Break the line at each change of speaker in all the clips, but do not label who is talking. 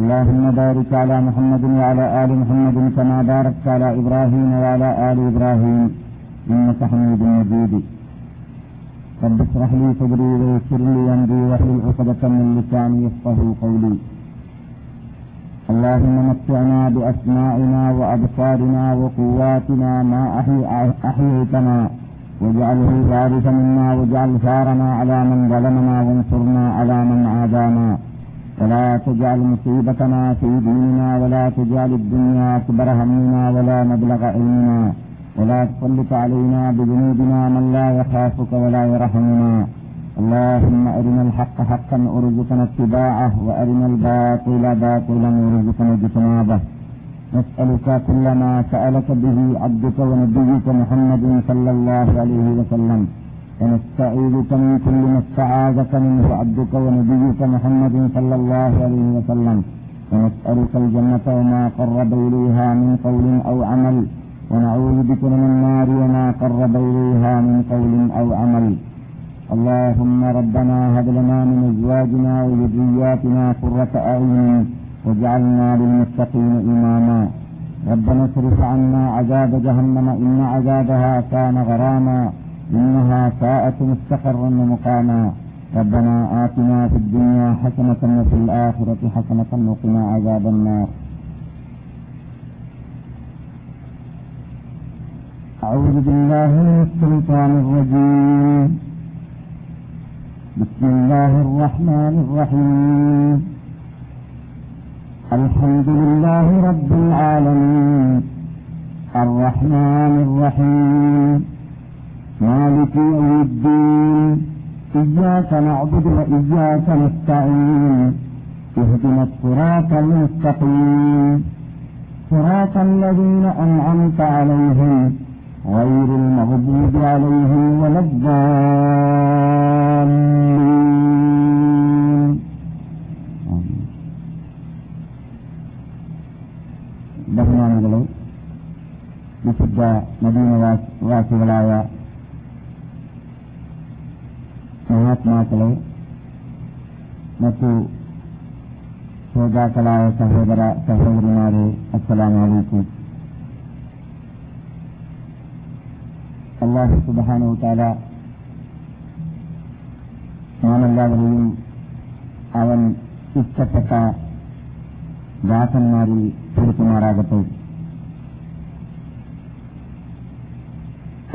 اللهم بارك على محمد وعلى آل محمد كما باركت على إبراهيم وعلى آل إبراهيم إنك حميد مجيد. رب اشرح لي صدري ويسر لي أمري واحلل عقدة من لساني يفقه قولي. اللهم متعنا بأسماعنا وأبصارنا وقواتنا ما أحييتنا واجعله الوارث منا واجعل ثارنا على من ظلمنا وانصرنا على من عادانا. ولا تجعل مصيبتنا في ديننا ولا تجعل الدنيا أكبر همنا ولا مبلغ علمنا ولا تسلط علينا بذنوبنا من لا يخافك ولا يرحمنا. اللهم أرنا الحق حقا وارزقنا اتباعه وأرنا الباطل باطلا وارزقنا اجتنابه. نسألك كل ما سألك به عبدك ونبيك محمد صلى الله عليه وسلم. ونستعيذك من كل ما استعاذك منه عبدك ونبيك محمد صلى الله عليه وسلم. ونسألك الجنة وما قرب إليها من قول أو عمل. ونعوذ بك من النار وما قرب إليها من قول أو عمل. اللهم ربنا هب لنا من أزواجنا وذرياتنا قرة أعين واجعلنا للمتقين إماما. ربنا اصرف عنا عذاب جهنم إن عذابها كان غراما. إنها ساءت مستقرا ومقاما. ربنا آتنا في الدنيا حسنة وفي الآخرة حسنة وقنا عذاب النار. أعوذ بالله من الشيطان الرجيم. بسم الله الرحمن الرحيم. الحمد لله رب العالمين. الرحمن الرحيم. مالك يوم الدين إياك نعبد وإياك نستعين اهدنا الصراط المستقيم صراط الذين أنعمت عليهم غير المغضوب عليهم ولا الضالين ബഹുമാനികളെ വിശുദ്ധ നദീനവാസികളായ മഹാത്മാക്കളെ മറ്റു ശ്രോതാക്കളായ സഹോദര സഹോദരിമാരെ അസ്സലാമലൈക്കും. അള്ളാഹു സുബാനു താല നാമെല്ലാവരെയും അവൻ ഇഷ്ടപ്പെട്ട ദാസന്മാരിൽ പെടുത്തുമാറാകട്ടെ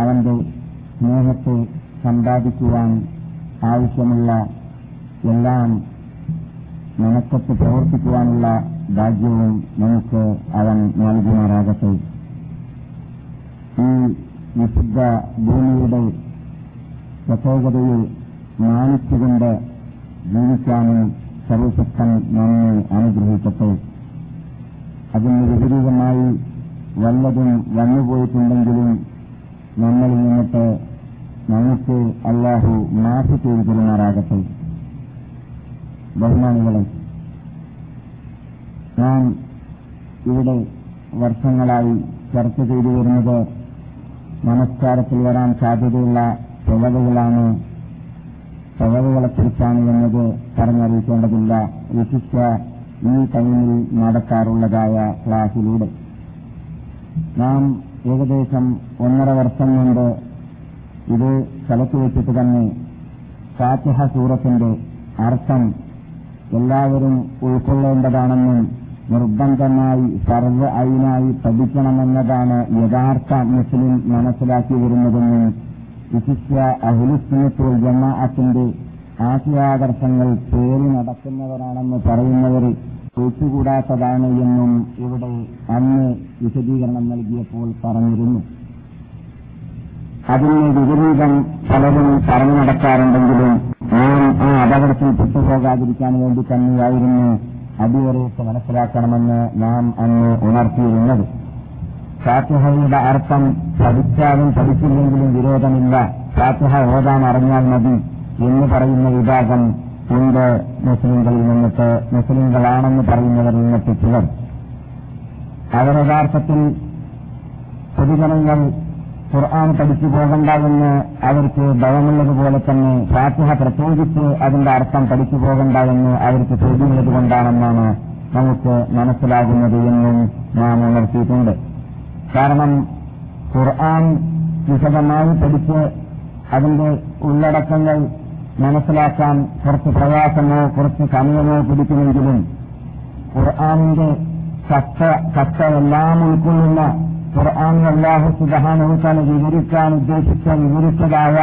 അവന്റെ സ്നേഹത്തെ സമ്പാദിക്കുവാൻ ആവശ്യമുള്ള എല്ലാം മനക്കത്ത് പ്രവർത്തിക്കുവാനുള്ള ഭാഗ്യവും നമുക്ക് അവൻ നൽകുമാറാകട്ടെ. ഈ വിശുദ്ധ ഭൂമിയുടെ പ്രത്യേകതയെ മാനിച്ചുകൊണ്ട് ജീവിക്കാനും സർവശക്തൻ നമ്മെ അനുഗ്രഹിക്കട്ടെ. അതിന് വിപരീതമായി വല്ലതും വന്നുപോയിട്ടുണ്ടെങ്കിലും നമ്മളിൽ നിന്നിട്ട് നമുക്ക് അള്ളാഹു മാഫി ചെയ്തു തരുമാറാകട്ടെ. ബഹുമാനികളെ ഞാൻ ഇവിടെ വർഷങ്ങളായി ചർച്ച ചെയ്തു വരുന്നത് നമസ്കാരത്തിൽ വരാൻ സാധ്യതയുള്ള പിഴവുകളാണ് പിഴവുകളെക്കുറിച്ചാണ് എന്നത് പറഞ്ഞറിയിക്കേണ്ടതില്ല. വിശിഷ്ട ഈ ടൈമിൽ നടക്കാറുള്ളതായ ക്ലാസിലൂടെ നാം ഏകദേശം ഒന്നര വർഷം കൊണ്ട് ഇത് സ്ഥലത്ത് വെച്ചിട്ട് തന്നെ ഫാത്തിഹ സൂറത്തിന്റെ അർത്ഥം എല്ലാവരും ഉൾക്കൊള്ളേണ്ടതാണെന്നും നിർബന്ധമായി സർവ അയിനായി പഠിക്കണമെന്നതാണ് യഥാർത്ഥ മുസ്ലിം മനസ്സിലാക്കി വരുന്നതെന്നും വിശിഷ്യ അഹുലിസ്മിത്തുൽ ജമാഅത്തിന്റെ ആശയാദർശങ്ങൾ പേറി നടക്കുന്നവരാണെന്ന് പറയുന്നവർ ഒഴിച്ചുകൂടാത്തതാണ് എന്നും ഇവിടെ അന്ന് വിശദീകരണം നൽകിയപ്പോൾ പറഞ്ഞിരുന്നു. അതിന് വിപരീതം പലരും പറഞ്ഞു നടക്കാറുണ്ടെങ്കിലും ഞാൻ ആ അപകടത്തിൽ പെട്ടുപോകാതിരിക്കാൻ വേണ്ടി തന്നെയായിരുന്നു അടിവരയിട്ട് മനസ്സിലാക്കണമെന്ന് നാം അന്ന് ഉണർത്തിയിരുന്നത്. ഫാത്തിഹയുടെ അർത്ഥം പഠിച്ചാലും പഠിച്ചില്ലെങ്കിലും വിരോധമില്ല. ഫാത്തിഹ ഓതാൻ അറിഞ്ഞാൽ മതി എന്ന് പറയുന്ന വിഭാഗം ഉണ്ട് മുസ്ലിംകളിൽ നിന്നിട്ട്. മുസ്ലിംകളാണെന്ന് പറയുന്നവരിൽ നിന്നിട്ട് ചിലർ. അവർ യഥാർത്ഥത്തിൽ പൊതുജനങ്ങൾ ഖുർആൻ പഠിച്ചു പോകണ്ടെന്ന് അവർക്ക് ഭയമുള്ളതുപോലെ തന്നെ ഫാത്തിഹ പ്രത്യേകിച്ച് അതിന്റെ അർത്ഥം പഠിച്ചു പോകണ്ടെന്ന് അവർക്ക് ചോദ്യമുള്ളത് കൊണ്ടാണെന്നാണ് നമുക്ക് മനസ്സിലാകുന്നത് എന്നും നാം ഉണർത്തിയിട്ടുണ്ട്. കാരണം ഖുർആൻ വിശദമായി പഠിച്ച് അതിന്റെ ഉള്ളടക്കങ്ങൾ മനസ്സിലാക്കാൻ കുറച്ച് പ്രയാസമോ കുറച്ച് സമയമോ പിടിക്കുമെങ്കിലും ഖുർആാനിന്റെ കത്ത കത്തയെല്ലാം ഉൾക്കൊള്ളുന്ന ഖുർആൻ അല്ലാഹു സുബഹാനുഹുത്താൻ വിവരിക്കാൻ ഉദ്ദേശിച്ച വിവരിച്ചതായ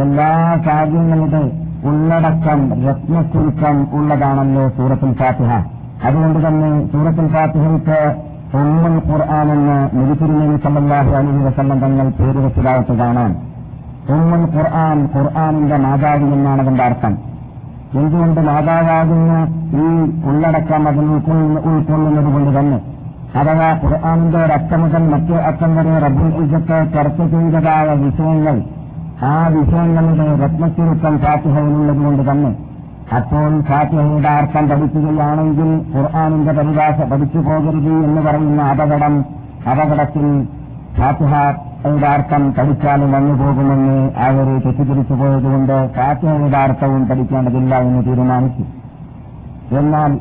എല്ലാ കാര്യങ്ങളുടെ ഉള്ളടക്കം രത്നച്ചുരുക്കം ഉള്ളതാണല്ലോ സൂറത്തുൽ ഫാത്തിഹ. അതുകൊണ്ട് തന്നെ സൂറത്തുൽ ഫാത്തിഹയ്ക്ക് ഉമ്മൽ ഖുർആൻ എന്ന് സംബന്ധാഹു സല്ലാഹു അലഹി വസല്ലം തങ്ങൾ പേര് വെച്ചതായിട്ട് കാണാം ഉമ്മൽ ഖുർആൻ ഖുർആാനിന്റെ മാതാവ് എന്നാണ് അതിന്റെ അർത്ഥം. എന്തുകൊണ്ട് മാതാവാകുന്ന ഈ ഉള്ളടക്കം അതിൽ ഉൾക്കൊള്ളുന്നത് കൊണ്ട് തന്നെ അഥവാ ഖുർആാനിന്റെ ഒരറ്റം മുതൽ മറ്റേ അറ്റം വരെ റബ്ബുൽ ഇജത്ത് ചർച്ച ചെയ്തതായ വിഷയങ്ങൾ ആ വിഷയങ്ങളുടെ രത്നത്തിരുത്തം ഫാത്തിഹയിലുള്ളത് കൊണ്ട് തന്നെ അപ്പോൾ ഫാത്തിഹയുടെ അർത്ഥം പഠിക്കുകയാണെങ്കിൽ ഖുർആാനിന്റെ പരിഭാഷ പഠിച്ചു പോകരുത് എന്ന് പറയുന്ന അപകടം അപകടത്തിൽ ഫാത്തിഹയുടെ അർത്ഥം പഠിച്ചാലും വന്നു പോകുമെന്ന് അവർ തെറ്റിദ്ധരിച്ചു പോയതുകൊണ്ട് ഫാത്തിഹയുടെ അർത്ഥവും പഠിക്കേണ്ടതില്ല എന്ന് തീരുമാനിച്ചു. എന്നാൽ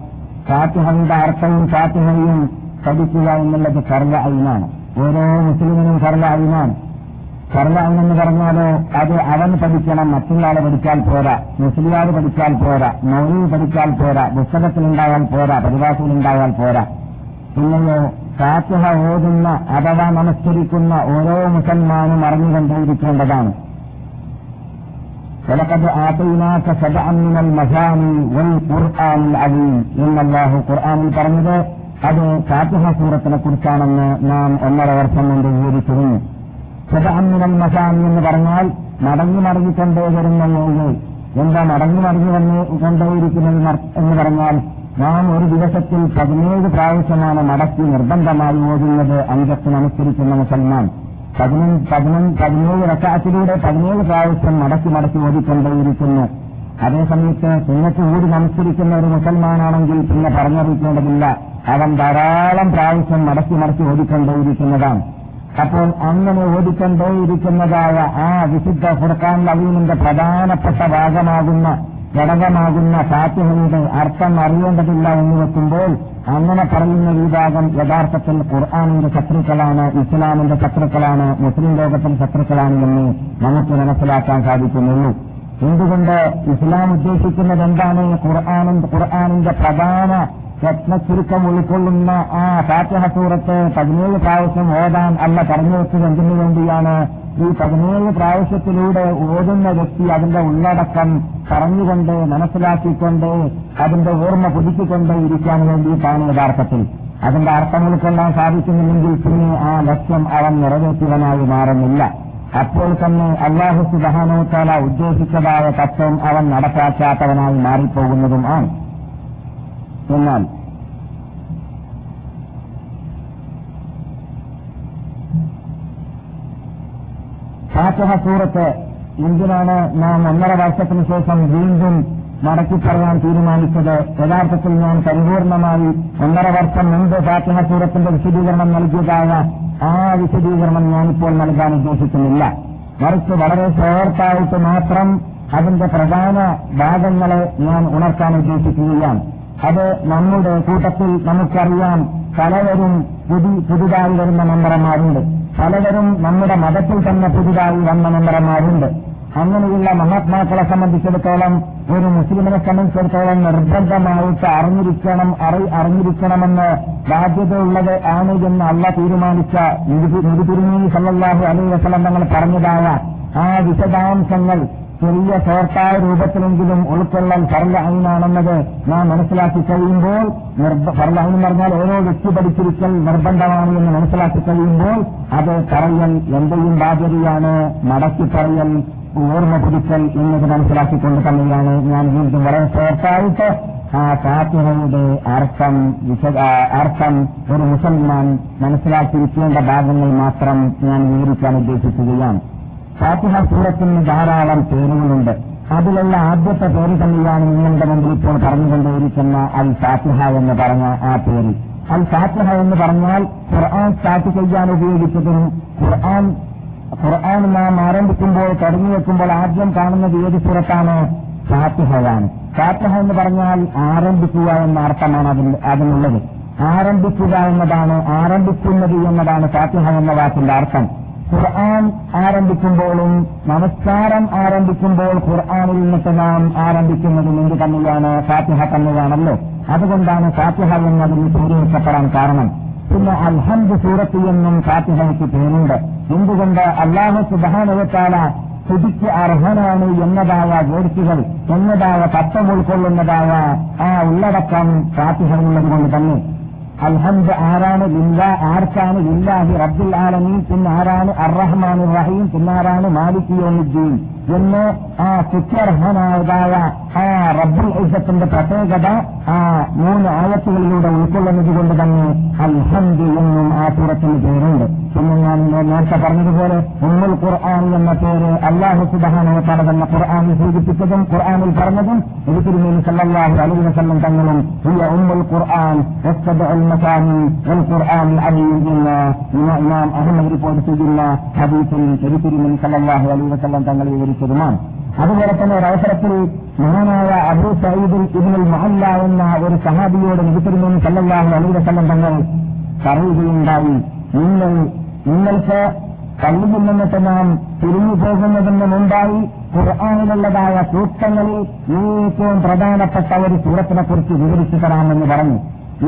ഫാത്തിഹയുടെ അർത്ഥവും ഫാത്തിഹയും പഠിക്കുക എന്നുള്ളത് കർല അയിനാണ് ഓരോ മുസ്ലിമിനും കർല അയിനാണ് കർല എന്ന് പറഞ്ഞാലോ അത് അവൻ പഠിക്കണം മറ്റുള്ളയാളെ പഠിച്ചാൽ പോരാ മുസ്ലിയാൾ പഠിച്ചാൽ പോരാ മൗലി പഠിച്ചാൽ പോരാ പുസ്തകത്തിലുണ്ടായാൽ പോരാ പരിഭാഷയിലുണ്ടായാൽ പോരാ പിന്നെയോ ഫാത്തിഹ ഓതുന്ന അഥവാ നമസ്കരിക്കുന്ന ഓരോ മുസൽമാനും അറിഞ്ഞുകൊണ്ടേയിരിക്കേണ്ടതാണ് ولقد آتيناك سبعا من المثاني والقرآن العظيم إن الله قرآن പറഞ്ഞത് അത് ഫാത്തിഹസൂറത്തിനെ കുറിച്ചാണെന്ന് നാം ഒന്നര വർഷം കൊണ്ട് വിവരിച്ചിരുന്നു. സബഅമിനൽ മസാനി എന്ന് പറഞ്ഞാൽ മടങ്ങി മടങ്ങിക്കൊണ്ടേ വരുന്ന ഏഴ് എന്താ മടങ്ങി മടങ്ങി വന്ന് കൊണ്ടേയിരിക്കുന്നത് എന്ന് പറഞ്ഞാൽ നാം ഒരു ദിവസത്തിൽ പതിനേഴ് പ്രാവശ്യമാണ് മടക്കി നിർബന്ധമായി ഓതുന്നത് അംഗത്തിനനുസരിക്കുന്ന മുസൽമാൻ. പതിനഞ്ച് പതിനഞ്ച് പതിനേഴ് റക്കാത്തിലൂടെ പതിനേഴ് പ്രാവശ്യം മടക്കി മടക്കി ഓടിക്കൊണ്ടേയിരിക്കുന്നു അതേസമയത്ത് സുന്നത്ത് കൂടി നമസ്കരിക്കുന്ന ഒരു മുസൽമാനാണെങ്കിൽ പിന്നെ പറഞ്ഞറിയിക്കേണ്ടതില്ല. അവൻ ധാരാളം പ്രാവശ്യം മടക്കി മടക്കി ഓടിക്കൊണ്ടേയിരിക്കുന്നതാണ്. അപ്പോൾ അങ്ങനെ ഓടിക്കൊണ്ടേയിരിക്കുന്നതായ ആ വിശുദ്ധ ഫുർഖാൻ നവീനിന്റെ പ്രധാനപ്പെട്ട ഭാഗമാകുന്ന ഘടകമാകുന്ന ഫാത്തിഹയുടെ അർത്ഥം അറിയേണ്ടതില്ല എന്ന് വെക്കുമ്പോൾ അങ്ങനെ പറയുന്ന വിഭാഗം യഥാർത്ഥത്തിൽ ഖുർആാനിന്റെ ശത്രുക്കളാണ് ഇസ്ലാമിന്റെ ശത്രുക്കളാണ് മുസ്ലിം ലോകത്തിന്റെ ശത്രുക്കളാണ് എന്ന് നമുക്ക് മനസ്സിലാക്കാൻ സാധിക്കുന്നുള്ളൂ. എന്തുകൊണ്ട് ഇസ്ലാം ഉദ്ദേശിക്കുന്നത് എന്താണ്? ഖുർആാനും ഖുർആാനിന്റെ പ്രധാന രത്നച്ചുരുക്കം ഉൾക്കൊള്ളുന്ന ആ ഫാത്തിഹ സൂറത്ത് പതിനേഴ് പ്രാവശ്യം ഓതാൻ അല്ല പറഞ്ഞു വെച്ചത് എന്തിനു വേണ്ടിയാണ്? ഈ പതിനേഴ് പ്രാവശ്യത്തിലൂടെ ഓതുന്ന വ്യക്തി അതിന്റെ ഉള്ളടക്കം പറഞ്ഞുകൊണ്ട് മനസ്സിലാക്കിക്കൊണ്ട് അതിന്റെ ഓർമ്മ പുതുക്കിക്കൊണ്ട് ഇരിക്കാൻ വേണ്ടിയിട്ടാണ് യഥാർത്ഥത്തിൽ. അതിന്റെ അർത്ഥം ഉൾക്കൊള്ളാൻ സാധിക്കുന്നില്ലെങ്കിൽ പിന്നെ ആ ലക്ഷ്യം അവൻ നിറവേറ്റിയവനായി മാറുന്നില്ല. അപ്പോൾ തന്നെ അള്ളാഹു സുബാനോത്താല ഉദ്ദേശിച്ചതായ തത്വം അവൻ നടപ്പാക്കാത്തവനായി മാറിപ്പോകുന്നതും ആണ്. എന്നാൽ ഫാത്തിഹ സൂറത്ത് എന്തിനാണ് നാം ഒന്നര വർഷത്തിന് ശേഷം വീണ്ടും മടക്കി പറയാൻ തീരുമാനിച്ചത്. യഥാർത്ഥത്തിൽ ഞാൻ പരിപൂർണമായി ഒന്നര വർഷം മുമ്പ് ഫാത്തിഹ സൂറത്തിന്റെ വിശദീകരണം നൽകിയതായ ആ വിശദീകരണം ഞാനിപ്പോൾ നൽകാൻ ഉദ്ദേശിക്കുന്നില്ല. മറിച്ച് വളരെ ഷോർട്ടായിട്ട് മാത്രം അതിന്റെ പ്രധാന ഭാഗങ്ങളെ ഞാൻ ഉണർത്താൻ ഉദ്ദേശിക്കുകയാണ്. അത് നമ്മുടെ കൂട്ടത്തിൽ നമുക്കറിയാം പലവരും പുതി പുതുതായി വരുന്ന മെമ്പർമാരുണ്ട് പലവരും നമ്മുടെ മതത്തിൽ തന്നെ പുതുതായി വന്ന മെമ്പർമാരുണ്ട് അങ്ങനെയുള്ള മഹാത്മാക്കളെ സംബന്ധിച്ചിടത്തോളം ഒരു മുസ്ലിമിനെ സംബന്ധിച്ചിടത്തോളം നിർബന്ധമായിട്ട് അറിഞ്ഞിരിക്കണം അറി അറിഞ്ഞിരിക്കണമെന്ന് ബാധ്യതയുള്ളത് ആണ് എന്ന് അല്ല തീരുമാനിച്ച നിരുതിരുമേനി സല്ലാഹു അലൈ വസലം തങ്ങൾ പറഞ്ഞതായ ആ വിശദാംശങ്ങൾ ചെറിയ ഷോർട്ടായ രൂപത്തിലെങ്കിലും ഉൾക്കൊള്ളൽ ഫർല ഐനാണെന്നത് നാം മനസ്സിലാക്കി കഴിയുമ്പോൾ ഫർല ഐൻ എന്ന് പറഞ്ഞാൽ ഓരോ വ്യക്തി പഠിച്ചിരിക്കൽ നിർബന്ധമാണ് എന്ന് മനസ്സിലാക്കി കഴിയുമ്പോൾ അത് പറയൽ എന്തെയും ബാധ്യതയാണ് മടക്കി പറയൽ ഓർമ്മ പിടിക്കൽ എന്നത് മനസ്സിലാക്കിക്കൊണ്ട് തന്നെയാണ് ഞാൻ വീണ്ടും വളരെ ചേർത്തായിട്ട് ആ ഫാത്തിഹയുടെ അർത്ഥം അർത്ഥം ഒരു മുസൽമാൻ മനസ്സിലാക്കിയിരിക്കേണ്ട ഭാഗങ്ങൾ മാത്രം ഞാൻ വിവരിക്കാൻ ഉദ്ദേശിക്കുകയാണ്. ഫാത്തിഹ സൂറത്തിന് ധാരാളം പേരുകളുണ്ട്. അതിലുള്ള ആദ്യത്തെ പേര് തന്നെയാണ് നിങ്ങളുടെ മുമ്പിൽ ഇപ്പോൾ പറഞ്ഞുകൊണ്ടേയിരിക്കുന്ന അൽ ഫാത്തിഹ എന്ന് പറഞ്ഞ ആ പേര്. അൽ ഫാത്തിഹ എന്ന് പറഞ്ഞാൽ ഖുർആൻ സ്റ്റാർട്ട് ചെയ്യാൻ ഉപയോഗിച്ചതും ഖുർആൻ ഖുർആൻ നാം ആരംഭിക്കുമ്പോൾ തുടങ്ങി വെക്കുമ്പോൾ ആദ്യം കാണുന്നത് ഏത് സൂറത്താണ്? ഫാത്തിഹയാണ്. ഫാത്തിഹ എന്ന് പറഞ്ഞാൽ ആരംഭിക്കുക എന്ന അർത്ഥമാണ് അതിൽ അതിനുള്ളത്. ആരംഭിക്കുക എന്നതാണ് ആരംഭിക്കുന്നത് എന്നതാണ് ഫാത്തിഹ എന്ന വാക്കിന്റെ അർത്ഥം. ഖുർആൻ ആരംഭിക്കുമ്പോഴും നമസ്കാരം ആരംഭിക്കുമ്പോൾ ഖുർആാനിൽ നിന്നിട്ട് നാം ആരംഭിക്കുന്നത് എന്ത് തന്നെയാണ്? ഫാത്തിഹ തന്നെയാണല്ലോ. അതുകൊണ്ടാണ് ഫാത്തിഹ എന്നതിന് സൂര്യപ്പെടാൻ കാരണം. പിന്നെ അൽഹന്ദ് സൂറത്ത് എന്നും ഫാത്തിഹയ്ക്ക് പേരുണ്ട്. എന്തുകൊണ്ട് അള്ളാഹു സുബാനവത്താല സ്തുതിക്ക് അർഹനാണ് എന്നതായ വേർച്ചുകൾ എന്നതായ തത്വം ഉൾക്കൊള്ളുന്നതായ ആ ഉള്ളടക്കം ഫാത്തിഹ തന്നെ. അൽഹന്ദ് ആരാണ് ലില്ല ആർക്കാണ് ലില്ലാഹി റബ്ബുൽ ആലമീൻ? പിന്നെ ആരാണ് അറഹ്മാൻ റഹീം? പിന്നെ ആരാണ് മാലിക് യോമുദ്ദീൻ? എന്ന് ആ സുത്യർഹനായതായ ആ റബ്ബുൽ ഐസത്തിന്റെ പ്രത്യേകത ആ മൂന്ന് ആയത്തുകളിലൂടെ ഉൾക്കൊള്ളുന്നത് കൊണ്ട് തന്നെ അൽഹന്ദ് എന്നും ആ സൂറത്തിന് പേരുണ്ട്. പിന്നെ ഞാൻ നേരത്തെ പറഞ്ഞതുപോലെ ഉമ്മുൽ ഖുർആൻ എന്ന പേര് അള്ളാഹു സുബാനോട്ടാണ് തന്നെ ഖുർആാനിൽ സൂചിപ്പിച്ചതും ഖുർആാനിൽ പറഞ്ഞതും ഇരുതിരുമേലി സല്ലാഹു അലൈഹി വസല്ലം തങ്ങളും ഈ ഉമ്മുൽ ഖുർആൻ അൽ ഖുർആൻ അലിയും എന്ന ഇമാം അഹമ്മദ് റിപ്പോർട്ട് ചെയ്യുന്ന ഹദീസിൽ ഇരുതിരുമേലി സല്ലാഹു അലൈഹി വസല്ലം തങ്ങൾ വിവരിച്ചതുമാണ്. അതുപോലെ തന്നെ ഒരവസരത്തിൽ മഹാനായ അബു സയ്യിദുൽ ഇബ്നുൽ മഹല്ല എന്ന ഒരു സഹാബിയോട് നബിത്തിരുമേനി സല്ലല്ലാഹു അലൈഹി വസല്ലം തങ്ങൾ പറയുകയുണ്ടായി നിങ്ങൾ നിങ്ങൾക്ക് പള്ളിയിൽ നിന്നിട്ട് നാം തിരിഞ്ഞു പോകുന്നതിന് മുമ്പായി ഖുർആാനിലുള്ളതായ സൂക്തങ്ങളിൽ ഏറ്റവും പ്രധാനപ്പെട്ട ഒരു സൂറത്തിനെ കുറിച്ച് വിവരിച്ചു തരാമെന്ന് പറഞ്ഞു.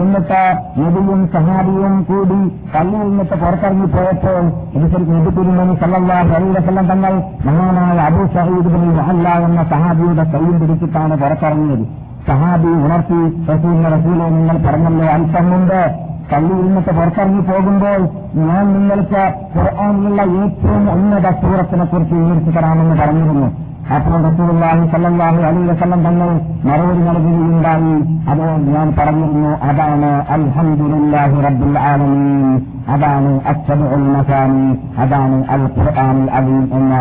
എന്നിട്ട് നബിയും സഹാബിയും കൂടി പള്ളിയിൽ നിന്നിട്ട് പുറത്തിറങ്ങി പോയപ്പോൾ അനുസരിച്ച് നബി തിരുമണി സല്ലാഹ് അലൈവസം തങ്ങൾ മഹാനായ അബു സഹീദ് ബിൻ മഹല്ല എന്ന സഹാബിയുടെ കൈയും പിടിച്ചിട്ടാണ് പുറത്തിറങ്ങിയത്. സഹാബി ഉണർത്തി റസൂലിന്റെ റസൂലെ നിങ്ങൾ പറഞ്ഞല്ലോ അല്പമുണ്ട് പള്ളിയിൽ നിന്നിട്ട് പുറത്തിറങ്ങി പോകുമ്പോൾ ഞാൻ നിങ്ങൾക്ക് ഖുർആാനിലുള്ള ഏറ്റവും ഉന്നത സൂറത്തിനെ കുറിച്ച് വിവരിച്ചു തരാമെന്ന് പറഞ്ഞിരുന്നു. അപ്പോൾ റസൂലുള്ളാഹി സല്ലല്ലാഹു അലൈഹി വസല്ലം തങ്ങൾ മറുപടി നൽകുകയുണ്ടായി. അത് ഞാൻ പറഞ്ഞിരുന്നു അതാണ് അൽഹംദുലില്ലാഹി റബ്ബിൽ ആലമീൻ. അതാണ് അസ്സബുൽ മസാനി അതാണ് അൽ ഖുർആനുൽ അലീം എന്ന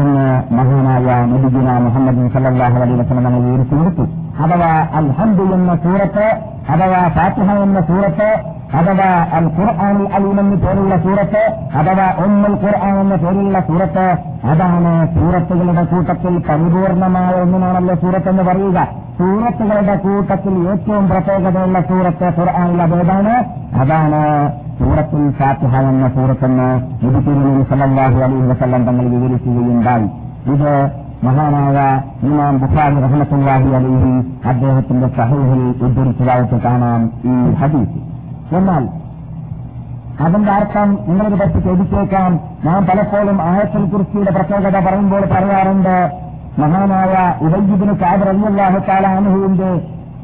എന്ന് മഹാനായ നബിജുന മുഹമ്മദ് സല്ലല്ലാഹു അലൈഹി വസല്ലം തങ്ങൾ വിവരിച്ചു കൊടുത്തു. അഥവാ അൽഹംദു എന്ന സൂറത്ത് അഥവാ ഫാത്തിഹ എന്ന സൂറത്ത് അഥവാ അൽ ഖുർആൻ അലീം എന്ന് പേരുള്ള സൂറത്ത് അഥവാ ഉമ്മുൽ ഖുർആൻ എന്ന പേരുള്ള സൂറത്ത് അതാണ് സൂറത്തുകളുടെ കൂട്ടത്തിൽ പരിപൂർണമായ ഒന്നിനാണല്ലോ സൂറത്ത് എന്ന് പറയുക. സൂറത്തുകളുടെ കൂട്ടത്തിൽ ഏറ്റവും പ്രത്യേകതയുള്ള സൂറത്ത് ഖുർആൻ അതേതാണ്? അതാണ് സൂറത്തുൽ ഫാത്തിഹ എന്ന സൂറത്തെന്ന് നബി സല്ലാഹു അലൈഹി വസല്ലം തങ്ങൾ വിവരിക്കുകയുണ്ടായി. ഇത് മഹാനായ ഇമാം ബുഖാരി റഹ്മത്തുല്ലാഹി അലൈഹി അദ്ദേഹത്തിന്റെ സഹോഹിൽ ഉദ്ധരിച്ചതായിട്ട് കാണാം ഈ ഹദീസ്. എന്നാൽ അതിന്റെ അർത്ഥം നിങ്ങളൊരു പറ്റി ചോദിച്ചേക്കാം. നാം പലപ്പോഴും ആയത്തിൽ കുറിച്ചിയുടെ പ്രത്യേകത പറയുമ്പോൾ പറയാറുണ്ട് മഹാനായ ഉദയ്ജിബിന് കാബർ അല്ലാഹു താലാനുഹുവിന്റെ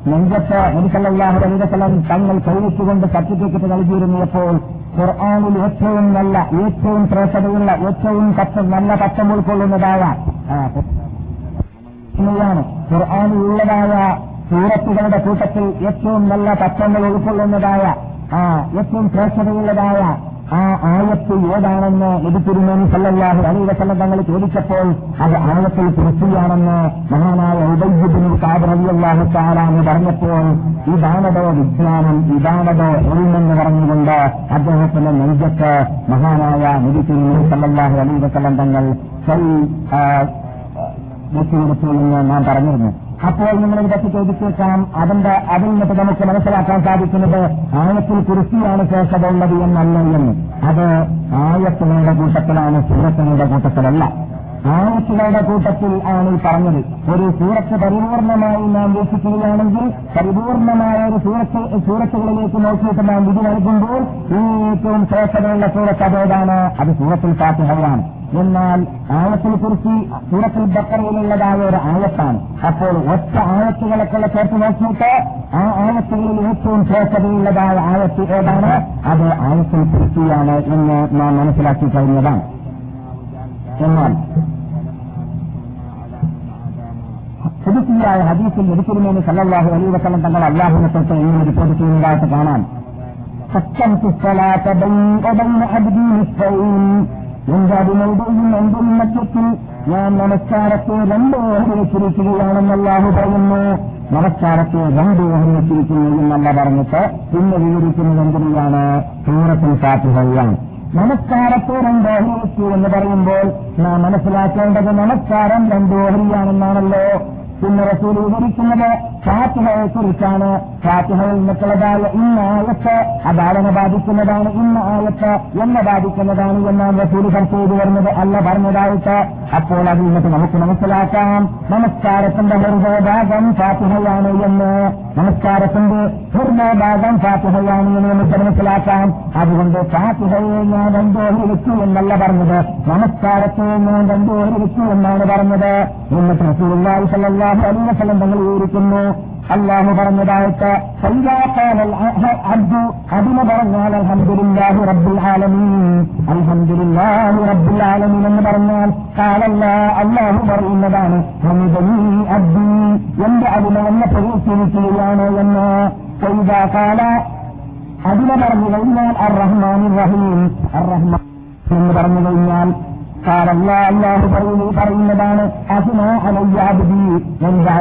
നെഞ്ചത്ത് നബിസല്ലാഹു അലൈവസം തങ്ങൾ കൈവച്ചുകൊണ്ട് സർട്ടിഫിക്കറ്റ് നൽകിയിരുന്നപ്പോൾ ഖുർആാനിൽ ഏറ്റവും നല്ല ഏറ്റവും ശ്രേഷ്ഠതയുള്ള ഏറ്റവും തത്വം നല്ല തത്വം ഉൾക്കൊള്ളുന്നതായ ഖുർആാനിൽ ഉള്ളതായ സൂറത്തുകളുടെ കൂട്ടത്തിൽ ഏറ്റവും നല്ല തത്വങ്ങൾ ഉൾക്കൊള്ളുന്നതായ ഏറ്റവും ശ്രേഷ്ഠതയുള്ളതായ ആ ആയത്ത് ഏതാണെന്ന് ലഭിച്ചിരുന്നതിന് സല്ലല്ലാഹു വസല്ലം തങ്ങൾ ചോദിച്ചപ്പോൾ അത് ആയത്തിൽ കൃഷിയാണെന്ന് മഹാനായ ഉദയ്യുബിന് കാബറലിയല്ലാഹു താലാന്ന് പറഞ്ഞപ്പോൾ ഇതാണതോ വിജ്ഞാനം ഇതാണതോ എൽമെന്ന് പറഞ്ഞുകൊണ്ട് അദ്ദേഹത്തിന്റെ നെഞ്ചത്ത് മഹാനായ നിധിത്തിരുന്നു സല്ലല്ലാഹു വസല്ലം തങ്ങൾ കൈ വെച്ചുകൊടുത്തു എന്ന് നാം പറഞ്ഞിരുന്നു. അപ്പോൾ നിങ്ങൾ ഇതൊക്കെ ചോദിച്ചേക്കാം അതിന്റെ അതിൽ നിന്നിട്ട് നമുക്ക് മനസ്സിലാക്കാൻ സാധിക്കുന്നത് ആയത്തിൽ കുറിച്ചിയാണ് ശേഷത ഉള്ളത് എന്നല്ല എന്ന് അത് ആയത്തുകളുടെ കൂട്ടത്തിലാണ് സൂറത്തുകളുടെ കൂട്ടത്തിലല്ല. ആയത്തുകളുടെ കൂട്ടത്തിൽ ആണ് ഈ പറഞ്ഞത്. ഒരു സൂറത്ത് പരിപൂർണമായി നാം വീക്ഷിക്കുകയാണെങ്കിൽ പരിപൂർണമായ ഒരു സൂറത്ത് സൂറത്തുകളിലേക്ക് നോക്കിയിട്ട് നാം വിധി നൽകുമ്പോൾ ഏറ്റവും ശ്രേഷ്ഠതയുള്ള സൂറത്ത് അതേതാണ്? അത് സൂറത്തിൽ ഫാത്തിഹയാണ്. എന്നാൽ ആയത്തിൽ കുറിച്ച് സൂറത്തിൽ ബക്കറയിലുള്ളതായ ഒരു ആയത്താണ്. അപ്പോൾ ഒറ്റ ആയത്തുകളൊക്കെ ചേർത്ത് നോക്കിയിട്ട് ആ ആയത്തുകളിൽ ഏറ്റവും ശ്രേഷ്ഠതയുള്ളതായ ആയത്ത് ഏതാണ്? അത് ആയത്തിൽ കുറിച്ചിയാണ് എന്ന് നാം മനസ്സിലാക്കി കഴിഞ്ഞതാണ്. എന്നാൽ പുതുക്കിയായ ഹദീസിൽ ലഭിച്ചിരുന്നതിന് സല്ലാഹു അലി വസ്ലം തങ്ങൾ അള്ളാഹുവിനെ തൊട്ട് ഇങ്ങനെ റിപ്പോർട്ട് ചെയ്യുന്നതായിട്ട് കാണാം. എന്റെ അതിനോടെയും എന്റെ മധ്യത്തിൽ ഞാൻ നമസ്കാരത്തെ രണ്ട് ഓഹരി അള്ളാഹു പറയുന്നു. നമസ്കാരത്തെ രണ്ട് ഓഹരി എന്നല്ല പറഞ്ഞിട്ട് പിന്നെ വിവരിക്കുന്നത് എന്തിനാണ് സൂറത്തിൽ ഫാത്തിഹയാണ്. നമസ്കാരത്തെ രണ്ട് ഓഹരി വെച്ചു എന്ന് പറയുമ്പോൾ നാം മനസ്സിലാക്കേണ്ടത് നമസ്കാരം രണ്ട് ഓഹരിയാണെന്നാണല്ലോ. പിന്നെ റസൂൽ വിവരിക്കുന്നത് ഫാത്തിഹയെ കുറിച്ചാണ്. ഫാത്തിഹയിൽ നിന്നുള്ളതായ ഇന്ന ആയത്ത് അധാരണ ബാധിക്കുന്നതാണ് ഇന്ന ആയത്ത് എന്നെ ബാധിക്കുന്നതാണ് എന്നാണ് റസൂൽ ചെയ്തു വരുന്നത്. അല്ല പറഞ്ഞതായിട്ട് അപ്പോൾ അതിൽ നിന്നിട്ട് നമുക്ക് മനസ്സിലാക്കാം. നമസ്കാരത്തിന്റെ ഹൃദയഭാഗം ഫാത്തിഹയാണ് എന്ന്. നമസ്കാരത്തിന്റെ ഹൃദയഭാഗം ഫാത്തിഹയാണ് എന്ന് നമുക്ക് മനസ്സിലാക്കാം. അതുകൊണ്ട് ഫാത്തിഹയെ ഞാൻ രണ്ടോഹരി വെച്ചു എന്നല്ല പറഞ്ഞത്. നമസ്കാരത്തെ ഞാൻ രണ്ടോഹരി വെച്ചു എന്നാണ് പറഞ്ഞത്. എന്നിട്ട് റസൂൽ സല്ലാഹു അലി വസ്ലം തങ്ങൾ വിവരിക്കുന്നു. അള്ളാഹു പറഞ്ഞതായിട്ട് അബ്ദു അതിന് പറഞ്ഞാൽ അൽഹംദുലില്ലാഹി റബ്ബുൽ ആലമീൻ. അൽഹംദുലില്ലാഹി റബ്ബുൽ ആലമീൻ എന്ന് പറഞ്ഞാൽ കാലല്ല അള്ളാഹു പറയുന്നതാണ് അബ്ദി എന്റെ അതിനെ എന്നെ പ്രകീർത്തിക്കുകയാണ് എന്ന്. ചെയ്ത കാല അതിനെ പറഞ്ഞു കഴിഞ്ഞാൽ അർ റഹ്മാൻ റഹീം. അർ റഹ്മാൻ എന്ന് പറഞ്ഞു കഴിഞ്ഞാൽ പറയുന്നതാണ് അതിന് അലയ്യാബി എന്റെ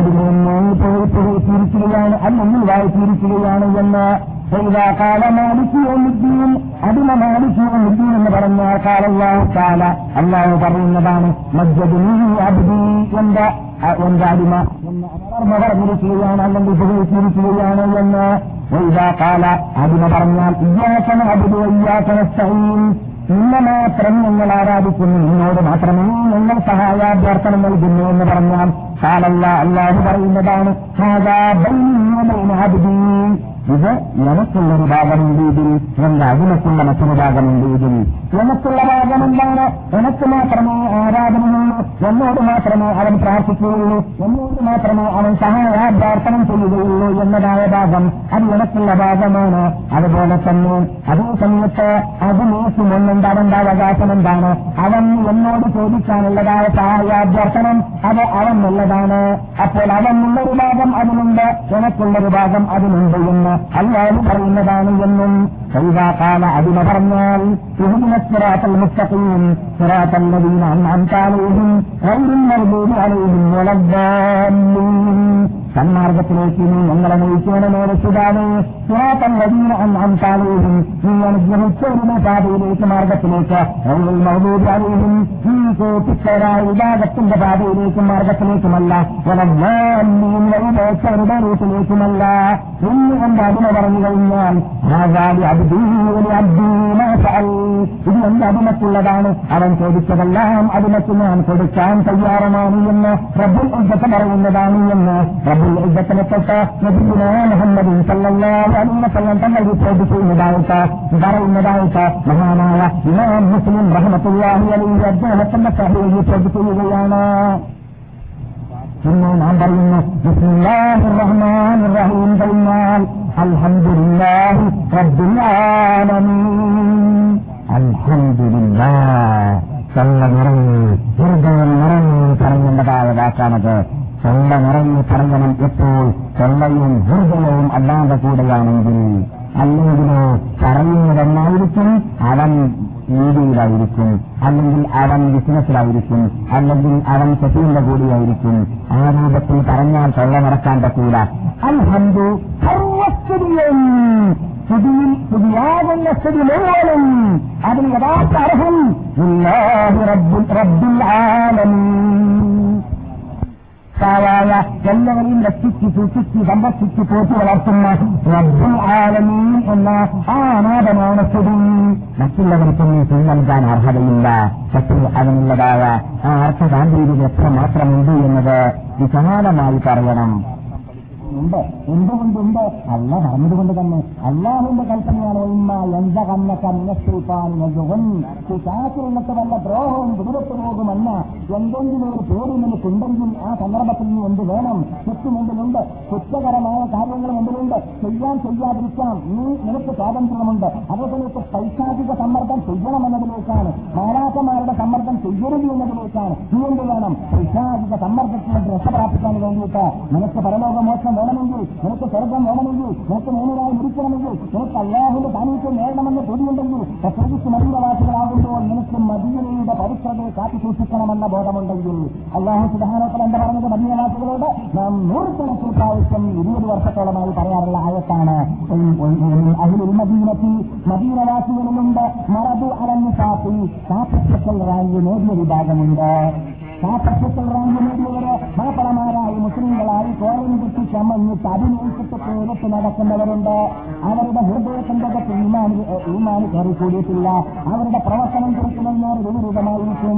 എന്ന്. ചെയ്ത കാല മാലിക്കുദ്ദീൻ അതിനെ എന്ന് പറഞ്ഞാൽ കാലല്ലാഹു കാല അള്ളാഹു പറയുന്നതാണ് അടിമ എന്ന് പറഞ്ഞിരിക്കുകയാണ് അല്ലെങ്കിൽ ഉപയോഗിച്ചിരിക്കുകയാണ് എന്ന്. കാല അടിമ പറഞ്ഞാൽ ഇയ്യാക്കന അബുദു സൈൻ നിന്നെ മാത്രം നിങ്ങൾ ആരാധിക്കുന്നു. നിന്നോട് മാത്രമേ നിങ്ങൾ സഹായാഭ്യർത്ഥന നൽകുന്നു എന്ന് പറഞ്ഞാൽ അള്ളാഹു പറയുന്നതാണ് ഇത് എനക്കുള്ളൊരു ഭാഗമുണ്ട് ഇതിൽ എന്റെ അതിനക്കുള്ള മറ്റൊരു ഭാഗമുണ്ട് ഇതിൽ എനക്കുള്ള ഭാഗം എന്താണ്? എനക്ക് മാത്രമേ ആരാധനയുള്ളൂ എന്നോട് മാത്രമേ അവൻ പ്രാർത്ഥിക്കുകയുള്ളൂ എന്നോട് മാത്രമേ അവൻ സഹായാഭ്യർത്ഥനം ചെയ്യുകയുള്ളൂ എന്നതായ ഭാഗം അത് എനക്കുള്ള ഭാഗമാണ്. അതുപോലെ തന്നെ അതേ സമയത്ത് അതിനേക്കും ഒന്നുണ്ട് അവന്റെ അവകാശം എന്താണ്? അവൻ എന്നോട് ചോദിക്കാനുള്ളതായ സഹായാഭ്യർത്ഥനം അത് അവനുള്ളതാണ് അപ്പോൾ അവനുള്ളൊരു ഭാഗം അതിനുണ്ട്. എനക്കുള്ളൊരു ഭാഗം അതിനുണ്ട് എന്ന് അല്ലാതെ പറയുന്നതാണ് എന്നും സൈവാകാല അടിമ പറഞ്ഞാൽ സുഹൃത്തിനസ്വരാത്തൽ മുസ്തഖീം സ്വരാത്തൽ നദീന അന്നാലും റൈറിൽ അലൈഹിം വളദ്ദാലീൻ സന്മാർഗത്തിലേക്ക് നീ ഞങ്ങളെ നയിക്കണമേ രക്ഷിതാവേ പുരാതം വലിയ അന്നാം താഴെയും നീ അനുഗ്രഹിച്ചവരുടെ പാതയിലേക്ക് മാർഗത്തിലേക്ക് റൈറിൽ നീ കോപ്പിച്ചവരായ വിഭാഗത്തിന്റെ പാതയിലേക്കും മാർഗത്തിലേക്കുമല്ല വളദ്ദാലീൻ വഴിവേച്ചവരുടെ റൂട്ടിലേക്കുമല്ല എന്ന് കൊണ്ട് അതിനെ പറഞ്ഞു കഴിഞ്ഞാൽ ഇത് എന്റെ അടിമക്കുള്ളതാണ്? അവൻ ചോദിച്ചതെല്ലാം അടിമക്ക് ഞാൻ കൊടുക്കാൻ തയ്യാറമാണ് എന്ന് പ്രഭു പറയുന്നതാണ് എന്ന് റബ്ബുൽ ഇജ്ജത്തിനെ തൊട്ട് നബിയുന മുഹമ്മദ് സല്ലല്ലാഹു അലൈഹി വസല്ലം തങ്ങൾ റിപ്പോർട്ട് ചെയ്യുന്നതായിട്ട് പറയുന്നതായിട്ട് മഹാനായ ഇമാം മുസ്ലിം റഹ്മത്തുള്ളാഹി അലൈഹി അദ്ദേഹത്തിന്റെ സഹയിൽ റിപ്പോർട്ട് ചെയ്യുകയാണ് പിന്നെ നാം പറയുന്നു ബിസ്മില്ലാഹിർ റഹ്മാനിർ റഹീം കഴിഞ്ഞാൽ അൽഹംദുലില്ലാഹി റബ്ബിൽ ആലമീൻ അൽഹംദുലില്ലാഹ് ചല്ല നിറഞ്ഞു ഹൃദയം നിറഞ്ഞു പറഞ്ഞേണ്ടതായ വാക്കാണത് ചല്ല നിറഞ്ഞു പറയണം എപ്പോൾ തൊള്ളയും ഹൃദയവും അല്ലാതെ കൂടെയാണെങ്കിൽ അല്ലെങ്കിലോ പറയുന്നതെന്നായിരിക്കും അവൻ മീഡിയയിലായിരിക്കും അല്ലെങ്കിൽ അവൻ ബിസിനസ്സിലായിരിക്കും. അല്ലെങ്കിൽ അവൻ ശശീന്റെ കൂടിയായിരിക്കും. ആ രൂപത്തിൽ പറഞ്ഞാൽ തൊള്ള നടക്കാൻ പറ്റൂല. അൽഹന്തു സർവസ്ഥിതിയും സ്ഥിതിയിൽ സ്ഥിതിയാകുന്ന സ്ഥിതി മുഴുവനും അതിന് യഥാർത്ഥ അർഹം റബ്ബുൽ റബ്ബുൽ ആലമീൻ ായ എല്ലാവരെയും രക്ഷിച്ച് സൂക്ഷിച്ച് സംരക്ഷിച്ച് പോറ്റി വളർത്തുന്ന റബ്ബുൽ ആലമീൻ എന്ന ആ നാഥമാണ് സ്ഥിതി മറ്റുള്ളവർക്കൊന്നും തീ നൽകാൻ അർഹതയില്ല. പക്ഷേ അതിനുള്ളതായ ആ അർത്ഥഗാന്ധിയിൽ എത്ര മാത്രമുണ്ട് എന്നത് വിശാലമായി പറയണം. ഉണ്ട്. എന്തുകൊണ്ടുണ്ട്? അല്ല പറഞ്ഞതുകൊണ്ട് തന്നെ. അള്ളാഹുവിന്റെ കൽപ്പനയാണ് കന്നത്തിൽപ്പാനിനത്ത് വല്ല ദ്രോഹവും വിടുപെട്ടു പോകുമെന്ന എന്തെങ്കിലും ഒരു പേര് നിനക്കുണ്ടെങ്കിൽ ആ സന്ദർഭത്തിൽ നിന്ന് എന്ത് വേണം? ചുറ്റും മുമ്പിലുണ്ട് കുറ്റകരമായ കാര്യങ്ങൾ മുമ്പിലുണ്ട് ചെയ്യാൻ ചെയ്യാതിരിക്കാം നീ നിനക്ക് സ്വാതന്ത്ര്യമുണ്ട്. അതേസമയത്ത് പൈശാചിക സമ്മർദ്ദം ചെയ്യണമെന്നതിലേക്കാണ് മാരാട്ടമാരുടെ സമ്മർദ്ദം ചെയ്യരുത് എന്നതിലേക്കാണ്. നീ എന്ത് വേണം? പൈശാചിക സമ്മർദ്ദത്തിൽ നിന്ന് രക്ഷപ്രാപിക്കാൻ വേണ്ടിയിട്ട് നിനക്ക് പരലോകമോക്ഷം വേണമെങ്കിൽ നിനക്ക് സ്വർഗം വേണമെങ്കിൽ നിനക്ക് മൂന്നരായി മരിക്കണമെങ്കിൽ നിനക്ക് അള്ളാഹുന്റെ സാന്നിധ്യം നേടണമെന്ന് തോന്നിയുണ്ടെങ്കിൽ പ്രത്യേകിച്ച് മദീനവാസികളാകുമ്പോൾ നിനക്ക് മദീനയുടെ പരിസരത്തെ കാത്തു സൂക്ഷിക്കണമെന്ന ബോധമുണ്ടെങ്കിൽ അള്ളാഹു സുധാനോക്കൾ എന്താ പറഞ്ഞത് മദീനവാസികളോട് നാം നൂറുകണക്കിൽ പ്രാവശ്യം ഇരുപത് വർഷത്തോളമായി പറയാറുള്ള ആയത്താണ്. അഹിലുൽ മദീനത്തിൽ മദീനവാസികളിലുണ്ട് മറബു അലഞ്ഞു കാപ്പി റാങ്ക് നേടിയ വിഭാഗമുണ്ട്. മാപ്പളമാരായി മുസ്ലിങ്ങളായി കോലം കുത്തി ചമഞ്ഞിട്ട് അഭിനയിച്ചിട്ട് പേരിട്ട് നടക്കുന്നവരുണ്ട്. അവരുടെ ഹൃദയത്തിന്റെ ഈമാന് കയറി കൂടിയിട്ടില്ല. അവരുടെ പ്രവർത്തനം കുറിക്കുന്നതിനോട് വിപരീതമായിരിക്കും.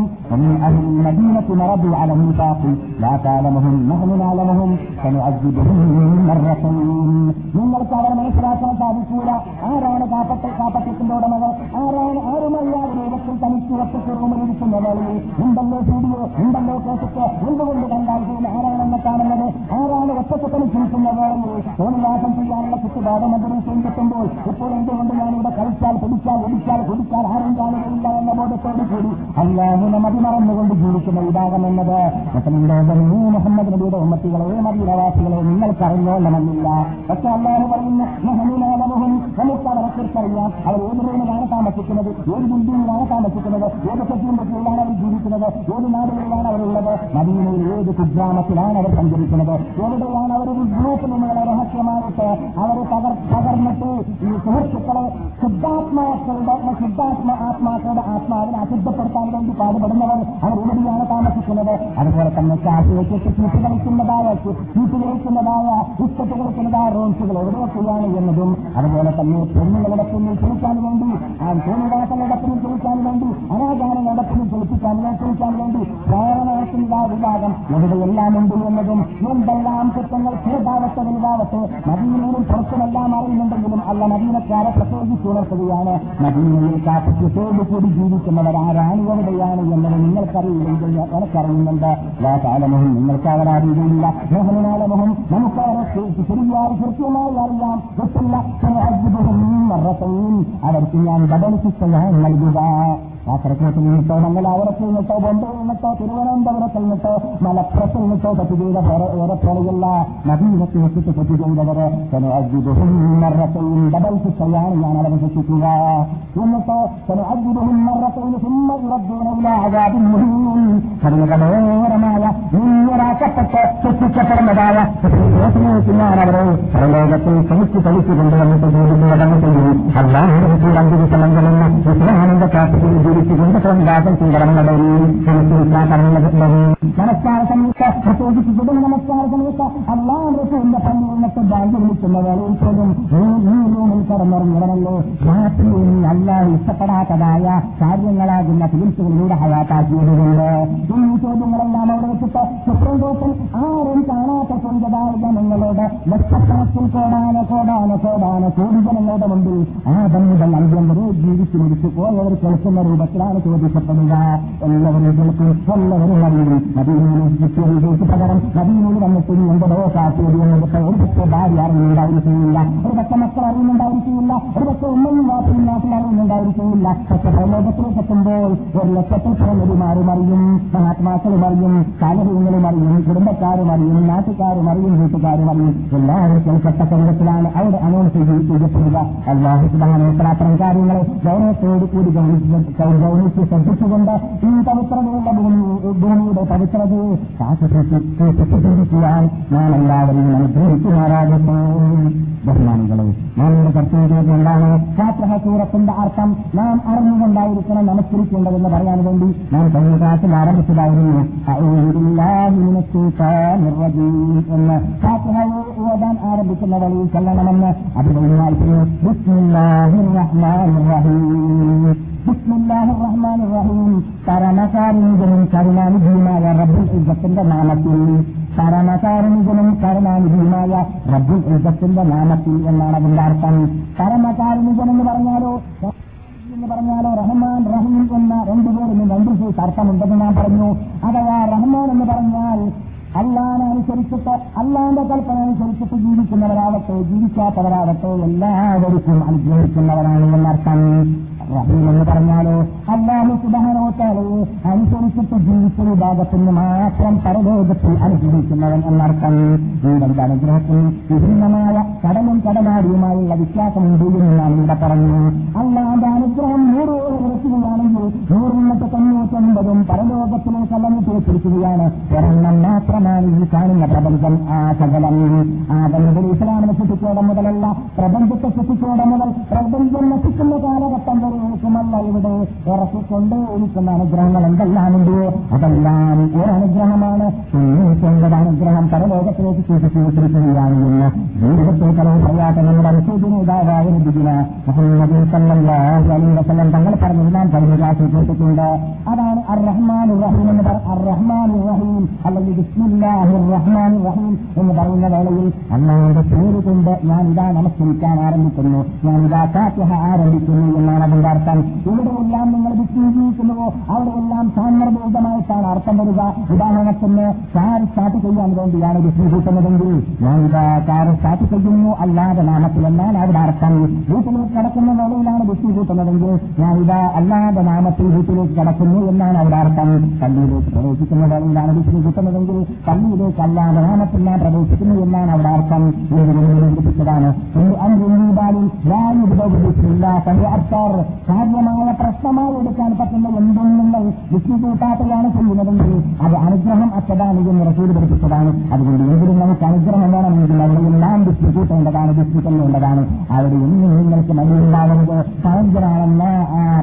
നിങ്ങൾക്ക് അവരെ മനസ്സിലാക്കാൻ സാധിക്കൂല. ആരാണ് കാപ്പറ്റത്തിന്റെ ഉടമകൾ? ആരാണ് ആരുമല്ലാതെ തനിച്ച് തനിക്ക് ഒറ്റയ്ക്ക് റൂമിലിരിക്കുന്നവർ ഉണ്ടല്ലോ വീഡിയോ ഉണ്ടല്ലോ കേട്ടിട്ട് എന്തുകൊണ്ട് കണ്ടാൽ ആരാണെന്ന് കാണുന്നത്? ആരാണ് ഒറ്റയ്ക്ക് തനിച്ചിരിക്കുന്നത് തോന്നിവാസം ചെയ്യാനുള്ള ചുറ്റുപാടും അന്തരീക്ഷം ചിന്തിക്കുമ്പോൾ ഇപ്പോൾ എന്തുകൊണ്ട് ഞാനിവിടെ കളിച്ചാൽ പിടിച്ചാൽ ഒടിച്ചാൽ കുടിച്ചാൽ ആരും കാണുകയില്ല എന്ന ബോധത്തോടു കൂടി അല്ലാഹുനെ മതിമറന്നുകൊണ്ട് ജീവിക്കുന്ന വിഭാഗം എന്നത് മുഹമ്മദ് നബിയുടെ ഉമ്മത്തികളെ മദീനവാസികളെ നിങ്ങൾക്ക് അറിഞ്ഞോളണമെന്നില്ല. പക്ഷെ അല്ലാഹു പറയുന്നു മഹനീനാലമുഹം നമുക്ക് അവരെ കുറിച്ചറിയാം അവർ ഏത് റൂമിലാണ് താമസിക്കുന്നത്? ഏത് ബിൽഡിങ്ങിലാണ് താമസിക്കുന്നത്? ഏത് സെറ്റിൽമെന്റിലാണ് അവർ ജീവിക്കുന്നത്? ഏത് നാടുകളിലാണ് അവരുള്ളത്. മദീനയിൽ ഏത് കുഗ്രാമത്തിലാണ് അവർ സഞ്ചരിക്കുന്നത്? എവിടെയാണ് അവർ ഒരു ഗ്രൂപ്പ് നിന്നുള്ള രഹസ്യമായിട്ട് അവർ പകർ പകർന്നിട്ട് ഈ സുഹൃത്തുക്കളെ ശുദ്ധാത്മാക്കളുടെ ശുദ്ധാത്മ ആത്മാക്കളുടെ ആത്മാവിനെ അശുദ്ധപ്പെടുത്താൻ വേണ്ടി പാടുപെടുന്നവർ അവർ എവിടെയാണ് താമസിക്കുന്നത്? അതുപോലെ തന്നെ ചാട്ടിലേക്ക് ചീട്ട് കളിക്കുന്നതായ ചീട്ട് കളിക്കുന്നതായ ഇഷ്ടത്ത് കളിക്കുന്നതായ റോൺസുകൾ എവിടെയൊക്കെയാണ് എന്നതും അതുപോലെ തന്നെ പെണ്ണുങ്ങളുടെ പിന്നിൽ ചോദിക്കാൻ വേണ്ടി ആ തോന്നിവാസങ്ങളുടെ പിന്നിൽ ചോദിക്കാൻ വേണ്ടി അനാചാരങ്ങളുടെ ചലിപ്പിക്കാൻ ചലിക്കാൻ വേണ്ടി പ്രേരണത്തിലുള്ള വിഭാഗം എവിടെയെല്ലാം ഉണ്ട് എന്നതും എന്തെല്ലാം കുറ്റങ്ങൾ ചെറുതാവട്ടെ വലുതാവട്ടെ മദീനയിലും പുറത്തുമെല്ലാം അറിയുന്നുണ്ടെങ്കിലും അല്ല മദീനക്കാരെ പ്രത്യേകിച്ച് ഉണർത്തുകയാണ്. മദീനയിൽ കാപ്പറ്റോട് കൂടി ജീവിക്കുന്നവരാരാണ് എവിടെയാണ് എന്നത് നിങ്ങൾക്കറിയില്ലെങ്കിൽ എനിക്കറിയുന്നുണ്ട്. ലാകാലമുഹം നിങ്ങൾക്ക് അവരെ അറിയുകയില്ല മോഹനാലമുഹം നമുക്ക് അവരെ ശരിയായി കൃത്യമായി അറിയാം. കിട്ടില്ല അവർക്ക് ഞാൻ ബദൽ ശിക്ഷയായി നൽകുക. കാസർകോട്ടിൽ നിന്നിട്ടോ മംഗലാപുരത്തിൽ നിന്നിട്ടോ ബോംബെയിൽ നിന്നിട്ടോ തിരുവനന്തപുരത്തിൽ നിന്നിട്ടോ മലപ്പുറത്തിൽ നിന്നിട്ടോ തെറ്റ് ചെയ്ത വേറെ പോലെയല്ല നദീനത്ത് വെച്ചിട്ട് തെറ്റ് ചെയ്തവരെ ഡബൽ ശിക്ഷയാണ് ഞാൻ അവരെ ശിക്ഷിക്കുക എന്നിട്ടോ കടോരമായ നീരാക്കപ്പെട്ട് ശിക്ഷിക്കപ്പെടുന്നതായ ഞാൻ അവരെ ലോകത്തിൽ ക്ഷണിച്ച് കളിച്ചു കൊണ്ടുവന്നിട്ട് ജോലിയുടെ ചെയ്യും അല്ലാതെ അഞ്ചു ദിവസമെങ്കിലെന്ന് ഇസ്ലാമിന്റെ ഇഷ്ടപ്പെടാത്തതായ കാര്യങ്ങളാകുന്ന ചികിത്സകളിലൂടെ ഹയാത്താക്കിയതുകൊണ്ട് ഈ ചോദ്യങ്ങളെല്ലാം അവിടെ വെച്ചിട്ട് സുപ്രീം ആരും കാണാത്ത സ്വന്തമായ നിങ്ങളോട് ലക്ഷക്കണക്കിൽ കോടാന കോടാന കോടാന കോടി ജനങ്ങളുടെ മുമ്പിൽ ആ അന്ത്യം വരെ ജീവിച്ചു മരിച്ചു പോയവർ കേൾക്കുന്ന രൂപത്തിലാണ് ചോദിക്കപ്പെടുക. എല്ലാവരും കേൾക്കും. എല്ലാവരും അറിയും. നദീനൂരിൽ കിട്ടിയതിലേക്ക് പകരം നദീനൂർ വന്നിട്ട് എന്തോ കാട്ടിയത് എന്നതൊക്കെ ഒരു പക്ഷേ ഭാര്യ അറിയുന്നുണ്ടായിരിക്കുകയില്ല ഒരു പക്ഷെ മക്കൾ അറിയുന്നുണ്ടായിരിക്കുകയില്ല ഒരു പക്ഷെ ഒന്നും വാപ്പയും നാട്ടിൽ അറിയുന്നുണ്ടായിരിക്കുകയില്ല പക്ഷെ പ്രലോകത്തിലേക്ക് എത്തുമ്പോൾ ഒരു ലക്ഷത്തിൽ പ്രമുഖിമാരും അറിയും. മഹാത്മാക്കളും അറിയും. സാലഹ്യങ്ങളും അറിയും. കുടുംബക്കാരും അറിയും. നാട്ടുകാരും അറിയും. വീട്ടുകാരും അറിയും. എല്ലാവരും കേൾക്കത്തക്ക വിധത്തിലാണ് അവിടെ അനൗൺസ് ചെയ്യപ്പെടുക അള്ളാഹു സുധാനോത്തരാത്രം കാര്യങ്ങളെ ഗൗരവത്തോടു കൂടി ഗൗനിച്ച് ശ്രദ്ധിച്ചുകൊണ്ട് ഈ പവിത്രതയുള്ള ഭൂമി ഭൂമിയുടെ പവിത്രതയെ കാത്തുസൂക്ഷിക്കാൻ ഞാൻ എല്ലാവരെയും അനുഗ്രഹിക്കുമാറാകുന്നു ബഹുമാനികളെ നമ്മുടെ കർത്തവ്യം എന്താണ് ശാസ്ത്രഹസൂറത്തിന്റെ സൂറത്തിന്റെ അർത്ഥം നാം അറിഞ്ഞുകൊണ്ടായിരിക്കണം നമസ്കരിക്കേണ്ടതെന്ന് പറയാൻ വേണ്ടി നാം കഴിഞ്ഞ ക്ലാസ്സിൽ ആരംഭിച്ചതായിരുന്നു. എന്ന് ശാസ്ത്രഹയെ ഓടാൻ ആരംഭിക്കുന്ന വഴിയിൽ ചെല്ലണമെന്ന് അത് കഴിഞ്ഞാൽ ബിസ്മില്ലാഹി റഹ്മാൻ റഹീം പരമകാരുണികനും കരുണാനിധിയുമായ റബ്ബുൽ ഇസത്തിന്റെ നാമത്തിൽ പരമകാരുണികനും കരുണാനിധിയുമായ റബ്ബുൽ ഇസത്തിന്റെ നാമത്തിൽ എന്നാണ് അതിന്റെ അർത്ഥം. പരമകാരുണികൻ എന്ന് പറഞ്ഞാലോ എന്ന് പറഞ്ഞാലോ റഹ്മാൻ റഹീം എന്ന രണ്ടുപേരും രണ്ടു സൈസ് അർത്ഥമുണ്ടെന്ന് ഞാൻ പറഞ്ഞു. അഥവാ റഹ്മാൻ എന്ന് പറഞ്ഞാൽ അല്ലാനുസരിച്ചിട്ട് അള്ളാന്റെ കൽപ്പന അനുസരിച്ചിട്ട് ജീവിക്കുന്നവരാവട്ടെ ജീവിക്കാത്തവരാവട്ടെ എല്ലാവർക്കും അനുഗ്രഹിക്കുന്നവരാണ് എന്നർത്ഥം. എന്ന് പറഞ്ഞാലോ അള്ളാഹു സുബാനോത്താലയെ അനുസരിച്ചിട്ട് ജീവിച്ച വിഭാഗത്തിന് മാത്രം പരലോകത്തിൽ അനുഗ്രഹിക്കുന്നവൻ എന്നർത്ഥം. ജീവന്റെ അനുഗ്രഹത്തിൽ വിഭിന്നമായ കടലും കടലാരിയുമായുള്ള വിശ്വാസമുണ്ട് എന്ന് ഞാൻ ഇവിടെ പറഞ്ഞു. അള്ളാന്റെ അനുഗ്രഹം നൂറ് നിരത്തുകയാണെങ്കിൽ നൂറിനത്തെ തൊണ്ണൂറ്റൊൻപതും പരലോകത്തിലേക്ക് അല്ലമിട്ട് വെച്ചിരിക്കുകയാണ് ഒരെണ്ണം മാത്രമാണ് ഈ കാണുന്ന പ്രപഞ്ചം ആ സകലം. ആ മുതൽ ഇസ്ലാമിനെ സൃഷ്ടിച്ചോടെ മുതലല്ല പ്രപഞ്ചത്തെ സൃഷ്ടിച്ചോടെ മുതൽ പ്രപഞ്ചം നശിക്കുന്ന കാലഘട്ടം വരേക്കുമല്ല ഇവിടെ ഇറക്കിക്കൊണ്ട് ഇരിക്കുന്ന അനുഗ്രഹങ്ങൾ എന്തെല്ലാമുണ്ടോ അതെല്ലാം ഒരു അനുഗ്രഹമാണ്. തൊണ്ണൂറ്റൊൻപത് അനുഗ്രഹം പരലോകത്തിലേക്ക് സൂക്ഷിച്ചു വെച്ചിരിക്കുകയാണ് എന്ന് ജീവിതത്തിൽ കളവ് പറയാത്ത നമ്മുടെ അനുസരിക്കുന്നതായ ദിന മുഹമ്മദ് സല്ലല്ലാഹു അലൈഹി വസല്ലം തങ്ങൾ പറഞ്ഞു ഞാൻ പറഞ്ഞു ക്ലാസ്സിൽ കേട്ടിട്ടുണ്ട്. അതാണ് അർ റഹ്മാൻ റഹീം എന്ന് പറ അർ റഹ്മാൻ റഹീം അല്ലെങ്കിൽ ബിസ്മില്ലാഹി റഹ്മാൻ റഹീം എന്ന് പറയുന്ന വേളയിൽ അള്ളാഹുന്റെ പേര് കൊണ്ട് ഞാൻ ഇതാ നമസ്കരിക്കാൻ ആരംഭിക്കുന്നു. ഞാൻ ഇതാ കാത്യഹ ആരംഭിക്കുന്നു എന്നാണ് അതിന്റെ അർത്ഥം ഇവിടെയെല്ലാം നിങ്ങൾ വിശ്വസിക്കുന്നുവോ അവിടെയെല്ലാം സാന്ദർഭോധമായിട്ടാണ് അർത്ഥം വരിക. ഉദാഹരണത്തിന് കാർ സ്റ്റാർട്ട് ചെയ്യാൻ വേണ്ടിയാണ് വിശ്വസിക്കുന്നതെങ്കിൽ ഞാൻ ഇതാ കാർ സ്റ്റാർട്ട് ചെയ്യുന്നു. അല്ലാതെ നാമത്തിൽ അവിടെ അർത്ഥം വീട്ടിലേക്ക് കടക്കുന്ന വേളയിലാണ് വിശ്വസിക്കുന്നതെങ്കിൽ ഞാൻ ഇതാ അല്ലാതെ നാമത്തിൽ വീട്ടിലേക്ക് കടക്കുന്നു എന്നാണ് അവിടെ അർത്ഥം. പള്ളിയിലേക്ക് പ്രവേശിക്കുന്ന വേളയിലാണ് വിശ്വസിക്കുന്നതെങ്കിൽ പള്ളിയിലേക്ക് അല്ലാതെ നാമത്തിൽ ഞാൻ പ്രവേശിക്കുന്നു എന്നാണ് അവിടെ അർത്ഥം. സൂചിപ്പിച്ചതാണ് 然后呢？എടുക്കാൻ പറ്റുന്ന എന്തും നിങ്ങൾ വിഷ്ണു കൂട്ടാത്തയാണ് ചെയ്യുന്നതെങ്കിൽ അത് അനുഗ്രഹം അച്ചതാണ് എന്ന് റസൂൽ പഠിപ്പിച്ചതാണ്. അതുകൊണ്ട് ഏതൊരു നമുക്ക് അനുഗ്രഹം വേണമെങ്കിൽ അവിടെ എല്ലാം വിഷ്ണു കൂട്ടേണ്ടതാണ് വിഷ്ണു തന്നേണ്ടതാണ് അവിടെ ഇന്ന് നിങ്ങൾക്ക് മടിയുണ്ടാവരുത് ഭയങ്കരാണെന്ന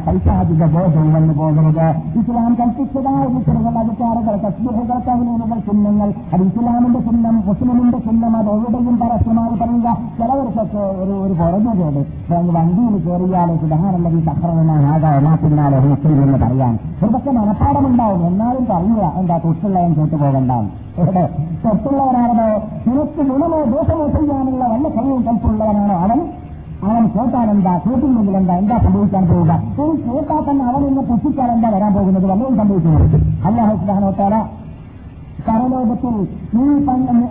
പൈശാചിക ബോധം വന്നു പോകുന്നത്. ഇസ്ലാം കൽപ്പിച്ചതായ വിഷയങ്ങൾ അധികാരങ്ങൾ തസ്ബീഹുകൾ കവിനുകൾ ചിഹ്നങ്ങൾ. അത് ഇസ്ലാമിന്റെ ചിഹ്നം മുസ്ലിമിന്റെ ചിഹ്നം അത് എവിടെയും പരസ്യമായി പറയുക. ചിലവർക്കൊക്കെ ഒരു ഒരു പുറഞ്ഞുകേട് വണ്ടിയിൽ കയറിയാൽ സുധാരണ സക്രമനാകാനാത്തിനാലോ എന്ന് പറയാൻ. ഇതൊക്കെ മനഃപ്പാടമുണ്ടാവും എന്നാലും പറയുക എന്താ തൊട്ടുള്ളവൻ കേട്ടു പോകണ്ടാവും ഇവിടെ തൊട്ടുള്ളവനാണോ നിനക്ക് ഗുണമോ ദോഷമോ ചെയ്യാനുള്ള വല്ല കഴിവും കൽപ്പുള്ളവനാണോ അവൻ? അവൻ കേട്ടാൽ എന്താ? കേട്ടില്ലെങ്കിൽ എന്താ? എന്താ സംഭവിക്കാൻ പോവുക ഈ കേട്ടാൽ തന്നെ അവൻ ഇന്ന് പുഷിക്കാൻ എന്താ വരാൻ പോകുന്നത്? വല്ലതും സംഭവിക്കുന്നത് അല്ലാഹു സുബാനോത്താല പരലോകത്തിൽ നീ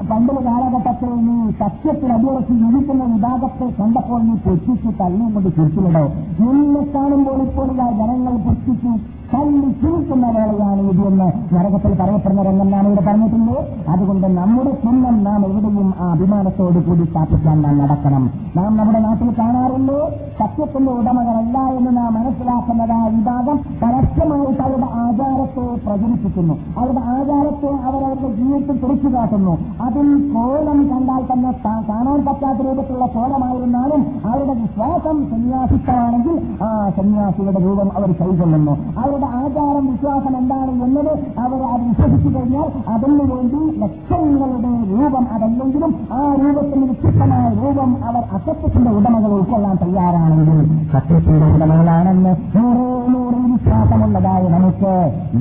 പണ്ടുള്ള കാലഘട്ടത്തിൽ നീ സത്യത്തിൽ അടിയുറച്ച് ജീവിക്കുന്ന വിഭാഗത്തെ കണ്ടപ്പോൾ നീ പൊട്ടിച്ച് തള്ളിയും കൊണ്ട് ചുറ്റിലിടോ നിന്നെ കാണുമ്പോൾ ഇപ്പോൾ ജനങ്ങൾ പൊട്ടിച്ച് തള്ളി ചുരുക്കുന്ന വേളയാണ് ഇത് എന്ന് നരകത്തിൽ പറയപ്പെടുന്ന രംഗം ഇവിടെ പറഞ്ഞിട്ടുണ്ട്. അതുകൊണ്ട് നമ്മുടെ ചിഹ്നം നാം എവിടെയും ആ അഭിമാനത്തോട് കൂടി സ്ഥാപിക്കാൻ നാം നടക്കണം. നാം നമ്മുടെ നാട്ടിൽ കാണാറുണ്ട് സത്യത്തിന്റെ ഉടമകളല്ല എന്ന് നാം മനസ്സിലാക്കുന്നത് ആ വിഭാഗം പരസ്യമായിട്ട് അവരുടെ ആചാരത്തെ പ്രചരിപ്പിക്കുന്നു. അവരുടെ ആചാരത്തെ അവരവരുടെ ജീവിതത്തിൽ തുറച്ചു കാട്ടുന്നു. അതിൽ കോലം കണ്ടാൽ തന്നെ കാണാൻ പറ്റാത്ത രൂപത്തിലുള്ള കോലമായിരുന്നാലും അവരുടെ വിശ്വാസം സന്യാസിത്തമാണെങ്കിൽ ആ സന്യാസിയുടെ രൂപം അവർ കൈകൊള്ളുന്നു. അവരുടെ ആചാരം വിശ്വാസം എന്താണ് എന്നത് അവർ അത് വിശ്വസിച്ചു കഴിഞ്ഞാൽ അതിനു വേണ്ടി ലക്ഷങ്ങളുടെ രൂപം അതല്ലെങ്കിലും ആ രൂപത്തിന് വ്യത്യസ്തമായ രൂപം അവർ അസത്യത്തിന്റെ ഉടമകൾ ഉൾക്കൊള്ളാൻ തയ്യാറാണെങ്കിൽ സത്യത്തിന്റെ ഉടമകളാണെന്ന് നൂറേ നൂറ് വിശ്വാസമുള്ളതായ നമുക്ക്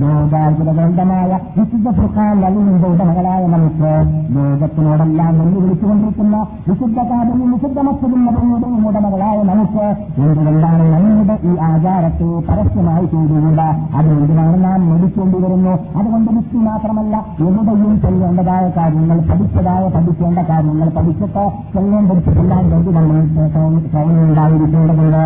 ലോകാത്ഭുതഗ്രന്ഥമായ വിശുദ്ധ ഫുഖാൻ വലിയ ഉടമകളായ നമുക്ക് ലോകത്തിനോടെല്ലാം വെല്ലുവിളിച്ചുകൊണ്ടിരിക്കുന്ന വിശുദ്ധ കാതലും വിശുദ്ധ മസ്ജിദും നബിയുടെയും ഉടമകളായ നമുക്ക് എന്തുകൊണ്ടാണ് നമ്മുടെ ഈ ആചാരത്തെ പരസ്യമായി ചെയ്തുകൂടാ? അതെന്തിനാണ് നാം മരിക്കേണ്ടി വരുന്നു അതുകൊണ്ട് വ്യക്തി മാത്രമല്ല എവിടെയും ചെയ്യേണ്ടതായ കാര്യങ്ങൾ പഠിച്ചതായ പഠിക്കേണ്ട കാര്യങ്ങൾ പഠിച്ചിട്ട് ചെല്ലാൻ പഠിച്ചിട്ടില്ലാൻ വേണ്ടി നമ്മൾ ഉണ്ടായിരിക്കേണ്ടതുണ്ട്.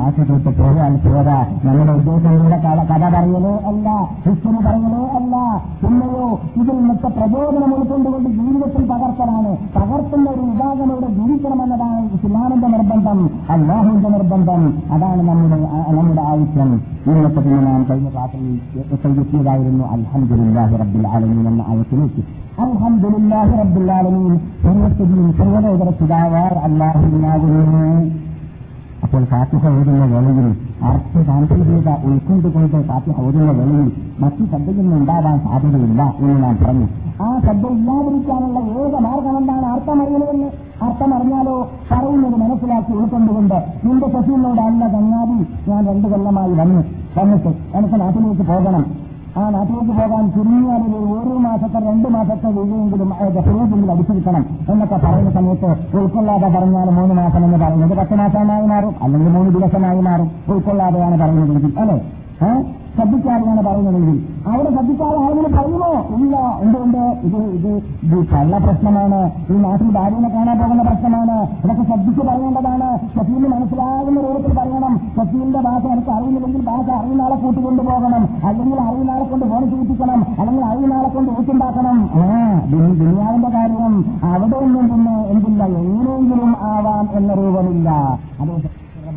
കാശ് കേട്ട് പോകാൻ പോരാ. നമ്മുടെ ഉദ്ദേശങ്ങളുടെ കഥ പറയലോ അല്ല ഹിസ്റ്ററി പറയലോ അല്ല. പിന്നെയോ ഇതിൽ മൊത്ത പ്രചോദനം ഉൾക്കൊണ്ടുകൊണ്ട് ജീവിതത്തിൽ പകർത്തലാണ് പകർത്തുന്ന ഒരു വിഭാഗം ഇവിടെ ജീവിക്കണമെന്നതാണ് ഇസ്ലാമിന്റെ നിർബന്ധം അള്ളാഹുവിന്റെ നിർബന്ധം. അതാണ് നമ്മുടെ നമ്മുടെ ആവശ്യം. ഇന്നത്തെ പിന്നെ നാം കഴിഞ്ഞ ക്ലാസ്സിൽ എത്തിയതായിരുന്നു അൽഹംദുലില്ലാഹി റബ്ബിൽ ആലമീൻ എന്ന ആയത്തിലേക്ക്. അൽഹംദുലില്ലാഹി റബ്ബിൽ ആലമീൻ. സർവസ്ഥിതിയും സർവലോകര പിതാവാർ അള്ളാഹുവിനാകുന്നു. അപ്പോൾ ഫാത്തിഹ ഓതുന്ന വേളയിൽ അർത്ഥ താന്ത്രികത ഉൾക്കൊണ്ടുകൊണ്ട് ഫാത്തിഹ ഓതുന്ന വേളയിൽ മറ്റു ശബ്ദമൊന്നും ഉണ്ടാവാൻ സാധ്യതയില്ല എന്ന് ഞാൻ പറഞ്ഞു. ആ ശബ്ദം ഇല്ലാതിരിക്കാനുള്ള ഏക മാർഗം എന്താണ്? അർത്ഥമറിയണമെന്ന് അർത്ഥമറിഞ്ഞാലോ പറയുന്നത് മനസ്സിലാക്കി ഉൾക്കൊണ്ടുകൊണ്ട് നിന്റെ ശശിയിലൂടെ അല്ല ചങ്ങാതി ഞാൻ രണ്ടു കൊല്ലമായി വന്നു. വന്നിട്ട് എനിക്ക് നാട്ടിലേക്ക് പോകണം. ആ നാട്ടിലേക്ക് പോകാൻ ചുരുങ്ങിയാൽ ഒരു മാസത്തെ രണ്ട് മാസത്തെ വീഴെങ്കിലും ഫിറോജെങ്കിലും അടിച്ചു കിട്ടണം എന്നൊക്കെ പറയുന്ന സമയത്ത് ഉൾക്കൊള്ളാതെ പറഞ്ഞാൽ മൂന്ന് മാസം എന്ന് പറയുന്നത് പത്ത് മാസമായി മാറും അല്ലെങ്കിൽ മൂന്ന് ദിവസമായി മാറും. ഉൾക്കൊള്ളാതെയാണ് പറയുന്നതെങ്കിൽ അല്ലെ? ശ്രദ്ധിക്കാതെയാണ് പറയുന്നതെങ്കിൽ അവിടെ ആളുകൾ പറയുമോ? ഇല്ല. എന്തുകൊണ്ട്? ഇത് ഇത് ഇത് കള്ള പ്രശ്നമാണ്. ഈ നാട്ടിൽ ഭാര്യനെ കാണാൻ പോകുന്ന പ്രശ്നമാണ്. ഇതൊക്കെ ശ്രദ്ധിച്ച് പറയേണ്ടതാണ്. ഷഫീലിന് മനസ്സിലാകുന്ന രൂപത്തിൽ പറയണം. ഷഫീലിന്റെ ഭാഷ എനിക്ക് അറിയുന്നില്ലെങ്കിൽ ഭാഷ അറിയുന്ന ആളെ കൂട്ടിക്കൊണ്ടു പോകണം. അല്ലെങ്കിൽ അറിയുന്ന ആളെ കൊണ്ട് ഫോൺ ചൂട്ടിക്കണം അല്ലെങ്കിൽ അറിയുന്ന ആളെ കൊണ്ട് ഊറ്റുണ്ടാക്കണം ദുനിയാവിന്റെ കാര്യം. അവിടെ ഒന്നും പിന്നെ എന്തില്ല. എങ്ങനെയെങ്കിലും ആവാം എന്ന രൂപമില്ല. അതേ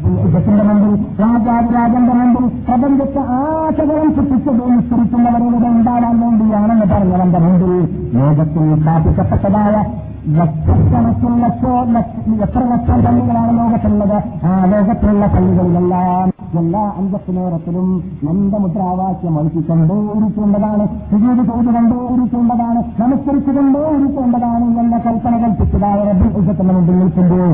ത്തിന്റെ മുമ്പിൽ രാജാതിരാജന്റെ മുമ്പിൽ പ്രപഞ്ചത്തെ ആശകളും സൃഷ്ടിച്ചത് വിസ്തരിക്കുന്നവരുടെ ഉണ്ടാവാൻ വേണ്ടിയാണെന്ന് പറഞ്ഞവന്റെ മുമ്പിൽ ലോകത്തിൽ സ്ഥാപിക്കപ്പെട്ടതായ ലക്ഷക്കണക്കിന് ലക്ഷോ ലക്ഷ- എത്ര ലക്ഷം പള്ളികളാണ് ലോകത്തുള്ളത്? ആ ലോകത്തിലുള്ള പള്ളികളിലെല്ലാം എല്ലാ മുദ്രാവാക്യം ഒഴിച്ചുകൊണ്ടേ ഇരിക്കേണ്ടതാണ്. സുജീത് ചെയ്തുകൊണ്ടേ ഇരിക്കേണ്ടതാണ്. നമസ്കരിച്ചുകൊണ്ടേ ഇരിക്കേണ്ടതാണ് എന്ന കൽപ്പന കൽപ്പിച്ചതായ റബ്ബിൽ മുമ്പിൽ നിൽക്കുമ്പോൾ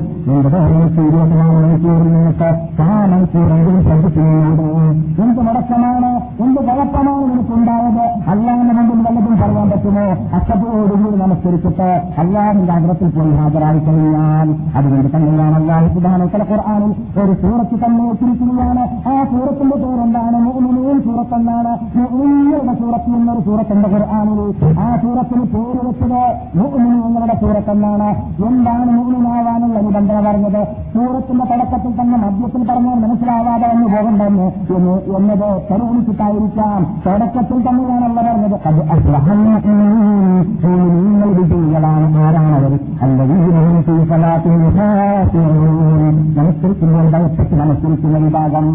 എന്ത് മുടക്കമാണ് എന്ത് കുഴപ്പമാണ് നിനക്കുണ്ടായത്? അള്ളാഹിന്റെ മുമ്പിൽ വല്ലതും പറയാൻ പറ്റുമോ? അക്കത്തോടുകൂടി നമസ്കരിച്ചിട്ട് അല്ലാതിന്റെ അഗ്രത്തിൽ പോയി ഹാജരായി കഴിഞ്ഞാൽ അതുകൊണ്ട് തന്നെയാണ് അള്ളാഹു സുധാനത്തിലെ ഖുർആാനിൽ ഒരു സൂറത്ത് തന്നെ വെച്ചിരിക്കുകയാണ് ആ സൂറത്തിന്റെ പേരെന്താണ്? മുഅ്മിനീൻ സൂറത്ത് എന്നാണ് മുഅ്മിനീങ്ങളുടെ സൂറത്ത് എന്നൊരു സൂറത്തിന്റെ ഖുർആാനിൽ. ആ സൂറത്തിന് പേര് വെച്ചത് മുഅ്മിനീങ്ങളുടെ സൂറത്ത് എന്നാണ് എന്താണ് മുഹമ്മിനാവാനുള്ള നിബന്ധന പറഞ്ഞത്? സൂറത്തിന്റെ തുടക്കത്തിൽ തന്നെ മദ്യത്തിൽ പറഞ്ഞാൽ മനസ്സിലാവാതെ വന്നു പോകണ്ടെന്ന് എന്ന് എന്നത് പരിഗണിച്ചിട്ടായിരിക്കാം തുടക്കത്തിൽ തന്നെയാണല്ലോ പറഞ്ഞത്. അത്. മുഅ്മിനീങ്ങൾ വിജയികളാണ് ആരാണവർ? അല്ലെങ്കിൽ മനസ്സിൽ നമസ്കരിക്കുന്ന വിഭാഗം.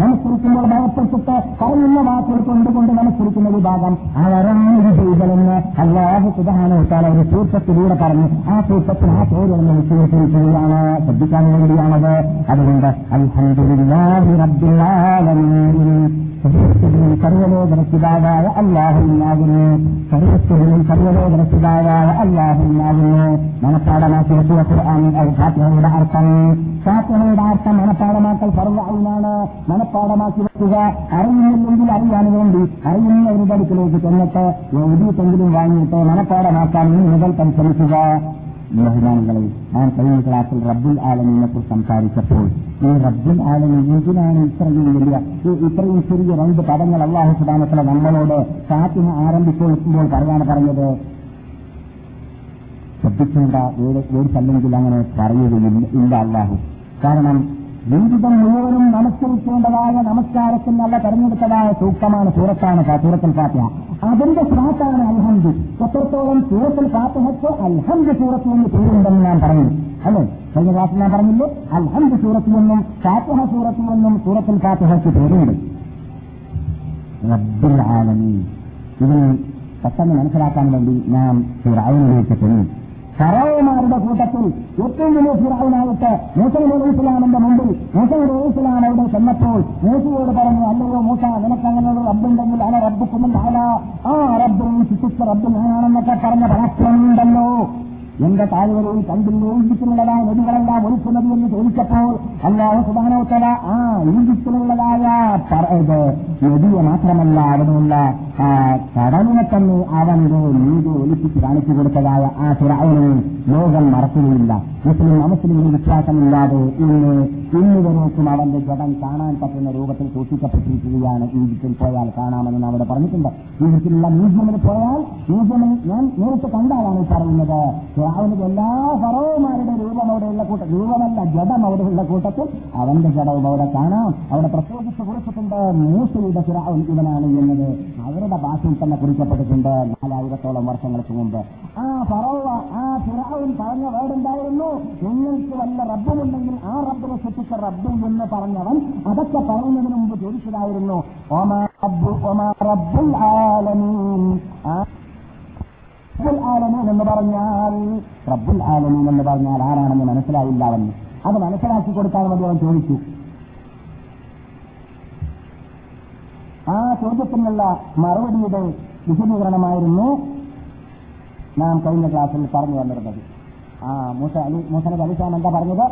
നമസ്കരിക്കുമ്പോൾ ഭയപ്പെട്ടിട്ട് പറയുന്ന കൊണ്ടുകൊണ്ട് നമസ്കരിക്കുന്ന വിഭാഗം അവരാണ് വിജയികളെന്ന് അള്ളാഹു സുധാനോട്ടാൽ അവർ തീർത്ഥത്തിലൂടെ പറഞ്ഞു. ആ സൂത്രത്തിൽ ആ പേരൊന്ന് വിശ്വസിക്കുകയാണ് ശ്രദ്ധിക്കാൻ വേണ്ടിയാണത്. അതുകൊണ്ട് അൽഹംദുലില്ലാഹി റബ്ബിൽ സർവസ്വതിയും സർവലോകരക്ഷിതാവായ അള്ളാഹുവിനാകുന്നു സർവസ്വതിയും സർവലോകരക്ഷിതാവായ അള്ളാഹുവിനാകുന്നു മനപ്പാടമാക്കിയ ഫാത്തിഹയുടെ അർത്ഥം. ഫാത്തിഹയുടെ അർത്ഥം മനപ്പാടമാക്കൽ സർവമാണ് മനപ്പാടമാക്കി വെക്കുക. അറിയുന്നില്ലെങ്കിൽ അറിയാൻ വേണ്ടി അറിയുന്നവരുടെ അടുക്കിലേക്ക് ചെന്നിട്ട് എഴുതിയിട്ടെങ്കിലും വാങ്ങിയിട്ട് മനപ്പാടമാക്കാൻ മുതൽ പരിശ്രമിക്കുക. ബഹുമാനങ്ങളെ ഞാൻ കഴിഞ്ഞ ക്ലാസ്സിൽ റബ്ബുൽ ആലമിനെ കുറിച്ച് സംസാരിച്ചപ്പോൾ ഈ റബ്ബുൽ ആലമി എന്തിനാണ് ഇത്രയും വലിയ ഇത്രയും ചെറിയ രണ്ട് പദങ്ങൾ അള്ളാഹു സുബാനത്തിലെ നമ്മളോട് ഫാത്തിഹ ആരംഭിക്കുമ്പോൾ പറയാണ് പറഞ്ഞത്? ശ്രദ്ധിക്കേണ്ട വേർഡ്സ് അല്ലെങ്കിൽ അങ്ങനെ പറയുകയില്ല ഇല്ല അള്ളാഹു. കാരണം ജീവിതം മുഴുവനും നമസ്കരിക്കേണ്ടതായ നമസ്കാരത്തിൽ നല്ല തെരഞ്ഞെടുത്തതായ സൂക്തമാണ് സൂറത്താണ് സൂറത്തിൽ ഫാത്തിഹ. അതിന്റെ സ്രാത്താണ് അൽഹംദ്. എത്രത്തോളം സൂറത്തിൽ ഫാത്തിഹയ്ക്ക് അൽഹംദ് സൂറത്തിൽ നിന്ന് പേരുണ്ടെന്ന് ഞാൻ പറഞ്ഞു. അല്ലേ? കഴിഞ്ഞ ക്ലാസ്സിൽ ഞാൻ പറഞ്ഞില്ലേ? അൽഹംദ് സൂറത്തിൽ നിന്നും ഫാത്തിഹ സൂറത്തിൽ നിന്നും സൂറത്തിൽ ഫാത്തിഹയ്ക്ക് പേരുണ്ട്. റബ്ബുൽ ആലമീൻ. പെട്ടെന്ന് മനസ്സിലാക്കാൻ വേണ്ടി ഞാൻ ഫിറൌനിലേക്ക് ചെന്നു ഫറോമാരുടെ കൂട്ടത്തിൽ ഏറ്റവും വലിയ ഫിറാവിനായിട്ട് മൂസൈ അലൈഹി ഇസ്ലാമിന്റെ മുമ്പിൽ മൂസയുടെ ഇസ്ലാം അവിടെ ചെന്നപ്പോൾ മൂസയോട് പറഞ്ഞു അല്ലയോ മൂസ നിനക്ക് അങ്ങനെ ഒരു റബ്ബുണ്ടെങ്കിൽ അല റബ്ബ് അല. ആ റബ്ബ് ശിക്ഷിച്ച റബ്ബ് ഞാനാണെന്നൊക്കെ പറഞ്ഞ പരാക്രമമുണ്ടല്ലോ. എന്റെ താഴ്വരയിൽ കണ്ടില്ലേ ഈജിപ്തിലുള്ളതായ നദികളെല്ലാം ഒലിക്കുന്നത് എന്ന് ചോദിച്ചപ്പോൾ അല്ലാഹു സുബാനോത്തല ആ ഈജിപ്തിലുള്ളതായ നദിയെ മാത്രമല്ല അവിടെയുള്ള കടലിനെ തന്നെ അവനൊരു നീതി ഒലിപ്പിച്ച് കാണിച്ചു കൊടുത്തതായ ആ ഫിറൌനെ ലോകം മറക്കുകയില്ല. മുസ്ലിം അമുസ്ലിമിന് വിശ്വാസമില്ലാതെ ഇന്ന് ഇന്നുവരേക്കും അവന്റെ ജഡം കാണാൻ പറ്റുന്ന രൂപത്തിൽ സൂക്ഷിക്കപ്പെട്ടിരിക്കുകയാണ്. ഈജിപ്തിൽ പോയാൽ കാണാമെന്ന് അവിടെ പറഞ്ഞിട്ടുണ്ട്. ഈജിപ്തിലുള്ള മ്യൂസിയമിൽ പോയാൽ മ്യൂസിയമിൽ ഞാൻ നേരിട്ട് കണ്ടാലാണ് പറയുന്നത്. ഫിറൌന് എല്ലാ ഫറോമാരുടെ രൂപം അവിടെയുള്ള കൂട്ടം രൂപമല്ല ജഡം അവിടെയുള്ള കൂട്ടത്തിൽ അവന്റെ ജഡവും അവിടെ കാണാം. അവിടെ പ്രത്യേകിച്ച് കുറിച്ചിട്ടുണ്ട്. മൂസയുടെ ഫിറാവൻ ഇവനാണ് എന്നത്. അവരുടെ ഭാഷയിൽ തന്നെ കുറിക്കപ്പെട്ടിട്ടുണ്ട് നാലായിരത്തോളം വർഷങ്ങൾക്ക് മുമ്പ്. ആ ഫറോവ ആ ഫിറാവൻ പറഞ്ഞ വേർഡുണ്ടായിരുന്നു നിങ്ങൾക്ക് വല്ല റബ്ബുമുണ്ടെങ്കിൽ ആ റബ്ബിനെ സൃഷ്ടിച്ച റബ്ബ് എന്ന് പറഞ്ഞവൻ അതൊക്കെ പറയുന്നതിന് മുമ്പ് ചോദിച്ചതായിരുന്നു ഓമാ റബ്ബുൽ ആലമീൻ. ആലമീൻ എന്ന് പറഞ്ഞാൽ റബ്ബുൽ ആലമീൻ എന്ന് പറഞ്ഞാൽ ആരാണെന്ന് മനസ്സിലായില്ല അവന്. അത് മനസ്സിലാക്കി കൊടുക്കാൻ വേണ്ടി അവൻ ചോദിച്ചു. ആ ചോദ്യത്തിനുള്ള മറുപടിയുടെ വിശദീകരണമായിരുന്നു നാം കഴിഞ്ഞ ക്ലാസ്സിൽ പറഞ്ഞു വന്നിരുന്നത്. ആ മൂസ അലി മൂസനബ് അലിസാൻ എന്താ പറഞ്ഞത്?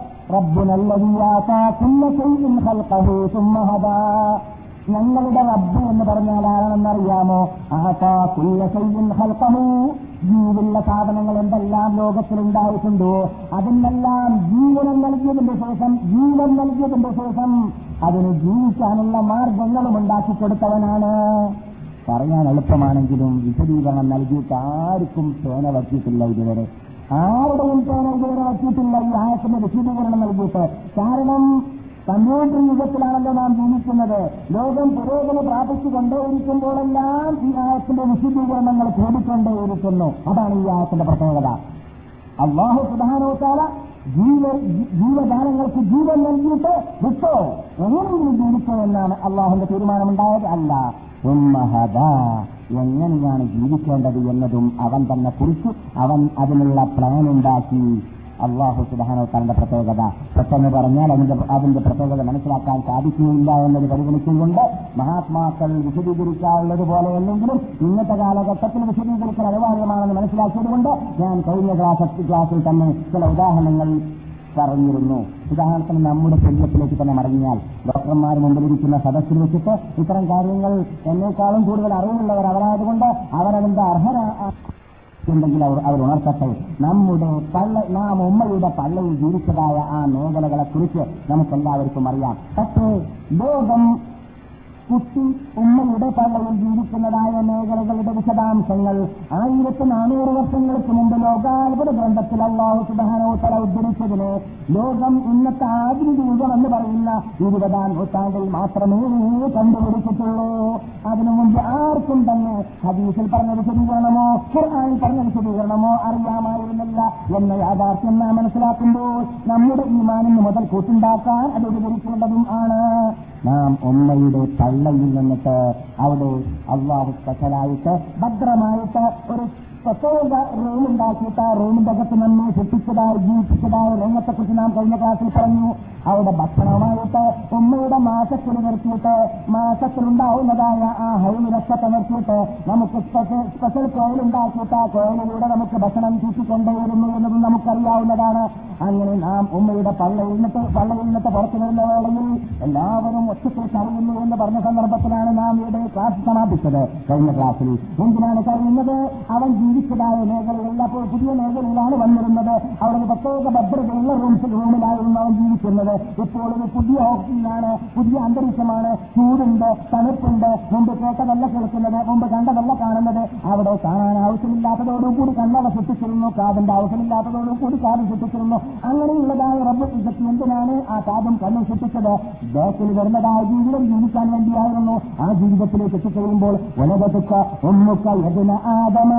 ഞങ്ങളുടെ റബ്ബ് എന്ന് പറഞ്ഞാൽ ആരാണെന്നറിയാമോ? ആതാ കുല്ല ശൈഇൻ ഖൽഖഹു. ജീവുള്ള സാധനങ്ങൾ എന്തെല്ലാം ലോകത്തിലുണ്ടായിട്ടുണ്ടോ അതിനെല്ലാം ജീവനം നൽകിയതിന്റെ ശേഷം ജീവൻ നൽകിയതിന്റെ ശേഷം അതിന് ജീവിക്കാനുള്ള മാർഗങ്ങളും ഉണ്ടാക്കി കൊടുത്തവനാണ്. പറയാൻ എളുപ്പമാണെങ്കിലും വിശദീകരണം നൽകിയിട്ട് ആർക്കും പേന വച്ചിട്ടില്ല ഇതുവരെ. ആരുടെയും പേന ഇതുവരെ വച്ചിട്ടില്ല ഈ ആയത്തിന്റെ വിശദീകരണം നൽകിയിട്ട്. കാരണം കമ്പ്യൂട്ടർ യുഗത്തിലാണല്ലോ നാം ജീവിക്കുന്നത്. ലോകം പുരോഗതി പ്രാപിച്ചുകൊണ്ടേയിരിക്കുമ്പോഴെല്ലാം ഈ ആയത്തിന്റെ വിശദീകരണങ്ങൾ ചോദിക്കൊണ്ടേയിരിക്കുന്നു അതാണ് ഈ ആയത്തിന്റെ പ്രത്യേകത. അള്ളാഹു സുധാനോത്താല ജീവ ജീവജാലങ്ങൾക്ക് ജീവൻ നൽകിയിട്ട് വിട്ടോ? എങ്ങനെയെങ്കിലും ജീവിക്കോ എന്നാണ് അള്ളാഹുന്റെ തീരുമാനമുണ്ടായത് അല്ല. ഉമ്മഹദ എങ്ങനെയാണ് ജീവിക്കേണ്ടത് എന്നതും അവൻ തന്നെ കുറിച്ച് അവൻ അതിനുള്ള പ്ലാൻ ഉണ്ടാക്കി. അള്ളാഹു സുബാനോത്താറിന്റെ പ്രത്യേകത. പെട്ടെന്ന് പറഞ്ഞാൽ അതിന്റെ അതിന്റെ പ്രത്യേകത മനസ്സിലാക്കാൻ സാധിക്കുകയില്ല എന്നത് പരിഗണിച്ചുകൊണ്ട് മഹാത്മാക്കൾ വിശദീകരിക്കാറുള്ളത് പോലെയല്ലെങ്കിലും ഇന്നത്തെ കാലഘട്ടത്തിൽ വിശദീകരിക്കൽ അനിവാര്യമാണെന്ന് മനസ്സിലാക്കിയതുകൊണ്ട് ഞാൻ കഴിഞ്ഞ ക്ലാസ് ക്ലാസ്സിൽ തന്നെ ചില ഉദാഹരണങ്ങൾ പറഞ്ഞിരുന്നു. ഉദാഹരണത്തിന് നമ്മുടെ ശരീരത്തിലേക്ക് തന്നെ മടങ്ങിയാൽ ഡോക്ടർമാർ മുമ്പിലിരിക്കുന്ന സദസ്സിൽ വെച്ചിട്ട് ഇത്തരം കാര്യങ്ങൾ എന്നേക്കാളും കൂടുതൽ അറിവുള്ളവർ അവരായതുകൊണ്ട് അവരതിന്റെ അർഹരാ ഉണ്ടെങ്കിൽ അവർ അവർ നമ്മുടെ പള്ള നാം ഉമ്മയുടെ പള്ളയിൽ ജീവിച്ചതായ ആ മേഖലകളെ കുറിച്ച് നമുക്കെല്ലാവർക്കും അറിയാം. പക്ഷേ ലോകം കുട്ടി ഉമ്മയുടെ പള്ളയിൽ ജീവിക്കുന്നതായ മേഖലകളുടെ വിശദാംശങ്ങൾ. ആയിരത്തി നാനൂറ് വർഷങ്ങൾക്ക് മുമ്പ് ലോകാത്ഭുത ഗ്രന്ഥത്തിൽ അള്ളാഹു സുബാനോത്തല ഉദ്ധരിച്ചതിന് ലോകം ഇന്നത്തെ ആധുനിക യുഗം എന്ന് പറയുന്ന ഇരുപതാം നൂറ്റാണ്ടിൽ മാത്രമേ കണ്ടുപിടിച്ചിട്ടുള്ളൂ. അതിനു മുമ്പ് ആർക്കും തന്നെ ഹദീസിൽ പറഞ്ഞ വിശദീകരണമോ ഖുർആാനിൽ പറഞ്ഞ വിശദീകരണമോ അറിയാമായിരുന്നില്ല എന്ന യാഥാർത്ഥ്യം നാം മനസ്സിലാക്കുമ്പോൾ നമ്മുടെ ഈമാനിന് മുതൽ കൂട്ടുണ്ടാക്കാൻ അത് ഉപകരിക്കേണ്ടതും ആണ്. നാം ഉമ്മയുടെ പള്ളയിൽ നിന്നിട്ട് അവിടെ അള്ളാഹു സ്പെഷ്യലായിട്ട് ഭദ്രമായിട്ട് ഒരു പ്രത്യേക റൂം ഉണ്ടാക്കിയിട്ട് ആ റൂമിന്റെ അകത്ത് നമ്മെ സൃഷ്ടിച്ചതായി ജീവിപ്പിച്ചതായ രംഗത്തെക്കുറിച്ച് നാം കഴിഞ്ഞ ക്ലാസ്സിൽ പറഞ്ഞു. അവിടെ ഭക്ഷണമായിട്ട് ഉമ്മയുടെ മാസത്തിൽ നിർത്തിയിട്ട് മാസത്തിലുണ്ടാവുന്നതായ ആ ഹൈവിലൊക്കെ നിർത്തിയിട്ട് നമുക്ക് സ്പെഷ്യൽ കോയിൽ ഉണ്ടാക്കിയിട്ട് ആ കോയിലിലൂടെ നമുക്ക് ഭക്ഷണം ചൂട്ടിക്കൊണ്ടേയിരുന്നു എന്നത് നമുക്കറിയാവുന്നതാണ്. അങ്ങനെ നാം ഉമ്മയുടെ പള്ളയിൽ നിന്നിട്ട് പള്ളയിൽ നിന്നിട്ട് പുറത്തു വരുന്ന വേളയിൽ എല്ലാവരും ഒറ്റത്തിൽ കറിയുന്നു എന്ന് പറഞ്ഞ സന്ദർഭത്തിലാണ് നാം ഇവിടെ ക്ലാസ് സമാപിച്ചത്. കഴിഞ്ഞ ക്ലാസ്സിൽ എന്തിനാണ് കറിയുന്നത് അവൻ ജീവിച്ചതായ മേഖലകളിൽ അപ്പോൾ പുതിയ മേഖലയിലാണ് വന്നിരുന്നത്. അവിടെ പ്രത്യേക ഭദ്രതയുള്ള റൂംസ് റൂമിലായിരുന്നു അവൻ ജീവിക്കുന്നത്. ഇപ്പോൾ ഒരു പുതിയ ഓക്സിജനാണ് പുതിയ അന്തരീക്ഷമാണ്. ചൂടുണ്ട് തണുപ്പുണ്ട്. മുമ്പ് കേട്ടതല്ല കേൾക്കുന്നത് മുമ്പ് കണ്ടതല്ല കാണുന്നത്. അവിടെ കാണാൻ ആവശ്യമില്ലാത്തതോടുകൂടി കണ്ണവ സൃഷ്ടിച്ചിരുന്നു കാതിന്റെ ആവശ്യമില്ലാത്തതോടുകൂടി കാത് സൃഷ്ടിച്ചിരുന്നു അങ്ങനെയുള്ളതായ റബ്ബ് ഇതൊക്കെ എന്തിനാണ് ആ കാതും കണ്ണും സൃഷ്ടിച്ചത് ബാക്കിൽ വരുന്നതായ ജീവിതം ജീവിക്കാൻ വേണ്ടിയായിരുന്നു. ആ ജീവിതത്തിലേക്ക് എത്തിക്കഴിയുമ്പോൾ വലതൊക്കെ ഒന്നുക്ക ആദമ ആദമ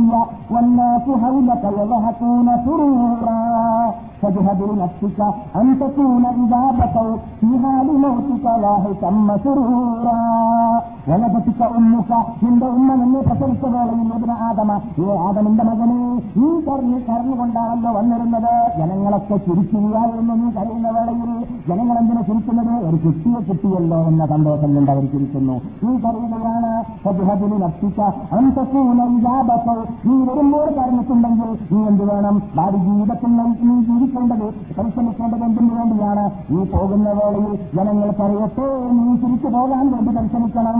أمرا والناس حولك يضحكون سرورا. فاجهد لنفسك أن تكون إذا بكوا في حال موتك لا ثم سرورا. വലപത്തിക്ക ഉമ്മുക നിന്റെ ഉമ്മ നിന്നെ പ്രസവിച്ച വേളയിൽ ഇതിന് ആദമ ഏ ആദമിന്റെ മകനെ ഈ കരഞ്ഞ് കരഞ്ഞുകൊണ്ടാണല്ലോ വന്നിരുന്നത്. ജനങ്ങളൊക്കെ ചിരിക്കുകയായിരുന്നു നീ കരയുന്ന വേളയിൽ ജനങ്ങൾ എന്തിനെ ചിരിക്കുന്നത്? ഒരു കുട്ടിയെ കിട്ടിയല്ലോ എന്ന സന്തോഷം കൊണ്ട് അവർ ചിരിക്കുന്നു. നീ കരയുകയാണ് സദ്ഹദിന് നർത്തിക്ക അന്തസൂനൈജാബത്ത് നീ വരുമ്പോൾ കരഞ്ഞിട്ടുണ്ടെങ്കിൽ നീ എന്ത് വേണം? ഭാര്യ ജീവിതത്തിൽ നീ ജീവിക്കേണ്ടത് പരിശ്രമിക്കേണ്ടത് എന്തിനു വേണ്ടിയാണ്? നീ പോകുന്ന വേളയിൽ ജനങ്ങൾ പറയട്ടെ നീ തിരിച്ചു പോകാൻ വേണ്ടി പരിശ്രമിക്കണം.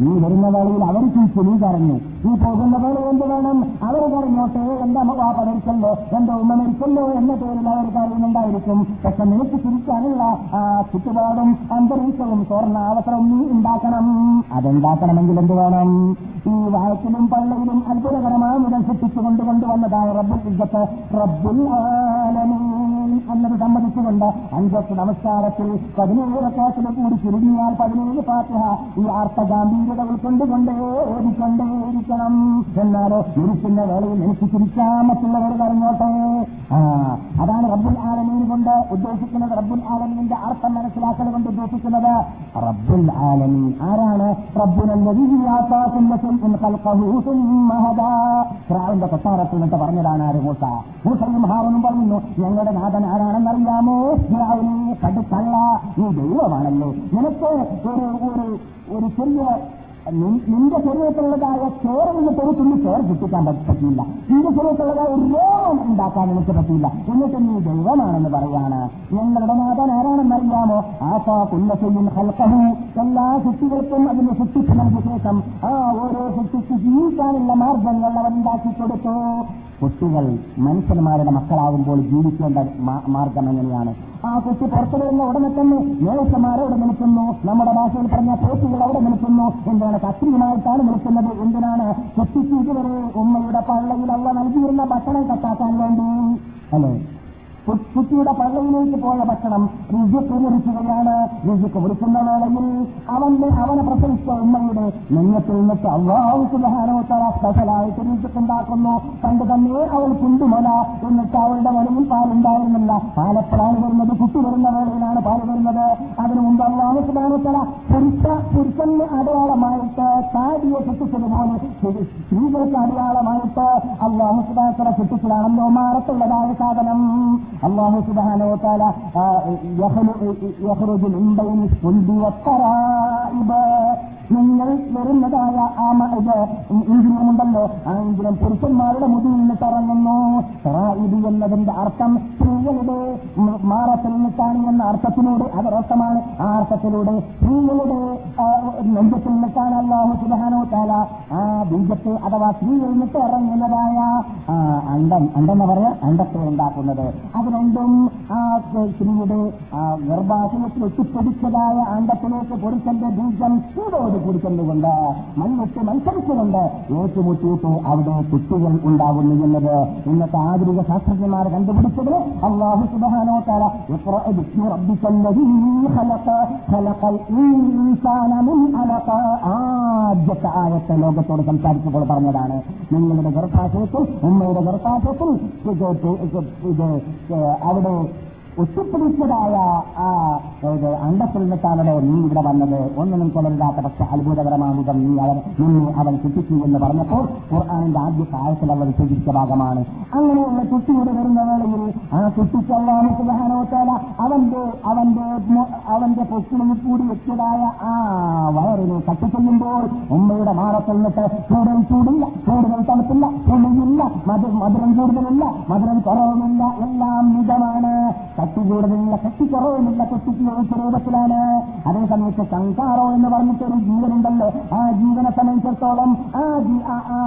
നീ വരുന്ന വേളയിൽ അവർ ചിരിച്ചു നീ കരഞ്ഞു നീ പോകുന്ന വേള എന്ത് വേണം? അവർ കരഞ്ഞോട്ടെ എന്റെ വാപ്പ മരിച്ചല്ലോ എന്റെ ഉമ്മ മരിച്ചല്ലോ എന്ന പേരിൽ അവർ കരയുന്നുണ്ടായിരിക്കും പക്ഷെ നിനക്ക് ചിരിക്കാനുള്ള ആ ചുറ്റുപാടും അന്തരീക്ഷവും സ്വർണ അവസരം നീ ഉണ്ടാക്കണം. അതുണ്ടാക്കണമെങ്കിൽ എന്ത് വേണം? ഈ വായത്തിലും പള്ളിയിലും അത്ഭുതകരമായ മുതൽ സൃഷ്ടിച്ചുകൊണ്ട് കൊണ്ടുവന്നതാണ് റബ്ബുൽ ഇജ്ജത്ത്. റബ്ബുൽ എന്നത് സംബന്ധിച്ചുകൊണ്ട് അഞ്ചത്ത് നമസ്കാരത്തിൽ പതിനേഴ് കാശിലെ കൂടി ചുരുങ്ങിയാൽ പതിനേഴ് ഫാത്തിഹ. ഈ ആർത്ത ഗാംഭീര്യത ഉൾക്കൊണ്ടുകൊണ്ടേ ഓടിക്കൊണ്ടേയിരിക്കണം എന്നാലോ ഇരിക്കുന്ന വേളയിൽ എനിക്ക് ചിരിക്കാൻ മറ്റുള്ളവർ പറഞ്ഞോട്ടെ അതാണ് റബ്ബുൽ ആലമീൻ കൊണ്ട് ഉദ്ദേശിക്കുന്നത്. റബ്ബുൽ ആലമീന്റെ അർത്ഥം മനസ്സിലാക്കൽ കൊണ്ട് ഉദ്ദേശിക്കുന്നത്. റബ്ബുൽ ആലമീൻ ആരാണ്? റബ്ബുനന്റെ കൊട്ടാരത്തിൽ നിന്നിട്ട് പറഞ്ഞതാണ് ആര്? മൂസ. മൂസയും ഹാറനും പറയുന്നു ഞങ്ങളുടെ നാഥൻ ആരാണെന്നറിയാമോ കടുത്തള്ള. ഈ ദൈവമാണല്ലോ. നിനക്ക് ഒരു ഒരു ഒരു ചെറിയ നി- നിന്റെ ശരീരത്തിലുള്ളതായ ചോറ് നിന്ന് ഒരു ചോറ് കിട്ടിക്കാൻ പറ്റില്ല നിന്റെ ശരീരത്തിലുള്ളതായ ഒരു രോഗം ഉണ്ടാക്കാൻ എനിക്ക് പറ്റില്ല എന്നിട്ട് നീ ദൈവമാണെന്ന് പറയാണ്. ഞങ്ങളുടെ നാഥൻ ആരാണെന്നറിയാമോ? ആശാ കുല്ലസയും ഹൽക്കഹു എല്ലാ കുട്ടികൾക്കും അതിന് സൃഷ്ടിച്ചു നൽകിയ ശേഷം ആ ഓരോ കുട്ടിക്ക് ജീവിക്കാനുള്ള മാർഗങ്ങൾ അവർ ഉണ്ടാക്കി കൊടുത്തു. കുട്ടികൾ മനുഷ്യന്മാരുടെ മക്കളാകുമ്പോൾ ജീവിക്കേണ്ട മാർഗം എങ്ങനെയാണ്? ആ കുട്ടി പുറത്തു വരുന്ന ഉടനെ തന്നെ നേഴ്സന്മാർ അവിടെ നിൽക്കുന്നു. നമ്മുടെ ഭാഷയിൽ പറഞ്ഞ പോറ്റുകൾ അവിടെ നിൽക്കുന്നു. എന്താണ് കത്രിയുമായിട്ടാണ് നിൽക്കുന്നത് എന്തിനാണ്? കുട്ടിക്ക് ഇതുവരെ ഉമ്മയുടെ പള്ളയിൽ അവ നൽകിയിരുന്ന ഭക്ഷണം കത്താക്കാൻ വേണ്ടി. അല്ലേ? കുട്ടിയുടെ പള്ളയിലേക്ക് പോയ ഭക്ഷണം രുചിക്ക് മുറിക്കുകയാണ് രുചിക്ക് മുറിക്കുന്ന വേളയിൽ അവന്റെ അവനെ പ്രസവിച്ച ഉമ്മയുടെ നെഞ്ഞത്തിൽ നിന്നിട്ട് അള്ളാഹു സുബാനോത്തര സ്പെഷ്യലായിട്ട് രുചിക്കുണ്ടാക്കുന്നു പണ്ട് തന്നെ അവൾ കുണ്ടുമല എന്നിട്ട് അവളുടെ മലയിൽ പാലുണ്ടായിരുന്നില്ല. പാലെപ്പോഴാണ് വരുന്നത് കുട്ടി വരുന്ന വേളയിലാണ് പാൽ വരുന്നത്. അതിനു മുമ്പ് അള്ളാഹു സുബാനോത്തര പുരുഷ പുരുഷന് അടയാളമായിട്ട് താടിയെ കെട്ടിച്ചതുപോലെ സ്ത്രീകൾക്ക് അടയാളമായിട്ട് അള്ളാഹു സുബാനോത്തര കെട്ടിച്ചതാണല്ലോ മാറത്തുള്ളതായ സാധനം. അള്ളാഹു സുബാനോ താല നിങ്ങൾ വരുന്നതായ ആ ഇന്ദ്രിയമുണ്ടല്ലോ. ആ ഇഞ്ചിനം പുരുഷന്മാരുടെ മുതിൽ നിന്ന് തറങ്ങുന്നു ഇത് എന്നതിന്റെ അർത്ഥം സ്ത്രീകളുടെ മാറത്തിൽ നിന്നിട്ടാണ് എന്ന അർത്ഥത്തിലൂടെ അതൊരർത്ഥമാണ് ആ അർത്ഥത്തിലൂടെ സ്ത്രീകളുടെ നെഞ്ചത്തിൽ നിന്നിട്ടാണ് അള്ളാഹു സുധാനോ താല ആ ബീജത്തെ അഥവാ സ്ത്രീയിൽ നിന്നിട്ട് ഇറങ്ങുന്നതായ അണ്ടം അണ്ടെന്ന് പറയാ? അണ്ടത്തെ ഉണ്ടാക്കുന്നത്. അത് രണ്ടും ആ സ്ത്രീയുടെ ഗർഭാശയത്തിൽ എത്തിപ്പിടിച്ചതായ അണ്ടത്തിലേക്ക് പുരുഷന്റെ ബീജം ചൂടോട് കുടിച്ചുകൊണ്ട് മണ്ണൊക്കെ മത്സരിച്ചുകൊണ്ട് ഏറ്റുമുട്ടിയിട്ട് അവിടെ കുട്ടികൾ ഉണ്ടാകുന്നു എന്നത് ഇന്നത്തെ ആധുനിക ശാസ്ത്രജ്ഞന്മാർ കണ്ടുപിടിച്ചത് അള്ളാഹു സുബാനോ തല ആദ്യത്തെ ആയത്തെ ലോകത്തോട് സംസാരിച്ചപ്പോൾ പറഞ്ഞതാണ്. നിങ്ങളുടെ ഗർഭാശയത്തിൽ ഉമ്മയുടെ ഗർഭാശയത്തിൽ ഇത് അവിടെ ഒത്തുപിടിച്ചതായ ആ അണ്ടത്തിൽ നിന്നിട്ടാണല്ലോ നീ ഇവിടെ വന്നത്? ഒന്നിനും കൊലരില്ലാത്ത പക്ഷെ അത്ഭുതകരമാമുഖം നീ അവൻ നിന്നെ അവൻ കുട്ടിച്ചു എന്ന് പറഞ്ഞപ്പോൾ ഖുർആാനിന്റെ ആദ്യ കാലത്തിൽ അവർ ചിന്തിച്ച ഭാഗമാണ്. അങ്ങനെയുള്ള കുട്ടിയുടെ വരുന്ന വേളയിൽ ആ കുട്ടിക്ക് അള്ളാഹു സുബാനോത്താല അവന്റെ അവന്റെ അവന്റെ പൊക്കിളിൽ കൂടി വെച്ചതായ ആ വയറിനെ കട്ട് ചെയ്യുമ്പോൾ ഉമ്മയുടെ മാറത്തിൽ നിന്നിട്ട് കൂടുതൽ ചൂടില്ല കൂടുതൽ തണുപ്പില്ല ചുളിയില്ല മധു മധുരം കൂടുതലില്ല മധുരം കുറവുമില്ല എല്ലാം മിതമാണ്. കട്ടി കൂടുതലില്ല കട്ടി എന്നുള്ള കട്ടിക്ക് യോജിച്ച രൂപത്തിലാണ് അതേ സമയത്ത് സംസാറോ എന്ന് പറഞ്ഞിട്ടൊരു ജീവനുണ്ടല്ലോ. ആ ജീവനെ സംബന്ധിച്ചിടത്തോളം ആ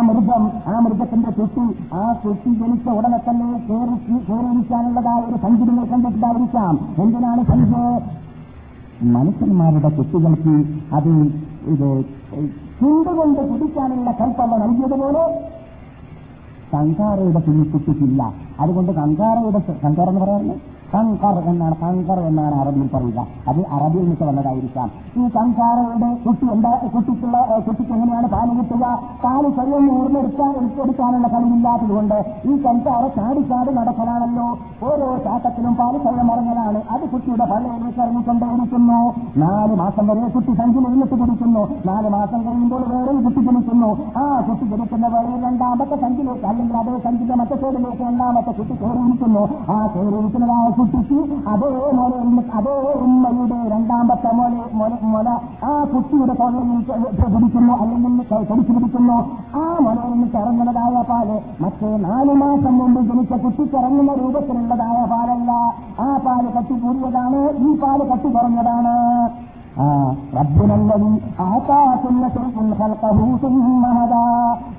മൃഗം ആ മൃഗത്തിന്റെ കുട്ടി ആ കുട്ടി ജനിച്ച ഉടനെ തന്നെ കയറി കയറിയിരിക്കാനുള്ളതായ ഒരു സഞ്ചി നിങ്ങൾ കണ്ടിട്ടുണ്ടായിരിക്കാം. എന്തിനാണ് സഞ്ചി? മനുഷ്യന്മാരുടെ കുട്ടികൾക്ക് അത് ഇത് ചുണ്ടുകൊണ്ട് കുടിക്കാനുള്ള കൽപ്പന നൽകിയതുപോലെ കങ്കാറയുടെ കുഞ്ഞു കുട്ടിക്കില്ല അതുകൊണ്ട് കങ്കാർ എന്ന് പറയാറില്ല കങ്കർ എന്നാണ് കങ്കർ എന്നാണ് അറബിയിൽ പറയുക. അത് അറബിയിൽ നിന്ന് വന്നതായിരിക്കാം. ഈ കങ്കാറയുടെ കുട്ടി എന്താ കുട്ടിക്കുള്ള കുട്ടിക്ക് എങ്ങനെയാണ് പാൽ കിട്ടുക? പാൽ സ്വയം ഊർന്നെടുക്കാൻ എടുത്തെടുക്കാനുള്ള കഴിവില്ലാത്തതുകൊണ്ട് ഈ കങ്കാറ ചാടി ചാടി നടക്കലാണല്ലോ. ഓരോ ചാട്ടത്തിലും പാൽ ശരീരം ഇറങ്ങലാണ് അത് കുട്ടിയുടെ പള്ളയിലേക്ക് ഇറങ്ങിക്കൊണ്ടേയിരിക്കുന്നു. നാല് മാസം വരെ കുട്ടി സഞ്ചി നിന്നിട്ട് കുടിക്കുന്നു. നാല് മാസം കഴിയുമ്പോൾ വേറെ കുട്ടി ജനിക്കുന്നു. ആ കുട്ടി ജനിക്കുന്ന വേളയിൽ രണ്ടാമത്തെ സഞ്ചിലേക്ക് അല്ലെങ്കിൽ അതേ സഞ്ചിന്റെ മറ്റേ സൈഡിലേക്ക് രണ്ടാമത്തെ കുട്ടി കയറിയിരിക്കുന്നു. ആ കയറിയിരിക്കുന്നതായ കുട്ടിക്ക് അതേ മോലെ അതേ ഉമ്മയുടെ രണ്ടാമത്തെ മോലെ മോലെ മോല ആ കുട്ടിയുടെ തൊള്ളയിൽ പിടിക്കുന്നു അല്ലെങ്കിൽ കടിച്ചു പിടിക്കുന്നു ആ മോലെ നിന്ന് ഇറങ്ങുന്നതായ പാൽ മറ്റേ നാലു മാസം മുമ്പ് ജനിച്ച കുട്ടിക്ക് ഇറങ്ങുന്ന രൂപത്തിലുള്ളതായ പാലല്ല. ആ പാൽ കട്ടി കൂടിയതാണ് ഈ പാൽ കട്ടി കുറഞ്ഞതാണ്.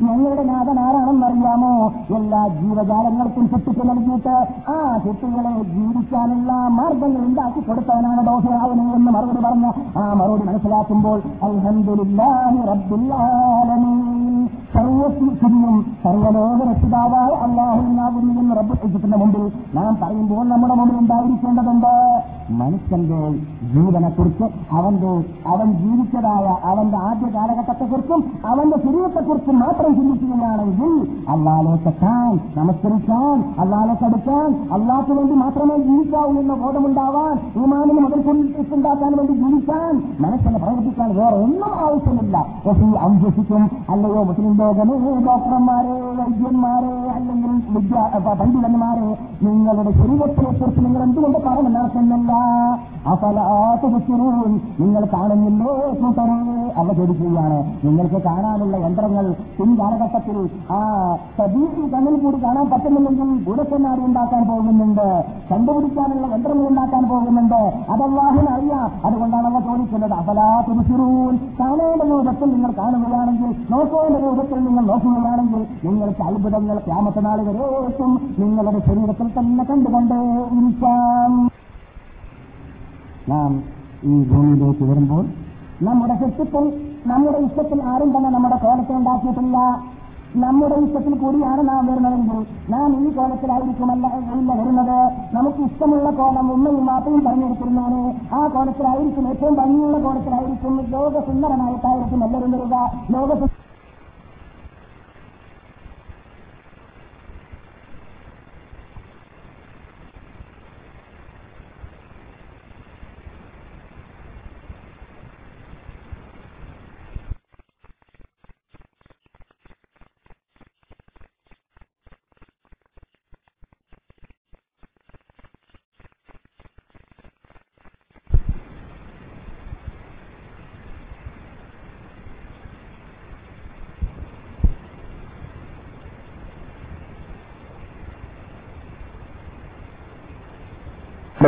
ഞങ്ങളുടെ നാഥൻ ആരാണെന്നറിയാമോ എല്ലാ ജീവജാലങ്ങൾക്കും ചുറ്റിച്ച് നൽകിയിട്ട് ആ ചുറ്റുകളെ ജീവിക്കാനുള്ള മാർഗങ്ങൾ ഉണ്ടാക്കി കൊടുത്തവനാണ് ദോഹയാവുന്നത് എന്ന് മറുപടി പറഞ്ഞ ആ മറുപടി മനസ്സിലാക്കുമ്പോൾ അൽഹംദുലില്ലാഹി റബ്ബിൽ ആലമീൻ. സർവലോക രക്ഷിതാവായ അള്ളാഹുവിനാകുന്നു എന്ന് റബ്ബ് ഇജ്ജത്തിന്റെ മുമ്പിൽ നാം പറയുമ്പോൾ നമ്മുടെ മുമ്പിൽ ഉണ്ടായിരിക്കേണ്ടതുണ്ട്. മനുഷ്യന്റെ ജീവനെക്കുറിച്ച് അവന്റെ അവൻ ജീവിച്ചതായ അവന്റെ ആദ്യ കാലഘട്ടത്തെക്കുറിച്ചും അവന്റെ ശരീരത്തെക്കുറിച്ചും മാത്രം ചിന്തിക്കുകയാണെങ്കിൽ അള്ളാലേക്കെത്താൻ നമസ്കരിക്കാൻ അള്ളാലേക്ക് കടുക്കാൻ അള്ളാഹ്ക്ക് വേണ്ടി മാത്രമേ ജീവിക്കാവൂ എന്ന ബോധമുണ്ടാവാൻ ഈമാനിന് മുതൽ ഉണ്ടാക്കാൻ വേണ്ടി ജീവിക്കാൻ മനസ്സിനെ പ്രവർത്തിക്കാൻ വേറെ ഒന്നും ആവശ്യമില്ല. അന്വേഷിക്കും അല്ലയോ മുസ്ലിം ലോകമേ ഡോക്ടർമാരെ വൈദ്യന്മാരെ അല്ലെങ്കിൽ വിദ്യാ പണ്ഡിതന്മാരെ നിങ്ങളുടെ ശരീരത്തിനെ കുറിച്ച് നിങ്ങൾ എന്തുകൊണ്ട് പറഞ്ഞു നടത്തുന്നില്ല അഫലാത്തുറൂൻ നിങ്ങൾ കാണുന്നില്ലേ കൂട്ടരെ അവ ചോദിക്കുകയാണ് നിങ്ങൾക്ക് കാണാനുള്ള യന്ത്രങ്ങൾ പിൻകാലഘട്ടത്തിൽ ആ സതീഷ് കണ്ണിൽ കൂടി കാണാൻ പറ്റുന്നില്ലെങ്കിൽ ഗുണക്കണ്ണാടി ഉണ്ടാക്കാൻ പോകുന്നുണ്ട്. കണ്ടുപിടിക്കാനുള്ള യന്ത്രങ്ങൾ ഉണ്ടാക്കാൻ പോകുന്നുണ്ട്. അതല്ലാഹിന് അറിയാം. അതുകൊണ്ടാണ് അവ ചോദിക്കുന്നത്. അഫലാത്തുറൂൻ കാണേണ്ട രൂപത്തിൽ നിങ്ങൾ കാണുകയാണെങ്കിൽ നോക്കേണ്ട രൂപത്തിൽ നിങ്ങൾ നോക്കുകയാണെങ്കിൽ നിങ്ങൾക്ക് അത്ഭുതങ്ങൾ ക്യാമത്തെ നാൾ വരേക്കും നിങ്ങളുടെ ശരീരത്തിൽ തന്നെ കണ്ടുകൊണ്ടേ ഇരിക്കാം. നാം ഈ ഭൂമിയിലേക്ക് വരുമ്പോൾ നമ്മുടെ സൃഷ്ടിത്തിൽ നമ്മുടെ ഇഷ്ടത്തിൽ ആരും തന്നെ നമ്മുടെ കോലത്തെ ഉണ്ടാക്കിയിട്ടില്ല. നമ്മുടെ ഇഷ്ടത്തിൽ കൂടിയാണ് നാം വരുന്നതെങ്കിൽ നാം ഈ കോലത്തിലായിരിക്കുമല്ല ഇല്ല വരുന്നത്. നമുക്ക് ഇഷ്ടമുള്ള കോലം ഉമ്മയും മാപ്പയും പറഞ്ഞെടുത്തിരുന്നാണ് ആ കോലത്തിലായിരിക്കും ഏറ്റവും ഭംഗിയുള്ള കോലത്തിലായിരിക്കും ലോകസുന്ദരമായിട്ടായിരിക്കും എല്ലാവരും വരിക.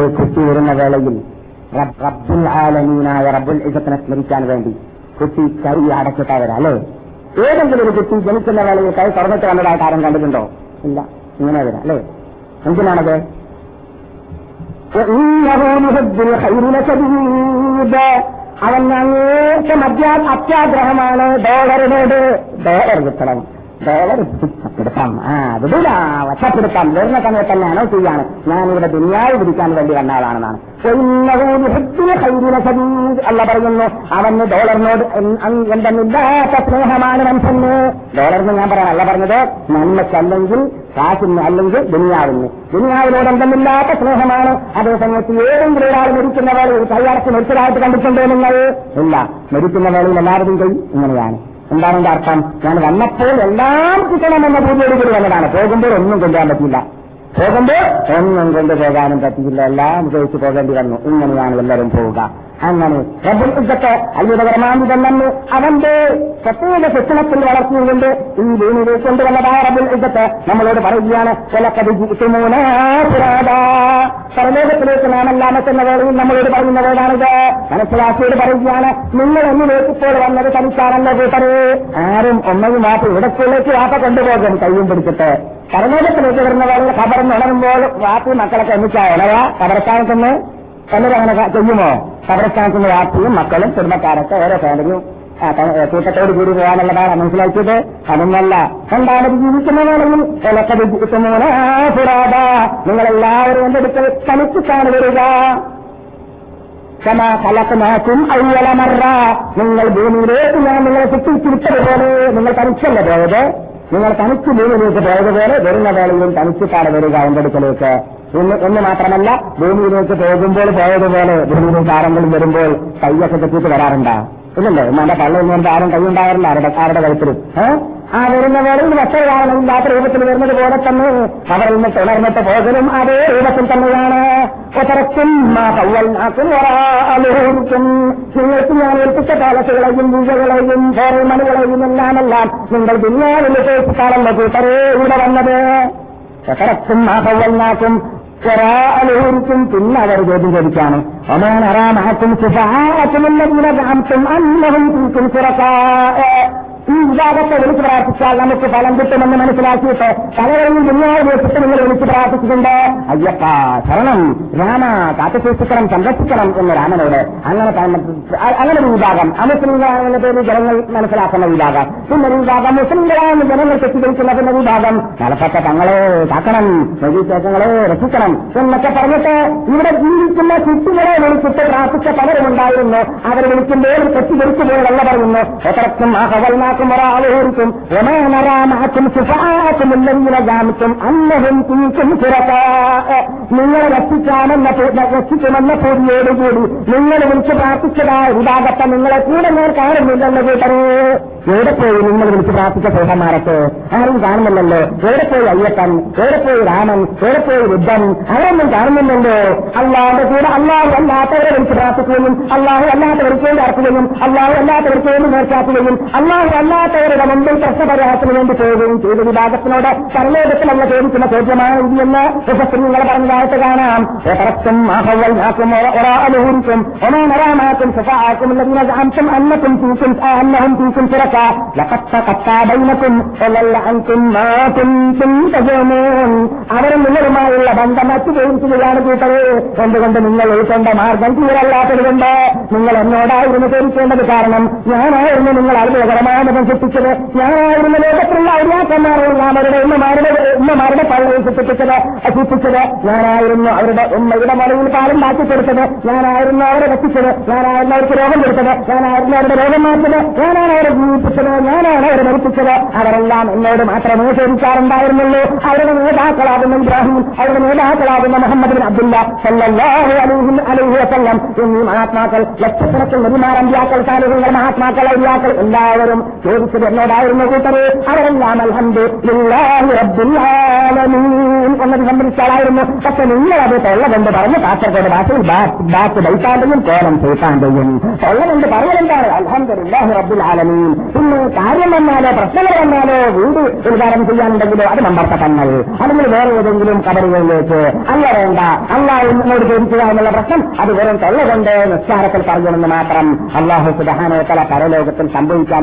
ആളുകൾ വരുന്ന വേളയിൽ റബ്ബുൽ ആലമീനായ റബ്ബുൽ ഇസത്തിനെ സ്മരിക്കാൻ വേണ്ടി കുറ്റി കൈ അടച്ചിട്ടാ വരാം അല്ലേ? ഏതെങ്കിലും ഒരു കുട്ടി ജനിക്കുന്ന വേളയിൽ കൈ തുറന്നിട്ട് വന്നതായിട്ട് ആരും കണ്ടിട്ടുണ്ടോ? ഇല്ല. ഇങ്ങനെ വരാം അല്ലേ? എന്തിനാണത്? അവൻ അങ്ങേറ്റം അത്യാഗ്രഹമാണ്. ഡോളറിനോട് ഡോളർ കിട്ടണം. ഡോളർ പിടിച്ചപ്പെടുത്താം ആ വിടൂല വശപ്പെടുത്താം വരുന്ന സമയത്ത് തന്നെ ചെയ്യാണ് ഞാൻ ഇവിടെ ദുനിയാവ് പിടിക്കാൻ വേണ്ടി വന്ന ആളാണെന്നാണ്. അല്ല പറയുന്നു. അവന് ഡോളറിനോട് എന്റെ എന്തെന്നില്ലാത്ത സ്നേഹമാണ് മനുഷ്യന്. ഡോളറിന് ഞാൻ പറയാം അല്ല പറഞ്ഞത് നന്മക്കല്ലെങ്കിൽ കാശിന് അല്ലെങ്കിൽ ദുനിയാവിന്. ദുനിയാവിനോട് എന്തെന്നില്ലാത്ത സ്നേഹമാണ്. അതേസമയത്ത് ഏതെങ്കിലും ഒരാൾ മരിക്കുന്ന വേളയിൽ കൈയടച്ച് മരിച്ചതായിട്ട് കണ്ടിട്ടുണ്ടോ നിങ്ങൾ? ഇല്ല. മരിക്കുന്ന വേളയിൽ എല്ലാവരും കൈ ഇങ്ങനെയാണ്. എന്താണ് എന്റെ അർത്ഥം? ഞാൻ വന്നപ്പോൾ എല്ലാം കിട്ടണമെന്ന പൂജയോടുകൂടി വന്നതാണ്. പോകുമ്പോൾ ഒന്നും കൊണ്ടുപോകാൻ പറ്റില്ല പോകുമ്പോൾ ഒന്നും കൊണ്ടുപോകാനും പറ്റിയില്ല. എല്ലാം ഉപയോഗിച്ച് പോകേണ്ടി വന്നു. ഇങ്ങനെയാണ് എല്ലാവരും പോവുക. അങ്ങനെ റബ്ബുൽ ഇസ്സത്ത് അത്ഭുതകരമാന്തി തന്നെ അവന്റെ പ്രത്യേക ശിക്ഷണത്തിൽ വളർത്തിയുകൊണ്ട് ഈ ഭൂമിയിലേക്ക് കൊണ്ടുവന്നതായ റബ്ബുൽ ഇസ്സത്ത് നമ്മളോട് പറയുകയാണ് പരലോകത്തിലേക്ക് നാം എല്ലാം എത്തുന്ന വേളയിൽ നമ്മളോട് പറയുന്ന വേടാണിത് മനസ്സിലാക്കിയോട് പറയുകയാണ് നിങ്ങൾ എന്നിലേക്ക് ഇപ്പോൾ വന്നത് തനിച്ചാണല്ലോ കൂട്ടരെ. ആരും ഒന്നയും വാപ്പ ഇവിടത്തിലേക്ക് വാപ്പ കൊണ്ടുപോകും കയ്യും പിടിച്ചിട്ട് പരലോകത്തിലേക്ക് വരുന്ന വേളയിൽ ഖബറിന് ഉണരുമ്പോൾ വാപ്പി മക്കളൊക്കെ ഒന്നിച്ചാ ഉണരാ കബറസ്ഥാനത്തുനിന്ന് എല്ലാവരും അങ്ങനെ ചെയ്യുമോ കബറസ്ഥാനത്തിന്റെ വാപ്പിയും മക്കളും കുടുംബക്കാരൊക്കെ ഓരോ ഫാമിലിയും ആ, കൂട്ടത്തോട് കൂടി പോകാനുള്ളതാണ് മനസ്സിലാക്കിയത്. അതൊന്നല്ല രണ്ടാമത് ജീവിക്കുന്ന വേളയിൽ? ഇലക്കത് പുരാത. നിങ്ങളെല്ലാവരും എന്റെ അടുക്കൽ തനിച്ചിട്ടാണ് വരിക കമാ കലക്കനാക്കും അയ്യലമറ നിങ്ങൾ ഭൂമിയിലേക്ക് ഞാൻ നിങ്ങളെ സൃഷ്ടിച്ചു വിട്ടതുപോലെ നിങ്ങൾ തനിച്ചല്ല പോയത്. നിങ്ങൾ തനിച്ച് ഭൂമിയിലേക്ക് പോയതുപോലെ വരുന്ന വേളയിലും തനിച്ചിട്ടാണ് വരിക എന്റെ അടുക്കലേക്ക്. എന്ന് എന്ന് മാത്രമല്ല ഭൂമിയിലേക്ക് പോകുമ്പോൾ പോയതുപോലെ ഭൂമിയിലേക്ക് ആരെങ്കിലും വരുമ്പോൾ കൈയൊക്കെ തെറ്റിയിട്ട് വരാറുണ്ടോ? ഇല്ലല്ലോ? ഉമ്മാന്റെ പള്ളിയിൽ നിന്ന് ആരും കൈയുണ്ടാകാറില്ല ആരുടെ ആരുടെ കഴുത്തിൽ ആ വരുന്ന വേളയിൽ വസ്ത്രധാരണമില്ലാത്ത രൂപത്തിൽ വരുന്നത് പോലെ തന്നെ അവരിൽ നിന്ന് തുടർന്നിട്ട് പോകലും അതേ രൂപത്തിൽ തന്നെയാണ്. നിങ്ങൾക്ക് ഞാൻ ഏൽപ്പിച്ച കാലത്തുകളെയും വീഴകളെയും ഫോർമണികളെയും എല്ലാമെല്ലാം നിങ്ങൾ ദുനിയാവിൽ കാലം കൂട്ടരേ ഇവിടെ വന്നത് ും. പൗവൽനാക്കും ഒരാളും പിന്നെ അവർ ചോദ്യം ചോദിക്കാണ് ഒമാൻ അറാമാക്കും സുഖാത്തും അന്നഹും തീക്കും സുറക്കാ ഈ വിവാദത്തെ വിളിച്ചു പ്രാർത്ഥിച്ചാൽ നമുക്ക് ഫലം കിട്ടുമെന്ന് മനസ്സിലാക്കിയിട്ട് പലരെയും ദുനിയാവ് വെച്ചിട്ട് നിങ്ങൾ വിളിച്ചു പ്രാർത്ഥിച്ചിട്ടുണ്ട്. അയ്യപ്പ ശരണം. രാമ കാത്തുസൂക്ഷിക്കണം സംരക്ഷിക്കണം എന്ന് രാമനോട്. അങ്ങനെ അങ്ങനെ ഒരു വിഭാഗം. അമുസ്ലിങ്ങളാണെന്ന പേര് ജനങ്ങൾ മനസ്സിലാക്കുന്ന വിഭാഗം. പിന്നെ ഒരു വിഭാഗം മുസ്ലിങ്ങളാണെന്ന് ജനങ്ങൾ തെറ്റിദ്ധരിക്കുന്ന വിഭാഗം. മലപ്പറ്റ തങ്ങളെ കാക്കണം നദീശേഷങ്ങളെ രക്ഷിക്കണം എന്നൊക്കെ പറഞ്ഞിട്ട് ഇവിടെ ജീവിക്കുന്ന കുട്ടികളെ വിളിച്ചിട്ട് പ്രാർത്ഥിച്ച പലരുമുണ്ടായിരുന്നു അവർ വിളിക്കുമ്പോൾ തെറ്റിദ്ധരിച്ചു പോയതല്ല പറയുന്നു എത്രക്കും ആ ഹവൽനാക്കും
معكم وراء ظهوركم وما نرى معكم شفعاءكم الذين زعمتم أنهم فيكم شركاء നിങ്ങളെ രക്ഷിക്കാമെന്ന രക്ഷിക്കുമെന്ന പൂതിയോടുകൂടി നിങ്ങൾ വിളിച്ച് പ്രാർത്ഥിച്ചതായ വിഭാഗത്തെ നിങ്ങളെ കൂടെ ഞാൻ കാണുന്നില്ലെന്ന് കൂട്ടരേ എവിടെ പോയി നിങ്ങൾ വിളിച്ച് പ്രാർത്ഥിച്ച സേഹന്മാരൊക്കെ ആരും കാണുന്നില്ലല്ലോ എവിടെ പോയി അയ്യപ്പൻ എവിടെ പോയി രാമൻ എവിടെ പോയി ബുദ്ധൻ അവരൊന്നും കാണുന്നില്ലല്ലോ അള്ളാഹുടെ കൂടെ അള്ളാഹു അല്ലാത്തവരെ വിളിച്ച് പ്രാർത്ഥിക്കുകയും അള്ളാഹു അല്ലാത്തവർക്ക് വേണ്ടി അർക്കുകയും അള്ളാഹു അല്ലാത്തവർക്ക് വേണ്ടി നേർച്ചാക്കുകയും അള്ളാഹു അല്ലാത്തവരുടെ മുമ്പിൽ പ്രശ്നപരിഹാരത്തിന് വേണ്ടി പോവുകയും ചെയ്ത. വിഭാഗത്തിനോട് പരലോകത്തിൽ നമ്മൾ ചോദിക്കുന്ന ചോദ്യമാണ് ഇതെന്ന് നിങ്ങൾ പറഞ്ഞതായിട്ട് കാണാം. ഒരക്കം മാഹവൽ നാക്കും ഒരാളുഹുരിക്കും ഒമാനരാമാക്കും സഫാക്കും അംശം അന്നക്കും തീക്കും അന്നഹും തീക്കും തുറക്ക. ലക്കത്ത കത്താബൈനക്കും ും അവരും നിങ്ങളുമായുള്ള ബന്ധം മറ്റു ചോദിക്കുകയാണ് കൂട്ടത് എന്തുകൊണ്ട് നിങ്ങൾ ഉൾക്കൊണ്ട മാർഗം തീരല്ലാത്തത് കൊണ്ട് നിങ്ങൾ എന്നോടായിരുന്നു ചോദിക്കേണ്ടത് കാരണം ഞാനായിരുന്നു നിങ്ങൾ അത്ഭുതകരമായ സൃഷ്ടിച്ചത്. ഞാനായിരുന്നു ലോകത്തിലുള്ള ഔര്യാക്കന്മാരെല്ലാം അവരുടെ ഉമ്മമാരുടെ ഉമ്മമാരുടെ സൃഷ്ടിച്ചത് സൃഷ്ടിച്ചത് ഞാനായിരുന്നു അവരുടെ ഉമ്മയുടെ മലയിൽ പാലും മാറ്റി കൊടുത്തത്. ഞാനായിരുന്നു അവരെ രക്ഷിച്ചത്. ഞാനായിരുന്നു അവർക്ക് രോഗം കൊടുത്തത്. ഞാനായിരുന്നു അവരുടെ രോഗം മാറ്റത് ഞാനാണ് അവരെ ജീവിപ്പിച്ചത്. ഞാനാണ് അവരെ മരിപ്പിച്ചത്. അവരെല്ലാം എന്നോട് മാത്രമേ ചോദിക്കാറുണ്ടായിരുന്നുള്ളൂ അവരുടെ നേതാക്കളാകുന്ന ഇബ്രാഹിം അവരുടെ നേതാക്കളാകുന്ന മുഹമ്മദ് അബ്ദുല്ല അലൈഹി അലൈഹി വസല്ലം. എന്നീ മഹാത്മാക്കൾ ലക്ഷക്കണക്കിൽ നബിമാർ അമ്പ്യാക്കൾ സാലിഹുകൾ മഹാത്മാക്കൾ അയ്യാക്കൾ എല്ലാവരും ചോദിച്ചത് എന്നോടായിരുന്നു കൂട്ടരെ? അവരെല്ലാം ആലമീൻ. എന്നത് സംബന്ധിച്ചാലായിരുന്നു പക്ഷെ നിങ്ങളത് തൊള്ളകൊണ്ട് പറഞ്ഞ് കാസർഗോഡ് ഭാഷയിൽ ബാക്ക് ബൈത്താന്റെയും കോലം ചെയ്താന്റെയും തൊള്ളകൊണ്ട് പറഞ്ഞതെന്താണ്? അൽഹംദുലില്ലാഹി റബ്ബിൽ ആലമീൻ. പിന്നെ കാര്യം വന്നാലോ പ്രശ്നങ്ങൾ വന്നാലോ വീട് ഉദ്ഘാടനം ചെയ്യാനുണ്ടെങ്കിലോ അത് നമ്പർത്ത തങ്ങൾ. അല്ലെങ്കിൽ വേറെ ഏതെങ്കിലും കബറുകളിലേക്ക്. അല്ല വേണ്ട. അള്ളാഹ് എന്നോട് ചോദിക്കുക എന്നുള്ള പ്രശ്നം അത് വെറും തൊള്ളകൊണ്ട് നിസ്കാരത്തിൽ പറയണമെന്ന് മാത്രം അള്ളാഹു സുബഹാനോത്തല പരലോകത്തിൽ സംഭവിക്കാൻ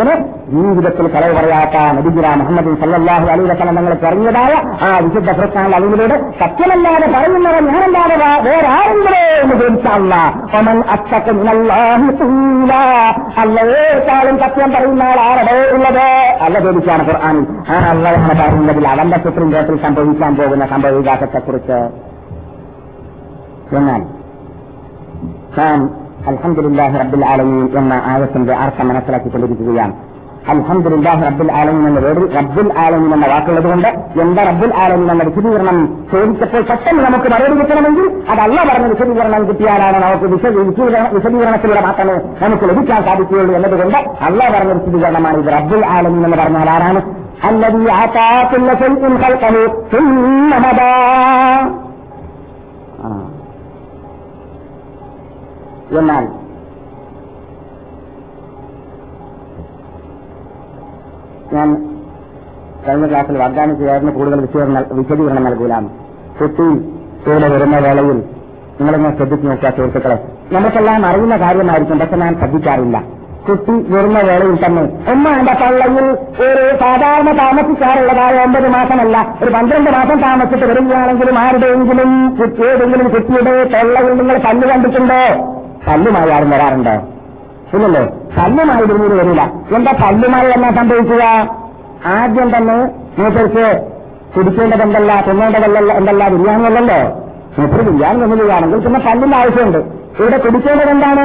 പോകുന്നതിന് ജീവിതത്തിൽ കളവ് പറയാത്ത നബിഗുര മുഹമ്മദ് സല്ലാഹു അലി വസ്ലം തങ്ങൾ പറഞ്ഞതായ ആ വിശുദ്ധ പ്രസ്ഥാന അതിലൂടെ സത്യമല്ലാതെ പറയുന്നവർ ഞാനല്ലാതെ വേറെ ആരെങ്കിലോ സത്യം പറയുന്ന ആൾ ഉള്ളത്? അല്ല ചോദിച്ചാണ് ഖുർആാനിൽ. ആ അള്ളാഹാണ് പറയുന്നതിൽ അവന്റെ സുപ്രീം കോർട്ടിൽ സംഭവിക്കാൻ പോകുന്ന സംഭവ വികാസത്തെക്കുറിച്ച് എന്നാൽ അൽഹംദുലില്ലാഹി റബ്ബിൽ ആലമീൻ എന്ന ആയത്തിന്റെ അർത്ഥം മനസ്സിലാക്കിക്കൊണ്ടിരിക്കുകയാണ് അൽഹംദുലില്ലാഹി റബ്ബിൽ ആലമീൻ എന്ന വേർഡിൽ റബ്ബുൽ ആലമീൻ എന്ന വാക്കുള്ളത് കൊണ്ട് എന്താ റബ്ബുൽ ആലമീൻ എന്ന വിശദീകരണം ചോദിച്ചപ്പോൾ പെട്ടെന്ന് നമുക്ക് മറുപടി കിട്ടണമെങ്കിൽ അതല്ല പറഞ്ഞ വിശദീകരണം കിട്ടിയാലാണ് നമുക്ക് വിശദീകരണത്തിലൂടെ മാത്രമേ നമുക്ക് ലഭിക്കാൻ സാധിക്കുകയുള്ളൂ എന്നതുകൊണ്ട് അല്ല പറഞ്ഞ വിശദീകരണമാണ് ഇത് റബ്ബുൽ ആലമീൻ എന്ന് പറഞ്ഞാൽ ആരാണ് الذي أعطى كل شيء خلقه ثم هدى എന്നാൽ ഞാൻ കഴിഞ്ഞ ക്ലാസ്സിൽ വാഗ്ദാനം ചെയ്യാതിന് കൂടുതൽ വിശദീകരണം നൽകൂലാം. കുട്ടി ഇവിടെ വരുന്ന വേളയിൽ നിങ്ങളെന്നെ ശ്രദ്ധിച്ചു നോക്കുക സുഹൃത്തുക്കളെ. നമുക്കെല്ലാം അറിയുന്ന കാര്യമായിരിക്കും പക്ഷെ ഞാൻ ശ്രദ്ധിക്കാറില്ല. കുട്ടി വരുന്ന വേളയിൽ തന്നെ എന്റെ പള്ളയിൽ ഒരു സാധാരണ താമസിക്കാറുള്ളതായ ഒമ്പത് മാസമല്ല ഒരു പന്ത്രണ്ട് മാസം താമസിച്ചിട്ട് വരികയാണെങ്കിലും ആരുടെയെങ്കിലും ഏതെങ്കിലും കുട്ടിയുടെ തൊള്ളയിൽ നിങ്ങൾ പല്ല് കണ്ടിട്ടുണ്ടോ? പല്ലുമായി ആരും വരാറുണ്ടോ? ഇല്ലല്ലോ. പല്ലുമായി പിന്നീട് വരില്ല എന്താ പല്ലുമായി എന്നാ സംഭവിക്കുക? ആദ്യം തന്നെ മൂപ്പർക്ക് കുടിക്കേണ്ടത് എന്തല്ല തിന്നേണ്ടതല്ല എന്തല്ല ബിരിയാണി അല്ലല്ലോ. മൂപ്പർ ബിരിയാണി തിന്നുകയാണെങ്കിൽ പിന്നെ പല്ലിന്റെ ആവശ്യമുണ്ട്. ഇവിടെ കുടിക്കേണ്ടത് എന്താണ്?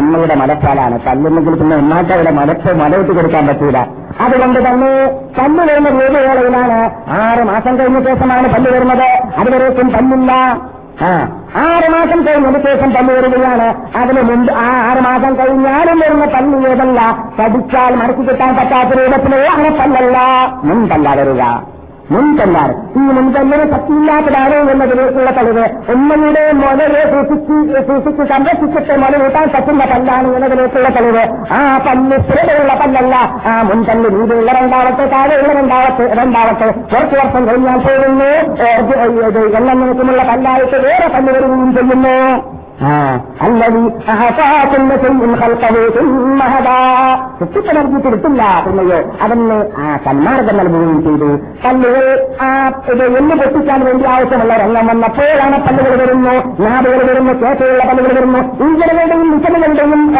ഉമ്മയുടെ മലപ്പാലാണ് പല്ലുണ്ടെങ്കിൽ പിന്നെ ഉമ്മാക്ക് അവിടെ മലപ്പ് മലവിട്ട് കൊടുക്കാൻ പറ്റൂല. അതുകൊണ്ട് തന്നെ പല്ല് വരുന്ന രൂപയോളയിലാണ് ആറ് മാസം കഴിഞ്ഞ ശേഷമാണ് പല്ല് വരുന്നത്. അതുവരേക്കും പല്ലില്ല ആ ആറ് മാസം കഴിഞ്ഞതിന് ശേഷം പല്ല് വരികയാണ്. അതിന് മുമ്പ് ആ ആറ് മാസം കഴിഞ്ഞാലും വരുന്ന പല്ല് ഏതല്ല പഠിച്ചാൽ മടക്കി കിട്ടാൻ പറ്റാത്ത രൂപത്തിലുള്ള അങ്ങനെ പല്ലല്ല മുൻപല്ല വരിക. മുൻപല്ലാർ ഈ മുൻപല്ലിന് ശക്തിയില്ലാത്തതാണ് എന്നതിലേക്കുള്ള തെളിവ് ഒന്നിലൂടെ മുതലെ സൂക്ഷിച്ച് സൂക്ഷിച്ച് സംരക്ഷിച്ചിട്ട് മുല കൂട്ടാൻ പറ്റുന്ന പല്ലാണ് എന്നതിലേക്കുള്ള തെളിവ്. ആ പല്ല് സ്ഥിരതയുള്ള പല്ലല്ല. ആ മുൻപല്ല് വീതിയുള്ള രണ്ടാവട്ടെ താഴെയുള്ള രണ്ടാവട്ടെ രണ്ടാവട്ടെ കുറച്ചു വർഷം കഴിഞ്ഞാൽ പോകുന്നു. എണ്ണമെടുക്കുമുള്ള പല്ലായിട്ട് വേറെ പല്ല് വരികയും ചെയ്യുന്നു. അല്ലതി പിന്നെയോ അവന് ആ സന്മാർഗം നൽകുകയും ചെയ്തു. പല്ലുകൾ ആ ഇത് എന്ന് പൊട്ടിക്കാൻ വേണ്ടി ആവശ്യമുള്ള രംഗം വന്നപ്പോഴാണ് പല്ലുകൾ വരുന്നു നാടുകൾ വരുന്നു കേസയുള്ള പല്ലുകൾ വരുന്നു. ഇഞ്ചലുകളുടെയും വിഷലുകളുടെയും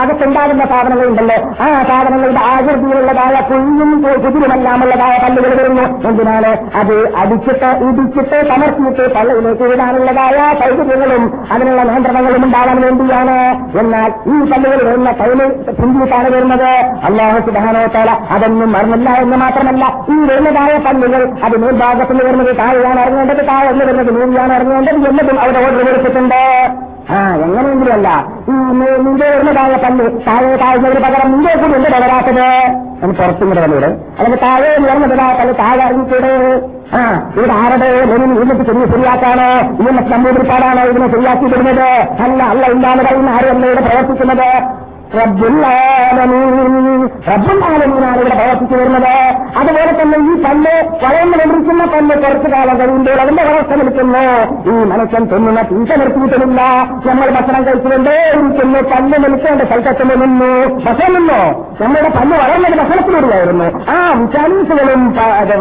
അകത്തുണ്ടാകുന്ന സാധനങ്ങളുണ്ടല്ലോ. ആ സാധനങ്ങളുടെ ആകൃതിയിലുള്ളതായ കുഞ്ഞും കുതിരുമെല്ലാമുള്ളതായ പല്ലുകൾ വരുന്നു. എന്തിനാണ്? അത് അടിച്ചിട്ട് ഇടിച്ചിട്ട് സമർപ്പിച്ചിട്ട് പള്ളിയിലേക്ക് വിടാനുള്ളതായ സൗകര്യങ്ങളും അതിനുള്ള നിയന്ത്രണങ്ങളും ഉണ്ടാകാൻ വേണ്ടിയാണ്. എന്നാൽ ഈ പല്ലുകൾ വരുന്ന ടൈമിൽ ചിന്തിയിട്ടാണ് വരുന്നത്. അള്ളാഹു സുധാനോത്തല അതൊന്നും മറന്നില്ല എന്ന് മാത്രമല്ല ഈ വരുന്നതായ പല്ലുകൾ അത് മേൽഭാഗത്ത് നിന്ന് വരുന്നത് താഴെയാണ് ഇറങ്ങേണ്ടത് താഴെ വരുന്നത് മൂന്നിയാണ് ഇറങ്ങേണ്ടത് എന്നതും അവിടെ ഓർഡർ കൊടുത്തിട്ടുണ്ട് ആ എങ്ങനെയെങ്കിലുമല്ല ഈ നിന്റെ വരുന്നതായ പല്ല് താഴെ താഴ്ന്നതിന് പകരം നിന്റെ കൂടി എന്ത് തകരാത്തത്. എന്ന് പുറത്തുനിന്ന് വന്നൂടെ. അല്ലെങ്കിൽ താഴെ വരുന്നതായ പല്ല് താഴെ അറിഞ്ഞിട്ട് ആ ഇവിടെ ആരുടെ ലെനിൻ ചെറിയ ശരിയാക്കാണോ ഇതിനെ നമ്പൂതിരിപ്പാടാണോ ഇതിനെ ശരിയാക്കി വരുന്നത് അല്ല അല്ല ഇല്ലാന്ന് പറയുന്ന ആരും അല്ല ഇവിടെ പ്രവർത്തിക്കുന്നത്. ഇവിടെ പ്രവർത്തിച്ചു വരുന്നത്. അതുപോലെ തന്നെ ഈ പല്ല് വളർന്നു നിർമ്മിക്കുന്ന പല്ല് കുറച്ചു കാലം കഴിയുമ്പോൾ അതിന്റെ വളർച്ച നിൽക്കുന്നു. ഈ മനുഷ്യൻ തിന്നുന്ന തീറ്റ നിർത്തിയിട്ടില്ല. നമ്മൾ ഭക്ഷണം കഴിച്ചുകൊണ്ടേ പല്ല് നിൽക്കേണ്ട സ്ഥലത്തെത്തുമ്പോൾ നിന്നു. ഭക്ഷണം നിന്നോ? നമ്മുടെ പല്ല് വളർന്നത് ഭക്ഷണത്തിലൂടെയായിരുന്നു. ആ വിറ്റാമിൻസുകളും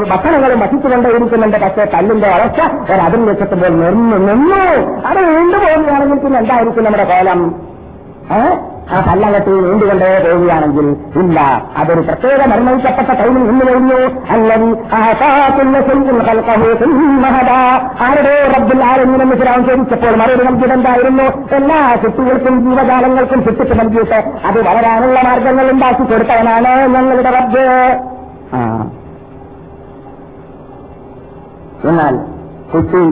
ഭക്ഷണങ്ങളും ഭക്ഷിച്ചുകൊണ്ടേ ഇരിക്കുന്നുണ്ട് പക്ഷേ പല്ലിന്റെ വളർച്ച ഒരു അതിൽ വെച്ചെത്തുമ്പോൾ നിന്നു. നിന്നു. അത് വീണ്ടും പോകുകയാണെങ്കിൽ പിന്നെ എന്തായിരിക്കും നമ്മുടെ കോലം? ആ പല്ലകത്ത് നീണ്ടുകൊണ്ടേ പോവുകയാണെങ്കിൽ ഇല്ല. അതൊരു പ്രത്യേക നിർണയിക്കപ്പെട്ട ടൈമിൽ നിന്ന് കഴിഞ്ഞു. അല്ലെങ്കിൽ ആരുടെ റബ്ബിൽ ആരെങ്കിലും ഫിറാൻ ചോദിച്ചപ്പോൾ മറുപടി നൽകിയത് എന്തായിരുന്നു? എല്ലാ കുട്ടികൾക്കും ജീവജാലങ്ങൾക്കും ചുറ്റിട്ട് നൽകിയിട്ട് അത് വളരാനുള്ള മാർഗങ്ങൾ ഉണ്ടാക്കി കൊടുത്തവനാണ് ഞങ്ങളുടെ റബ്ബ്. എന്നാൽ കുട്ടി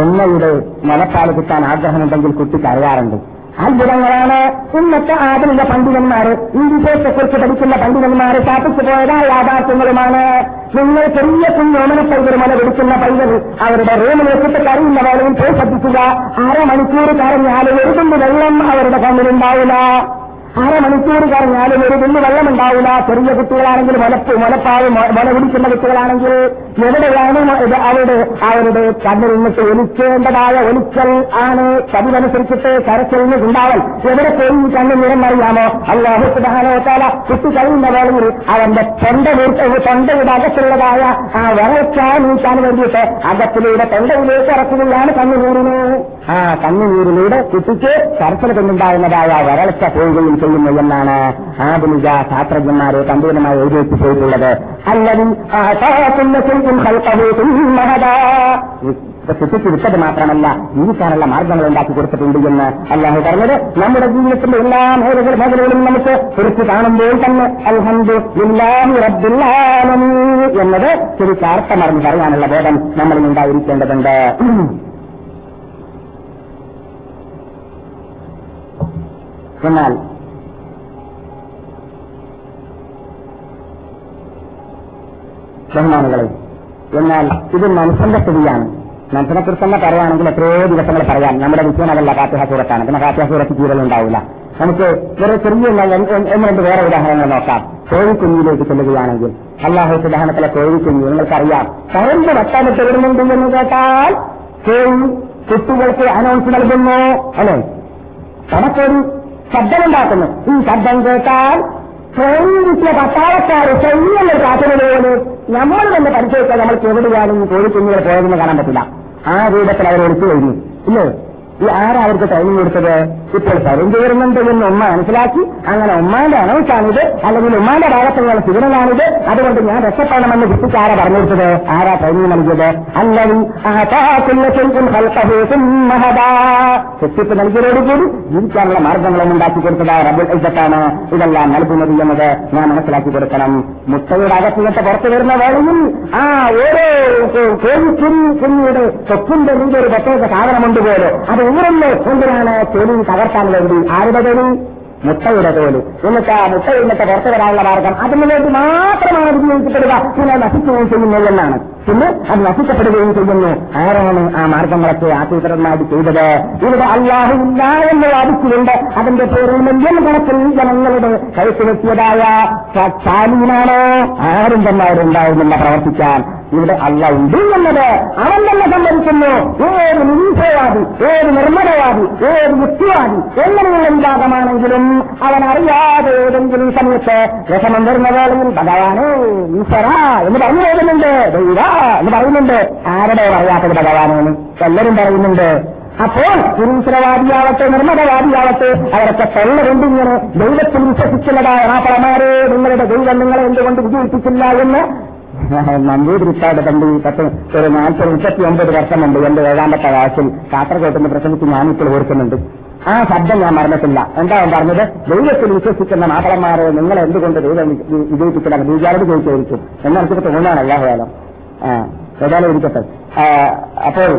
എണ്ണയുടെ മുലപ്പാൽ കിട്ടാൻ ആഗ്രഹമുണ്ടെങ്കിൽ കുട്ടിക്ക് അറിയാറുണ്ട്. അത്ഭുതങ്ങളാണ് ഇന്നത്തെ ആധുനിക പണ്ഡിതന്മാര്. ഈ വിഷയത്തെക്കുറിച്ച് പഠിക്കുന്ന പണ്ഡിതന്മാര് സ്ഥാപിച്ചു പോയതായ യാഥാർത്ഥ്യങ്ങളുമാണ്. നിങ്ങൾ ചെറിയ കുഞ്ഞോമന പൈതൽ മല പൈതൽ അവരുടെ റൂമിലേക്കിട്ട് കറിയുന്ന പോലെയും ശ്രദ്ധിക്കുക. അരമണിക്കൂർ കരഞ്ഞാലും ഒരു തുണ്ട് വെള്ളം അവരുടെ കണ്ണിലുണ്ടാവില്ല. അരമണിക്കൂർ കഴിഞ്ഞാലും ഒരു തുള്ളി വെള്ളമുണ്ടാവില്ല. ചെറിയ കുട്ടികളാണെങ്കിൽ മുലപ്പ് മുലപ്പാവ് മുല കുടിക്കുന്ന കുട്ടികളാണെങ്കിൽ എവിടെയാണ് അവരുടെ അവരുടെ കണ്ണിൽ നിന്ന് ഒലിക്കേണ്ടതായ ഒലിക്കൽ ആണ്. പതിവനുസരിച്ചിട്ട് നിന്ന് ഉണ്ടാവൽ. എവിടെ പോയി കണ്ണിൽ നിറമറിയാമോ അള്ളാഹു സുധാനോത്താല കുട്ടി കഴിയുന്ന വേളയിൽ അവന്റെ തൊണ്ട തൊണ്ടയുടെ അകത്തുള്ളതായ ആ വരൾച്ച നീക്കാൻ വേണ്ടിയിട്ട് അകത്തിലൂടെ തൊണ്ടയിലേക്ക് ഇറക്കുകയാണ് കണ്ണുനീരിന്. ആ കണ്ണുനീരിലൂടെ കുട്ടിക്ക് കരച്ചിൽ കൊണ്ടുണ്ടാകുന്നതായ വരൾച്ച പോവുകയും ചെയ്യുന്നു എന്നാണ് ആധുനിക ശാസ്ത്രജ്ഞന്മാരെ സമ്പൂർണമായി എഴുതി പോയിട്ടുള്ളത് അല്ലെങ്കിൽ വിട്ടത് മാത്രമല്ല ജീവിക്കാനുള്ള മാർഗങ്ങൾ ഉണ്ടാക്കി കൊടുത്തിട്ടുണ്ട് എന്ന് അല്ലാഹു പറഞ്ഞത്. നമ്മുടെ ജീവിതത്തിന്റെ എല്ലാ മേഖല മേഖലകളും നമുക്ക് കുറിച്ച് കാണുമ്പോൾ തന്നെ അൽഹന്ദു എന്നത് ചുരുക്കാർത്ഥമറിഞ്ഞ് പറയാനുള്ള ബോധം നമ്മളിൽ ഉണ്ടായിരിക്കേണ്ടതുണ്ട്. എന്നാൽ ബഹുമാനുകളെ എന്നാൽ ഇത് മനുഷ്യന്റെ സ്ഥിതിയാണ്. മനുഷ്യനെ കുറിച്ച് തന്നെ പറയുകയാണെങ്കിൽ എത്രയോ ദിവസങ്ങൾ പറയാം. നമ്മുടെ വിഷയം അതല്ല ഫാത്തിഹ സൂറത്താണ്. പിന്നെ ഫാത്തിഹ സൂറത്ത് ജീവിതമുണ്ടാവില്ല നമുക്ക് വേറെ ചെറിയ ഒന്ന് രണ്ട് വേറെ ഉദാഹരണങ്ങൾ നോക്കാം. കോഴിക്കുഞ്ഞിലേക്ക് ചെല്ലുകയാണെങ്കിൽ അള്ളാഹു സുദാഹരണത്തിലെ കോഴിക്കുഞ്ഞ് നിങ്ങൾക്കറിയാം കറണ്ട് വട്ടാനിട്ട് വരുന്നുണ്ട് എന്ന് കേട്ടാൽ കോഴി കുട്ടികൾക്ക് അനൗൺസ് നൽകുന്നു അല്ലെ? തനക്കൊരു ശബ്ദമുണ്ടാക്കുന്നു. ഈ ശബ്ദം കേട്ടാൽ സ്വയം പട്ടാളക്കാർ ചെയ്യുന്ന കാത്തുന്നത് നമ്മൾ തന്നെ പരിശോധിച്ചാൽ നമ്മൾക്ക് എവിടെയാണ് ഈ കോഴിക്കുഞ്ഞുകൾ പോയതെന്ന് കാണാൻ പറ്റില്ല. ആ രൂപത്തിൽ അവരെടുത്തു കഴിഞ്ഞു. ഇല്ലേ? ഈ ആരാ അവർക്ക് ടൈമിംഗ് കൊടുത്തത്? ഇപ്പോൾ വരുന്നുണ്ട് എന്ന് ഉമ്മ മനസ്സിലാക്കി. അങ്ങനെ ഉമ്മാന്റെ അനൗൺസാണിത് അല്ലെങ്കിൽ ഉമ്മാന്റെ ഭാഗത്തുള്ള സിഗ്നലാണിത് അതുകൊണ്ട് ഞാൻ രക്ഷപ്പെടണമെന്ന് കുട്ടിക്ക് ആരാ പറഞ്ഞു കൊടുത്തത് ആരാ ട്രെയിനിങ് നൽകിയത്? അല്ലെങ്കിൽ ശക്തിപ്പ് നൽകിയതോടുകൂടി ജീവിക്കാനുള്ള മാർഗങ്ങളും ഉണ്ടാക്കി കൊടുത്തതായ റബ്ബുൽ ഇസത്താണ് ഇതെല്ലാം നൽകുന്നത് എന്നത് ഞാൻ മനസ്സിലാക്കി കൊടുക്കണം. മുട്ടയുടെ അകത്തിനത്തെ പുറത്തു വരുന്ന വേളയിൽ ആ ഓരോ കോഴിക്കുഞ്ഞി കുഞ്ഞിയുടെ സ്വത്തിന്റെ നീന്റെ ഒരു പ്രത്യേക സാധനമുണ്ട് പോലെ. അത് ഊറല്ലോ എന്തിനാണ് തൊലി തകർക്കാൻ വേണ്ടി ആരുടെ തൊലി? മുട്ടയുടെ തോലി. എന്നിട്ട് ആ മുട്ടയിൽ നിന്നൊക്കെ പുറത്തു വരാനുള്ള മാർഗം അതിനു വേണ്ടി മാത്രമാണ് ഉപയോഗിക്കപ്പെടുക. പിന്നെ നശിക്കുകയും ചെയ്യുന്നു എന്നാണ്. പിന്നെ അത് നശിക്കപ്പെടുകയും ചെയ്യുന്നു. ആരാണ് ആ മാർഗങ്ങളൊക്കെ ആസൂത്രന്മാർ ചെയ്തത്? ഇവിടെ അള്ളാഹുവില്ല എന്ന് വാദിച്ചുകൊണ്ട് അതിന്റെ പേരിൽ മില്യൺ കണക്കിൽ ജനങ്ങളുടെ കഴുത്തുവെത്തിയതായ ചാലീനാണ് ആരും തന്നെ അവരുണ്ടാവുന്നില്ല പ്രവർത്തിക്കാൻ. ഇവിടെ അല്ല ഉണ്ട് എന്നത് അവൻ തന്നെ സമ്മതിക്കുന്നു ഏത് നിരീക്ഷവാദി ഏത് നിർമ്മലവാദി ഏത് യുക്തിവാദി എങ്ങനെയുള്ള വിഭാഗമാണെങ്കിലും അവൻ അറിയാതെ ഏതെങ്കിലും സമയത്ത് വിഷമം വരുന്ന വേളയിൽ ഭഗവാനേ എന്ന് പറഞ്ഞു പോകുന്നുണ്ട്. ദൈവ എന്ന് പറയുന്നുണ്ട്. ആരുടെ പറയാത്തത് ഭഗവാനാണ്? എല്ലാവരും പറയുന്നുണ്ട്. അപ്പോൾ പുരുഷരവാദിയാവട്ടെ നിർമ്മതവാദിയാവട്ടെ അവരൊക്കെ തൊള്ളകൊണ്ട് ഇങ്ങനെ ദൈവത്തിൽ വിശ്വസിക്കുന്നതായ മാപ്പളമാരെ നിങ്ങളുടെ ദൈവം നിങ്ങളെ എന്തുകൊണ്ട് വിജയിപ്പിച്ചില്ല എന്ന് നമ്പൂതിരിപ്പാട് തമ്പി പത്ത് ഒരു നാൽപ്പത് മുപ്പത്തി ഒമ്പത് വർഷമുണ്ട് എന്റെ ഏഴാമത്തെ വയസ്സിൽ കാസർകോട്ടിന്റെ പ്രസംഗിച്ച് ഞാനിപ്പോൾ ഓർക്കുന്നുണ്ട്. ആ ശബ്ദം ഞാൻ മറന്നിട്ടില്ല. എന്താ ഞാൻ പറഞ്ഞത്? ദൈവത്തിൽ വിശ്വസിക്കുന്ന മാതളന്മാരെ നിങ്ങൾ എന്തുകൊണ്ട് ദൈവം വിജയിപ്പിക്കണം ബീജാരോട് ചോദിച്ചായിരിക്കും എന്നെനിക്ക് തോന്നാണ് അല്ലാഹുകാലം ആ ഏതായാലും ഇരിക്കട്ടെ. അപ്പോൾ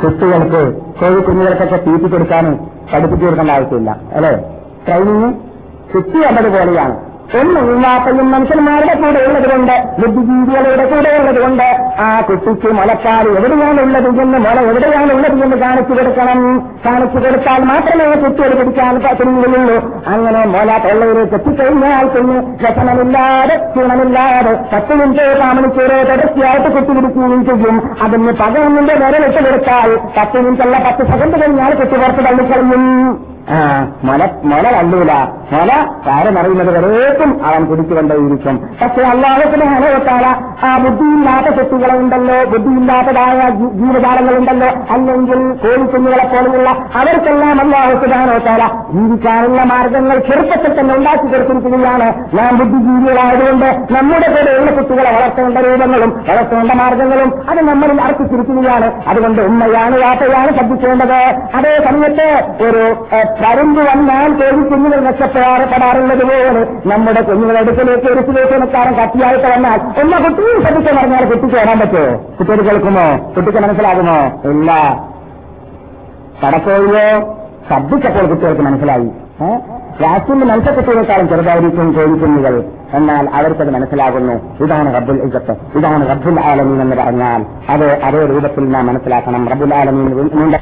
കുട്ടികൾക്ക് കോഴിക്കുഞ്ഞുങ്ങൾക്കൊക്കെ തീറ്റി കൊടുക്കാൻ പഠിപ്പിച്ചു കൊടുക്കേണ്ട ആവശ്യമില്ല അല്ലേ? ട്രെയിനിങ് ചുറ്റി എന്നതുപോലെയാണ് ഒന്നും ഇല്ലാത്തയും മനുഷ്യന്മാരുടെ കൂടെ ഉള്ളതുകൊണ്ട് ബുദ്ധിജീവികളുടെ കൂടെ ഉള്ളതുകൊണ്ട് ആ കുട്ടിക്ക് മുലക്കാൽ എവിടെയാണ് ഉള്ളത് എന്ന് മുല എവിടെയാണ് ഉള്ളത് എന്ന് കാണിച്ചു കൊടുക്കണം. കാണിച്ചു കൊടുത്താൽ മാത്രമേ കുട്ടികൾ പിടിക്കാൻ കഴിയുകയുള്ളൂ അങ്ങനെ മുല തൊള്ളയിലേക്ക് എത്തിക്കഴിഞ്ഞാൽ പിന്നെ രസനമില്ലാതെ ക്ഷീണമില്ലാതെ പത്ത് മിനിറ്റ് കാമണിക്കൂറ് തുടർച്ചയായിട്ട് കുട്ടി പിടിക്കുകയും ചെയ്യും. അതിന് പതിനൊന്നിന്റെ വിരലിട്ട് കൊടുത്താൽ പത്ത് മിനിറ്റല്ല പത്ത് സെക്കൻഡ് കഴിഞ്ഞാൽ കുട്ടി പുറത്ത് തള്ളിക്കളയും. മുല മല കണ്ടൂല. മുല കാരമറിയുന്നത് വരേക്കും അവൻ കുടിച്ചുകൊണ്ടേയിരിക്കും. പക്ഷെ അള്ളാഹത്തിന് ഹനവത്താല ആ ബുദ്ധിയില്ലാത്ത കുട്ടികളെ ഉണ്ടല്ലോ ബുദ്ധിയില്ലാത്തതായ ജീവജാലങ്ങളുണ്ടല്ലോ അല്ലെങ്കിൽ കോഴിക്കുഞ്ഞുങ്ങളെ പോലെയുള്ള അവർക്കെല്ലാം അള്ളാഹുസുധാനവത്താല ജീവിക്കാനുള്ള മാർഗങ്ങൾ ചെറുപ്പത്തിൽ തന്നെ ഉണ്ടാക്കി കൊടുത്തിരിക്കുകയാണ്. നാം ബുദ്ധിജീവികളായതുകൊണ്ട് നമ്മുടെ കൂടെയുള്ള കുട്ടികളെ വളർത്തേണ്ട രൂപങ്ങളും വളർത്തേണ്ട മാർഗങ്ങളും അത് നമ്മളിൽ അർപ്പിച്ചിരിക്കുകയാണ്. അതുകൊണ്ട് ഉമ്മയാണ് വാപ്പയാണ് ശ്രദ്ധിക്കേണ്ടത് അതേ സമയത്ത് ഒരു ഏഹ്, വന്നാൽ കോഴി കുഞ്ഞുങ്ങൾ രക്ഷപ്പെടാറുള്ളത് പോലെ നമ്മുടെ കുഞ്ഞുങ്ങളുടെ അടുക്കലേക്ക് ഒരു സുലേഷനക്കാരൻ കത്തിയായിട്ട് വന്നാൽ എല്ലാ കുട്ടിയും ശ്രദ്ധിച്ചു പറഞ്ഞാൽ കുട്ടിക്ക് വരാൻ പറ്റുമോ? കുട്ടികൾ കേൾക്കുമോ? കുട്ടിക്ക് മനസ്സിലാകുമോ? ഇല്ല. കടക്കോഴിയോ ശബ്ദിച്ചപ്പോൾ കുട്ടികൾക്ക് മനസ്സിലായി. ഏഹ്? രാഷ്ട്രീയ മത്സ്യക്കുട്ടികളെക്കാളും ചെറുതായിരിക്കും കോഴിക്കുഞ്ഞുകൾ എന്നാൽ അവർക്കത് മനസ്സിലാകുന്നു. ഇതാണ് റബ്ബുൽ ഇജത്ത് ഇതാണ് റബ്ബുൽ ആലമീൻ എന്ന് പറഞ്ഞാൽ അത് അതേ രൂപത്തിൽ നാം മനസ്സിലാക്കണം. റബ്ബുൽ ആലമീൻ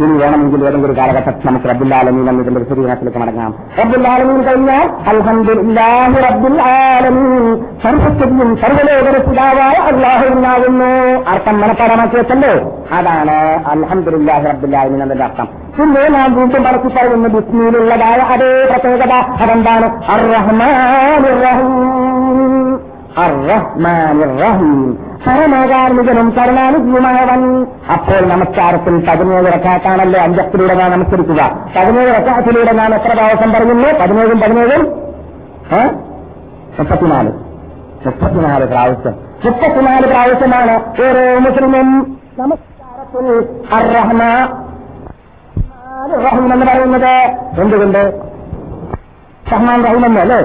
ഇനി വേണമെങ്കിൽ ഏതെങ്കിലും ഒരു കാലഘട്ടത്തിൽ നമുക്ക് റബ്ബുല്ലാലമീൻ എന്നതിന്റെ വിശദീകരണത്തിലേക്ക് മടങ്ങാം. റബ്ബുല്ലാലമീൻ കഴിഞ്ഞാൽ അൽഹംദുലില്ലാഹി റബ്ബുൽ ആലമീൻ. സർവസ്വതിയും സർവലോകരക്ഷിതാവായ അള്ളാഹുവിനാകുന്നു അർത്ഥം മനപ്പാടമാക്കി വെച്ചല്ലോ അതാണ് അൽഹംദുലില്ലാഹി റബ്ബുൽ എന്നതിന്റെ അർത്ഥം. പിന്നെ നാം വീണ്ടും പറച്ചു പറയുന്ന ബിസ്മിയിലുള്ളതായ അതേ പ്രത്യേകത. അതെന്താണ്? അർ റഹ്മാൻ റഹീം. പരമകാർമികനും കരുണാനുജീവമായവൻ അപ്പോൾ നമസ്കാരത്തിൽ പതിനേഴ് റക്കാത്താണല്ലോ അഞ്ചത്തിലൂടെ നാം നമസ്കരിക്കുക പതിനേഴ് റക്കാത്തിലൂടെ നാം എത്ര ദിവസം പറയുന്നു പതിനേഴും പതിനേഴും? മുപ്പത്തിനാല്. മുപ്പത്തിനാല് പ്രാവശ്യം. മുപ്പത്തിനാല് പ്രാവശ്യമാണ് ഓരോ മുസ്ലിമും നമസ്കാരത്തിൽ അർ റഹ്മാ റഹീം എന്ന് പറയുന്നത്. എന്തുകൊണ്ട്? റഹ്മാൻ റഹീം എന്ന് അല്ലേ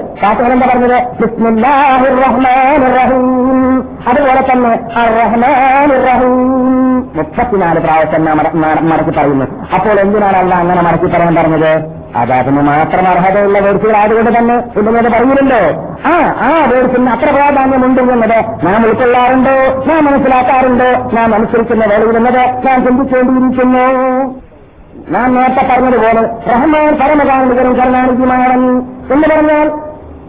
എന്താ പറഞ്ഞത്? റഹീം അതുപോലെ തന്നെ മുപ്പത്തിനാല് പ്രാവശ്യം മടക്കി പറയുന്നു അപ്പോൾ എന്തിനാണ് അല്ല അങ്ങനെ മടക്കി പറയാൻ പറഞ്ഞത്? അതാകുന്നു മാത്രം അർഹതയുള്ള വേർച്ചുകളായതുകൊണ്ട് തന്നെ ഇല്ലെന്നത് പറയുന്നുണ്ടോ? ആ ആ വേർസിന് അത്ര പ്രാധാന്യമുണ്ട് എന്നത് നാം ഉൾക്കൊള്ളാറുണ്ടോ? നാം മനസ്സിലാക്കാറുണ്ടോ? നാം അനുസരിക്കുന്ന വേളയിൽ എന്നത് നാം ചിന്തിക്കേണ്ടിയിരിക്കുന്നു. നാം നേരത്തെ പറഞ്ഞതുപോലെ റഹ്മാൻ പരമകാരണികരും കരുണാനിധിമാരൻ എന്ന് പറഞ്ഞാൽ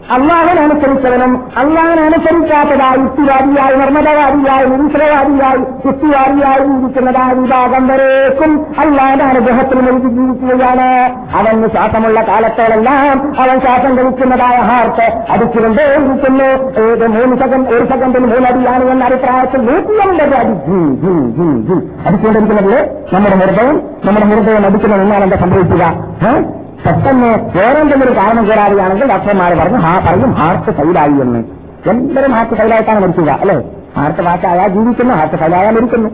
അള്ളാഹൻ അനുസരിച്ചവനും അള്ളാഹൻ അനുസരിക്കാത്തതായി യുക്തിവാദിയായി നിർമ്മതവാദിയായി നിരീശ്വരവാദിയായി യുക്തിവാദിയായി ജീവിക്കുന്നതായ വിഭാഗം വരേക്കും അള്ളാഹന്റെ അനുഗ്രഹത്തിൽ നൽകി ജീവിക്കുകയാണ് അവന് ശ്വാസമുള്ള കാലത്തോളെല്ലാം അവൻ ശ്വാസം കഴിക്കുന്നതായ ഹാർട്ട് അടിച്ചുകൊണ്ടേയിരിക്കുന്നു ഏത് മൂന്ന് സെക്കൻഡ് ഒരു സെക്കൻഡിൽ മൂന്നടിയാണ് എന്ന അഭിപ്രായത്തിൽ. അടിച്ചുകൊണ്ടിരിക്കുന്നത് നമ്മുടെ ഹൃദയം നമ്മുടെ ഹൃദയം അടിക്കുന്ന നിന്നാണ് എന്താ സംഭവിക്കുക? പെട്ടെന്ന് വേറെന്തെങ്കിലും ഒരു കാരണം കൂടാതെയാണെങ്കിൽ ഡോക്ടർമാർ പറഞ്ഞു ഹാ പറയും ഹാർട്ട് ഫെയിലായി എന്ന്. എന്തൊരു ഹാർട്ട് ഫെയിലായിട്ടാണ് മരിക്കുക അല്ലേ? ഹാർട്ട് വാക്കായാൽ ജീവിക്കുന്നു ഹാർട്ട് ഫെയിലായാൽ മരിക്കുന്നു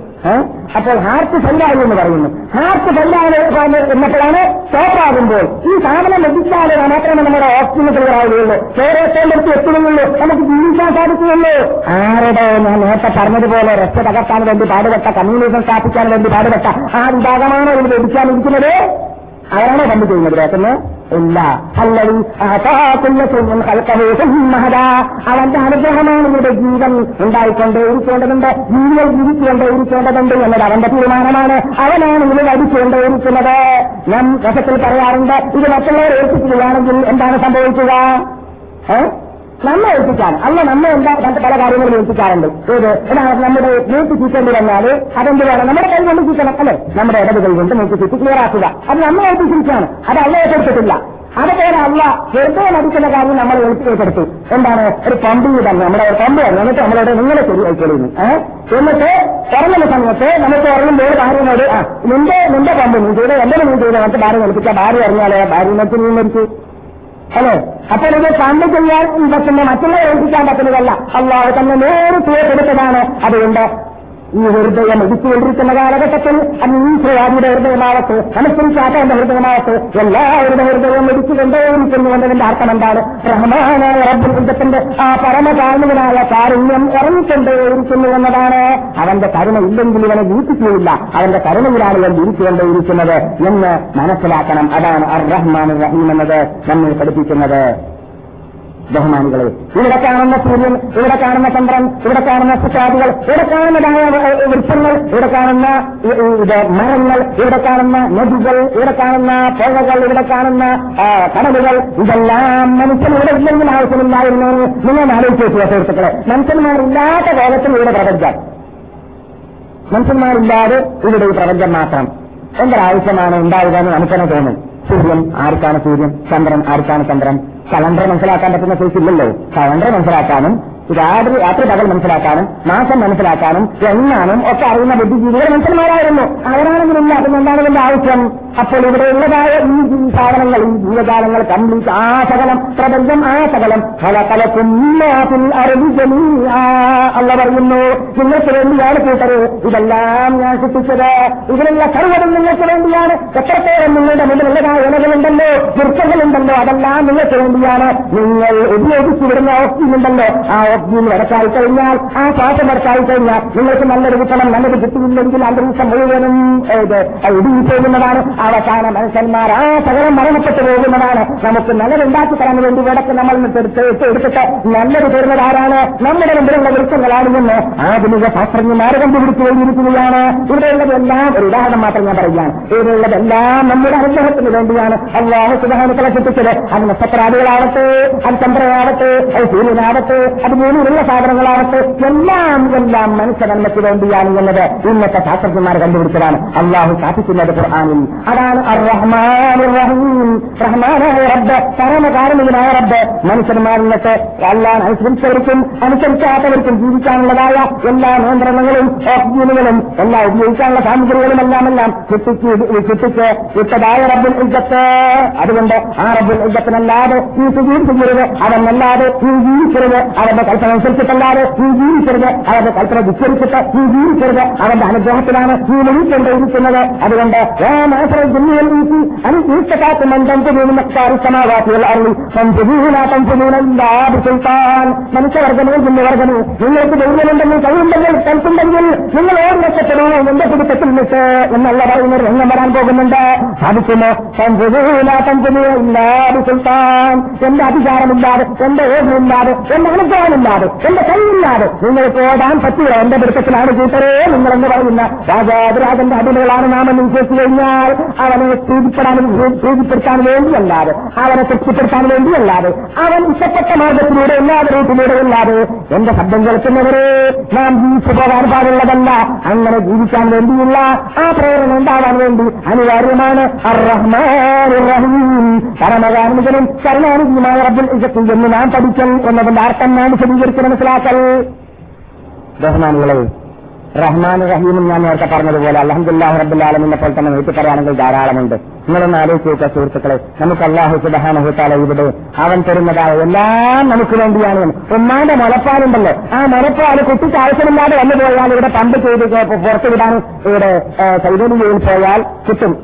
അപ്പോൾ ഹാർട്ട് ഫെയിലായി എന്ന് പറയുന്നു. ഹാർട്ട് ഫെയിലായി എന്നപ്പോഴാണ് സ്റ്റോപ്പാകുമ്പോൾ ഈ സാധനം ലഭിച്ചാലേ മാത്രമേ നമ്മുടെ ഓക്സിജൻ ക്ലിയർ ആവുകയുള്ളൂ ചോരത്തേണ്ടെടുത്ത് എത്തുകയുള്ളൂ. നമുക്ക് ജീവിക്കാൻ സാധിക്കുകയുള്ളൂ. ആരുടെ ഞാൻ നേരത്തെ പറഞ്ഞതുപോലെ രക്ഷ തകർക്കാൻ വേണ്ടി പാടുപെട്ട കമ്മ്യൂണിസം സ്ഥാപിക്കാൻ വേണ്ടി പാടുപെട്ട ആ വിഭാഗമാണോ ഇതിൽ ലഭിക്കാനിരിക്കുന്നത്. അവരാണോ കണ്ടു ചെയ്യുന്നത് കേൾക്കുന്നു ഇല്ല. അല്ലടി അവന്റെ അനുഗ്രഹമാണ് ഇവിടെ ജീവൻ ഉണ്ടായിക്കൊണ്ടേ ഇരിക്കേണ്ടതുണ്ട്. ജീവികൾ ജീവിച്ചുകൊണ്ടേ ഇരിക്കേണ്ടതുണ്ട് എന്നത് അവന്റെ തീരുമാനമാണ്. അവനാണ് ഇവിടെ അടിച്ചുകൊണ്ടേ ഇരിക്കുന്നത്. ഞാൻ രസത്തിൽ പറയാറുണ്ട് ഇത് മറ്റുള്ളവരെ ഏൽപ്പിക്കുകയാണെങ്കിൽ എന്താണ് സംഭവിക്കുക? ഏ? നമ്മെ ഏൽപ്പിക്കാൻ. അല്ല നമ്മെ എന്താ പല കാര്യങ്ങളും ഏൽപ്പിക്കാറുണ്ട്. ഏത്? നമ്മുടെ നീട്ടി ചീറ്റേണ്ടി വന്നാൽ അതെന്ത് വേണം? നമ്മുടെ കൈ കൊണ്ട് ചീറ്റണം അല്ലെ? നമ്മുടെ ഇടത് കൈ കൊണ്ട് മൂക്ക് ചീറ്റ് ക്ലിയർ ആക്കുക അത് നമ്മളെ ഏൽപ്പിച്ചിരിക്കുകയാണ്. അത് അല്ല ഏറ്റെടുത്തിട്ടില്ല. അതുപോലെ അല്ല വെറുതെ നടിക്കുന്ന കാര്യം നമ്മൾ ഏറ്റെടുത്തു എന്താണ്? ഒരു പമ്പ് തന്നെ. നമ്മുടെ ഒരു പമ്പ് തന്നെ. എന്നിട്ട് നമ്മളോട് നിങ്ങളെ ശരിയായിക്കൊള്ളുന്നു എന്നിട്ട് ഇറങ്ങുന്ന സമയത്ത് നമുക്ക് ഇറങ്ങുമ്പോൾ ഭാര്യനോട് ആ നിന്റെ നിന്റെ പമ്പ് നീ ചെയ്ത്? എന്റെ നീ ചെയ്ത്? നമുക്ക് ഭാര്യ കളിപ്പിച്ച ഭാര്യ ഇറങ്ങിയാലേ? ഭാര്യ മറ്റു നീ മരിച്ചു. അല്ലേ അപ്പോൾ ഇത് കണ്ടു ചെയ്യാൻ പറ്റുന്ന മറ്റുള്ളവരെ ഏൽപ്പിക്കാൻ പറ്റുന്നതല്ല. അള്ളാഹ് തന്നെ നേരിട്ട് ഏറ്റെടുത്തതാണ് അതുകൊണ്ട് ഈ ഹൃദയം ഇടിച്ചുകൊണ്ടിരിക്കുന്ന കാലഘട്ടത്തിൽ അനീശ്വരാദിയുടെ ഹൃദയമാവട്ടെ മനസ്സിലാക്കാന്റെ ഹൃദയമാവട്ടെ എല്ലാവരുടെ ഹൃദയം ഇടിച്ചുകൊണ്ടേയിരിക്കുന്നു എന്നതിന്റെ അർത്ഥം എന്താണ്? റഹ്മാനായ റബ്ബുദ്ധത്തിന്റെ ആ പരമകാരണവനായ കാരുണ്യം ഇറങ്ങിക്കൊണ്ടേയിരിക്കുന്നു എന്നതാണ്. അവന്റെ കരുണ ഇല്ലെങ്കിൽ ഇവനെ ജീവിപ്പിക്കുകയില്ല അവന്റെ കരുണയിലാണ് ഇവൻ ജീവിച്ചുകൊണ്ടേയിരിക്കുന്നത് എന്ന് മനസ്സിലാക്കണം. അതാണ് അർ റഹ്മാൻ റഹീം എന്നത് നമ്മൾ പഠിപ്പിക്കുന്നത്. ബഹുമാനികളെ ഇവിടെ കാണുന്ന സൂര്യൻ ഇവിടെ കാണുന്ന ചന്ദ്രൻ ഇവിടെ കാണുന്ന സുഷാദികൾ ഇവിടെ കാണുന്നതായ വൃക്ഷങ്ങൾ ഇവിടെ കാണുന്ന മരങ്ങൾ ഇവിടെ കാണുന്ന നദികൾ ഇവിടെ കാണുന്ന പുഴകൾ ഇവിടെ കാണുന്ന കടലുകൾ ഇതെല്ലാം മനുഷ്യൻ ഇവിടെ ഇല്ലെങ്കിൽ ആവശ്യമില്ലായിരുന്നു നിങ്ങൾ ആലോചിച്ച് വെക്കുക സുഹൃത്തുക്കളെ. മനുഷ്യന്മാരില്ലാത്ത ലോകത്തിൽ ഇവിടെ പ്രപഞ്ചം. മനുഷ്യന്മാരില്ലാതെ ഇവിടെ ഈ പ്രപഞ്ചം മാത്രം. എന്തൊരാവശ്യമാണ് ഉണ്ടാവുക എന്ന് നമുക്കെന്നെ തോന്നും. സൂര്യൻ ആർക്കാണ് സൂര്യൻ? ചന്ദ്രൻ ആർക്കാണ് ചന്ദ്രൻ? കലണ്ടർ മനസ്സിലാക്കാൻ പറ്റുന്ന കേസ് ഇല്ലല്ലോ. കലണ്ടർ മനസ്സിലാക്കാനും രാത്രി രാത്രി പകൽ മനസ്സിലാക്കാനും മാസം മനസ്സിലാക്കാനും എണ്ണാനും ഒക്കെ അറിയുന്ന ബുദ്ധിജീവികൾ മനുഷ്യന്മാരായിരുന്നു. അവരാണെങ്കിലില്ല അതിന് എന്താണ് ഇതിന്റെ ആവശ്യം? അപ്പോൾ ഇവിടെയുള്ളതായ ഈ സാധനങ്ങൾ ഈ ജീവജാലങ്ങൾ കംപ്ലീറ്റ് ആ സകലം പ്രപഞ്ചം ആ സകലം പല പല കുഞ്ഞാത്തിൽ അറിവ് അല്ല പറയുന്നു. നിങ്ങൾക്ക് വേണ്ടിയാണ് കൂട്ടര്. ഇതെല്ലാം ഞാൻ സൃഷ്ടിച്ചത്. ഇതിലുള്ള സർവതും നിങ്ങൾക്ക് വേണ്ടിയാണ്. എത്രത്തോളം നിങ്ങളുടെ മുന്നിലുള്ളതായ ഇലകളുണ്ടല്ലോ ദുർഘങ്ങളുണ്ടല്ലോ അതെല്ലാം നിങ്ങൾക്ക് വേണ്ടിയാണ്. നിങ്ങൾ ഉപയോഗിച്ചു വിടുന്ന ഓക്സിജൻ ഉണ്ടല്ലോ ആ ഓക്സിജൻ വരച്ചായി കഴിഞ്ഞാൽ ആ ശ്വാസം വരച്ചായി കഴിഞ്ഞാൽ നിങ്ങൾക്ക് നല്ലൊരു കിട്ടണം നല്ലൊരു കിട്ടിയില്ലെങ്കിൽ അന്തരീക്ഷം മുഴുവനും ഇത് ഇടിഞ്ഞു പോകുന്നതാണ് അവസാന മനുഷ്യന്മാർ ആ സകലം മരണപ്പെട്ടു പോകുന്നതാണ്. നമുക്ക് നല്ലതുണ്ടാക്കി തരാൻ വേണ്ടി വിടക്ക് നമ്മൾ എടുത്ത് എടുത്തിട്ട് നല്ലത് തരുന്നതാരാണ്? നമ്മുടെ മുമ്പിലുള്ള വൃക്ഷങ്ങളാണെന്ന് ആധുനിക ശാസ്ത്രജ്ഞന്മാരെ കണ്ടുപിടിച്ചു കഴിഞ്ഞിരിക്കുകയാണ് ഇവിടെയുള്ളതെല്ലാം ഒരു ഉദാഹരണം മാത്രം ഞാൻ പറയുകയാണ്. ഇവിടെയുള്ളതെല്ലാം നമ്മുടെ അനുഗ്രഹത്തിന് വേണ്ടിയാണ്. അള്ളാഹു സുധാനുക്കളെ ചിന്തിച്ചത് അത് നക്ഷത്രാദികളാവട്ടെ അത് ചന്ദ്രനാവട്ടെ അത് സൂര്യനാവട്ടെ അത് ഭൂമിയിലുള്ള സാധനങ്ങളാവട്ടെ എല്ലാം എല്ലാം മനുഷ്യനന്മയ്ക്ക് വേണ്ടിയാണ് എന്നത്. ഇന്നത്തെ ശാസ്ത്രജ്ഞന്മാർ കണ്ടുപിടിച്ചതാണ്. അള്ളാഹു സ്ഥാപിക്കുന്നത് ഖുർആാനിൽ. അതാണ് റഹ്മാനായ റബ്ബ് പരമകാരണീയനായ റബ്ബ്. മനുഷ്യന്മാരിലൊക്കെ എല്ലാം അനുസരിച്ചവർക്കും അനുസരിക്കാത്തവർക്കും ജീവിക്കാനുള്ളതായ എല്ലാ നിയന്ത്രണങ്ങളും ഓക്സിജനുകളും എല്ലാം ഉപയോഗിക്കാനുള്ള സാമഗ്രികളും എല്ലാം എല്ലാം കിട്ടിച്ച് കിട്ടിച്ച് വിട്ടതായ റബ്ബുൽ ഇജ്ജത്ത്. അതുകൊണ്ട് ആ റബ്ബുൽ ഇജ്ജത്തിനല്ലാതെ ഈ സുജീവിക്കരുത് അവനല്ലാതെ നീ ജീവിക്കരുത് അവന്റെ കൽപ്പന അനുസരിച്ചിട്ടല്ലാതെ ഈ ജീവിക്കരുത് അവന്റെ കൽപ്പന വിസ്തരിച്ചിട്ട് ഈ ജീവിക്കരുത്. അവന്റെ അനുഗ്രഹത്തിലാണ് ഈ ലഭിക്കേണ്ടിയിരിക്കുന്നത് അതുകൊണ്ട് അനുസരിക്കാത്ത മന്ദം സമാവാസികൾ അറിയും സംശുഭൂന സംശുഭൂന സുൽത്താൻ മനുഷ്യവർഗമോ ജില്ലവർഗമോ നിങ്ങൾക്ക് ധൈര്യമുണ്ടെങ്കിൽ കഴിയുണ്ടെങ്കിൽ കൽപ്പുണ്ടെങ്കിൽ നിങ്ങൾ ഓർ രക്ഷപ്പെടൂ എന്റെ കുടുംബത്തിൽ നിട്ട് എന്നുള്ള പറയുന്ന രംഗം വരാൻ പോകുന്നുണ്ട് സാധിക്കുമോ സംശുഭൂന സംശുഭൂന ഇല്ലാതെ സുൽത്താൻ എന്റെ അധികാരമില്ലാതെ എന്റെ ഓർമ്മയില്ലാതെ എന്റെ അനുഗ്രഹമില്ലാതെ എന്റെ കൈയില്ലാതെ നിങ്ങൾക്ക് ഓടാൻ പറ്റില്ല എന്റെ പിടുത്തത്തിലാണ് കൂട്ടരേ നിങ്ങളെന്ന് പറയുന്ന രാജാതിരാജന്റെ അടിമകളാണ് നാം എന്ന് വിശ്വസിച്ചു കഴിഞ്ഞാൽ അവനെ പ്രീതിപ്പെടാൻ പ്രീതിപ്പെടുത്താൻ വേണ്ടിയല്ലാതെ അവനെ തൃപ്തിപ്പെടുത്താൻ വേണ്ടിയല്ലാതെ അവൻ ഇഷ്ടപ്പെട്ട മാർഗത്തിലൂടെ എല്ലാ റൂട്ടിലൂടെ അല്ലാതെ എന്റെ ശബ്ദം കേൾക്കുന്നവരെ നാം ജീവിച്ചു പോകാൻ പാടുള്ളതല്ല. അങ്ങനെ ജീവിക്കാൻ വേണ്ടിയുള്ള ആ പ്രേരണ ഉണ്ടാവാൻ വേണ്ടി അനിവാര്യമാണ് പരമകാർമികനും കരുണാനിധിയുമായ റബ്ബുൽ ഇജത്തിൽ എന്ന് നാം പഠിക്കൽ എന്നതിന്റെ അർത്ഥം നാം വിശദീകരിച്ച് മനസ്സിലാക്കൽ. ബഹുമാനുകളെ റഹ്മാൻ റഹീമും ഞാൻ നേരത്തെ പറഞ്ഞതുപോലെ അലഹമുല്ലാഹു റബ്ബുല്ലാലമിനെ പോലെ തന്നെ നീട്ടി പറയുകയാണെങ്കിൽ ധാരാളമുണ്ട്. നിങ്ങളൊന്ന് ആലോചിച്ച് സുഹൃത്തുക്കളെ. നമുക്ക് അള്ളാഹു സുബഹാനഹുത്താല ഇവിടെ അവൻ തരുന്നതായ എല്ലാം നമുക്ക് വേണ്ടിയാണ്. ഉമ്മാന്റെ മുലപ്പാലുണ്ടല്ലോ. ആ മുലപ്പാൽ കുട്ടിക്ക് ആവശ്യമില്ലാതെ വന്നു പോയാൽ ഇവിടെ പമ്പ് ചെയ്ത് പുറത്തുവിടാൻ ഇവിടെ സൈദനിയിൽ പോയാൽ കിട്ടും.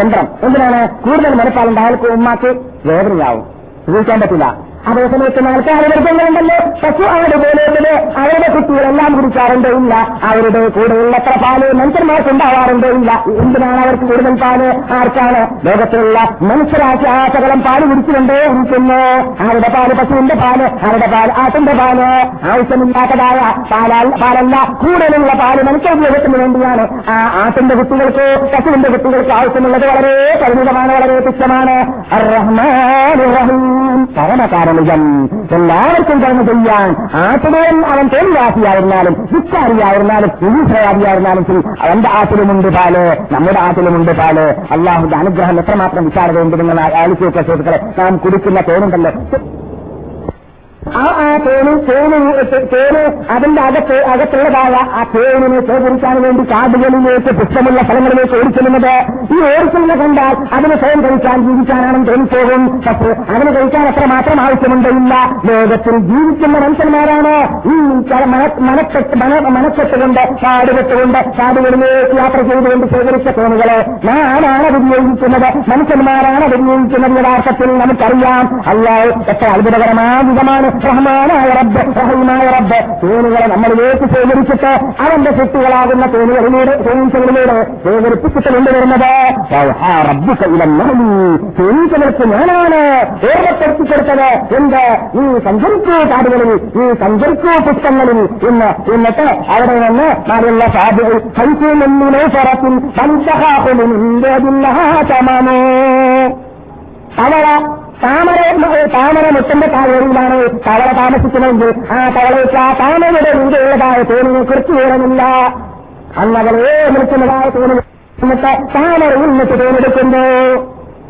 യന്ത്രം. എന്തിനാണ്? കൂടുതൽ മുലപ്പാലുണ്ടായാൽ ഉമ്മാക്ക് വേദനയാവും. ഉപയോഗിക്കാൻ പറ്റില്ല. അതേസമയത്ത് ആൾക്കാർ വർഗങ്ങളുണ്ടല്ലോ. പശു അവരുടെ പോലെയുള്ളത് അവരുടെ കുട്ടികളെല്ലാം കുടിക്കാറുണ്ടോ ഇല്ല. അവരുടെ കൂടെയുള്ള എത്ര പാൽ മനുഷ്യന്മാർക്ക് ഉണ്ടാവാറുണ്ടോ ഇല്ല. എന്തിനാണ് അവർക്ക് കൂടുതൽ പാൽ? ആർക്കാണ്? ലോകത്തിലുള്ള മനുഷ്യരാക്കി ആ പാൽ കുടിച്ചിട്ടുണ്ടോ ഇരിക്കുന്നു. അവരുടെ പാൽ പശുവിന്റെ പാൽ അവരുടെ പാൽ ആട്ടിന്റെ പാൽ. ആവശ്യമില്ലാത്തതായ പാലാൽ പാലല്ല. കൂടുതലുള്ള പാൽ മനുഷ്യ ഉപയോഗത്തിന് വേണ്ടിയാണ്. ആ ആട്ടിന്റെ കുട്ടികൾക്ക് പശുവിന്റെ കുട്ടികൾക്ക് ആവശ്യമുള്ളത് വളരെ പരിമിതമാണ് വളരെ തുച്ഛമാണ്. റഹീം കാരണജൻ എല്ലാവർക്കും കർമ്മ ചെയ്യാൻ ആട്ടിടയൻ അവൻ തൊഴിലാസിയായിരുന്നാലും വിഭീഷണവാദിയായിരുന്നാലും ശരി. അവന്റെ ആട്ടിലുമുണ്ട് പാൽ നമ്മുടെ ആട്ടിലുമുണ്ട് പാൽ. അള്ളാഹുന്റെ അനുഗ്രഹം എത്രമാത്രം വിശാലതയുണ്ടെന്ന് ആലോചിക്കുക സുഹൃത്തുക്കളെ നാം കുടിക്കുന്ന തേനുണ്ടല്ലോ ആ ആ തേന് തേന് തേന് അതിന്റെ അകത്ത് അകത്തുള്ളതായ ആ തേനിനെ ശേഖരിക്കാൻ വേണ്ടി കാടുകളിലേക്ക് പുഷ്പമുള്ള സ്ഥലങ്ങളിലേക്ക് ഓടിച്ചെല്ലുന്നത് ഈ ഓടിച്ചെല്ലുന്ന കണ്ടാൽ അതിന് സ്വയം കഴിക്കാൻ ജീവിക്കാനാണെന്ന് തോന്നിപ്പോകും. പക്ഷേ അതിന് കഴിക്കാൻ അത്ര മാത്രം ആവശ്യമുണ്ടില്ല ലോകത്തിൽ ജീവിക്കുന്ന മനുഷ്യന്മാരാണ്. ഈ മനക്കെട്ട് മനക്കെട്ടുകൊണ്ട് കാടുകെട്ടുകൊണ്ട് കാടുകളിലേക്ക് യാത്ര ചെയ്തുകൊണ്ട് ശേഖരിച്ച തേനുകളെ ഞാനാണ് അത് മനുഷ്യന്മാരാണ് അത് ഉപയോഗിക്കുന്നത് യഥാർത്ഥത്തിൽ നമുക്കറിയാം. അല്ലാതെ എത്ര അത്ഭുതകരമായ വിധമാണ് റഹ്മാനായ റബ്ബ് റഹീമായ റബ്ബ്. തേനുകളെ നമ്മളിലേക്ക് ശേഖരിച്ചിട്ട് അവന്റെ കുട്ടികളാകുന്ന തേനുകളിലൂടെ തേനീച്ചകളിലൂടെ ശേഖരിപ്പിച്ചിട്ട് കൊണ്ടുവരുന്നത്. റബ്ബുക്ക് ഇലന്നഹലി തേനീച്ചകൾക്ക് ഞാനാണ് ഓർമ്മപ്പെടുത്തി കൊടുത്തത് എന്ത്? നീ സഞ്ചരിക്കൂ കാടുകളിൽ നീ സഞ്ചരിക്കൂ പുഷ്പങ്ങളിൽ ഇന്ന് എന്നിട്ട് അവിടെ നിന്ന് നാലുള്ള സാധ്യത സൈക്കൂമെന്നിനെ സ്വറത്തിൽ പഞ്ചഹാഹുലിന്റെ തവള താമര താമര മുട്ടന്റെ താഴെയിലാണ് തവള താമസിക്കുന്നതെങ്കിൽ ആ തവളയ്ക്ക് ആ താമരയുടെ രീതിയുള്ളതായ തോണിനെ കുറിച്ച് വിവരമില്ല അന്നവളേ നിൽക്കുന്നതായ തോന്നി എന്നിട്ട് താമര ഉന്നിട്ട് തോന്നെടുക്കുന്നു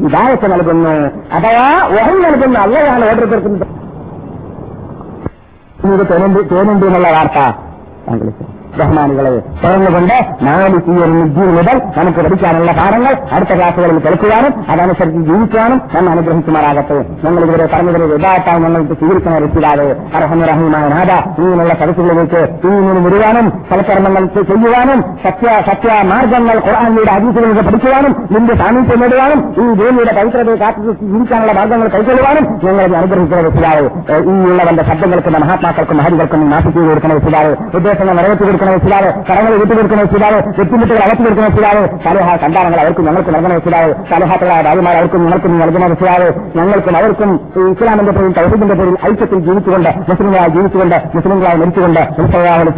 ഇതായത്ത് നൽകുന്നു. അഥവാ ഓഹം നൽകുന്ന. അല്ലയാണ് ഓർഡർ തീർക്കുന്നത് തോന്നുന്നുണ്ട് എന്നുള്ള വാർത്ത. ബഹുമാനികളെ തുറന്നുകൊണ്ട് നാല് തീയതി മുദ്ദീൻ മുതൽ നമുക്ക് പഠിക്കാനുള്ള പാഠങ്ങൾ അടുത്ത ക്ലാസ്സുകളിൽ കേൾക്കുവാനും അതനുസരിച്ച് ജീവിക്കുവാനും നമ്മൾ അനുഗ്രഹിക്കുമാറാകട്ടെ. ഞങ്ങൾ ഇതുവരെ പറഞ്ഞതിന് യഥാർത്ഥായി ഞങ്ങൾക്ക് സ്വീകരിക്കുന്ന രക്ഷിതാവ് അർഹമുറഹീമായ നാഥ ഇങ്ങനെയുള്ള സദസ്സുകളിലേക്ക് ഇങ്ങനെ വിടുവാനും സൽക്കർമ്മങ്ങൾ ചെയ്യുവാനും സത്യ സത്യ മാർഗങ്ങൾ ഖുർആാനിയുടെ അതീതികളിലേക്ക് പഠിക്കുവാനും നിന്റെ സാമീപ്യം നേടുവാനും ഈ ഭൂമിയുടെ പവിത്രതയെ കാത്തു ജീവിക്കാനുള്ള മാർഗങ്ങൾ കൈക്കൊള്ളുവാനും ഞങ്ങളെ അനുഗ്രഹിക്കുന്ന രക്ഷിതാവ്. ഈ ഉള്ളവന്റെ ശബ്ദങ്ങൾക്കും മഹാത്മാക്കൾക്കും മഹരികൾക്കും മാറ്റി ചെയ്ത് കൊടുക്കുന്ന രക്ഷിതാവ്. ഉദ്ദേശങ്ങൾ നിറവേറ്റി കൊടുക്കുന്ന വെച്ചിലാവ് കടങ്ങൾ വീട്ടിൽ കൊടുക്കുന്ന വെച്ചിലാവ് വെട്ടിമുട്ടുകൾ അകറ്റി കൊടുക്കുന്ന വെച്ചിലാവ് സലഹ സന്താനങ്ങൾ അവർക്കും ഞങ്ങൾക്ക് നൽകുന്ന വെച്ചിലാവ് സലഹാക്കളായ ഭാര്യമാർ അവർക്കും ഞങ്ങൾക്കും നൽകുന്ന വെച്ചിലാവ് ഞങ്ങൾക്കും അവർക്കും ഇസ്ലാമിന്റെ പേരിൽ തൗഹീദിന്റെ പേരിൽ ഐക്യത്തിൽ ജീവിച്ചുകൊണ്ട് മുസ്ലിങ്ങളായി ജീവിച്ചുകൊണ്ട് മുസ്ലിങ്ങളായി മരിച്ചുകൊണ്ട്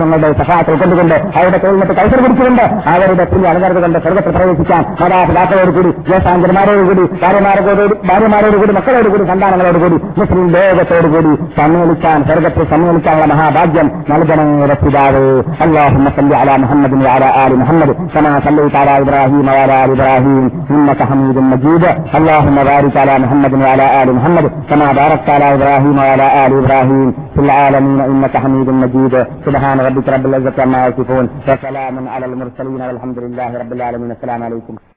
ഞങ്ങളുടെ സഹായത്തിൽ കൊണ്ടുകൊണ്ട് അവരുടെ തൊഴിലിനത്ത് കൈസർ പിടിച്ചുകൊണ്ട് അവരുടെ പുണ്യ അനുകരണ കൊണ്ട് സ്വർഗത്തിൽ പ്രവേശിക്കാം മാതാപിതാക്കളോട് കൂടി ജ്യേഷ്ഠാഞ്ചന്മാരോട് കൂടി ഭാര്യമാരോട് ഭാര്യമാരോട് കൂടി മക്കളോട് കൂടി സന്താനങ്ങളോട് കൂടി മുസ്ലിം ലോകത്തോടു കൂടി സമ്മേളിക്കാൻ സ്വർഗത്തിൽ സമ്മേളിക്കാനുള്ള മഹാഭാഗ്യം നൽകണേ രക്ഷിതാവ്. اللهم صل على محمد وعلى آل محمد كما صليت على إبراهيم وعلى آل إبراهيم إنك حميد مجيد. اللهم بارك على محمد وعلى آل محمد كما باركت على إبراهيم وعلى آل إبراهيم. في العالمين إنك حميد مجيد. سبحان ربك رب العزة عما يصفون وسلام على المرسلين والحمد لله رب العالمين. السلام عليكم.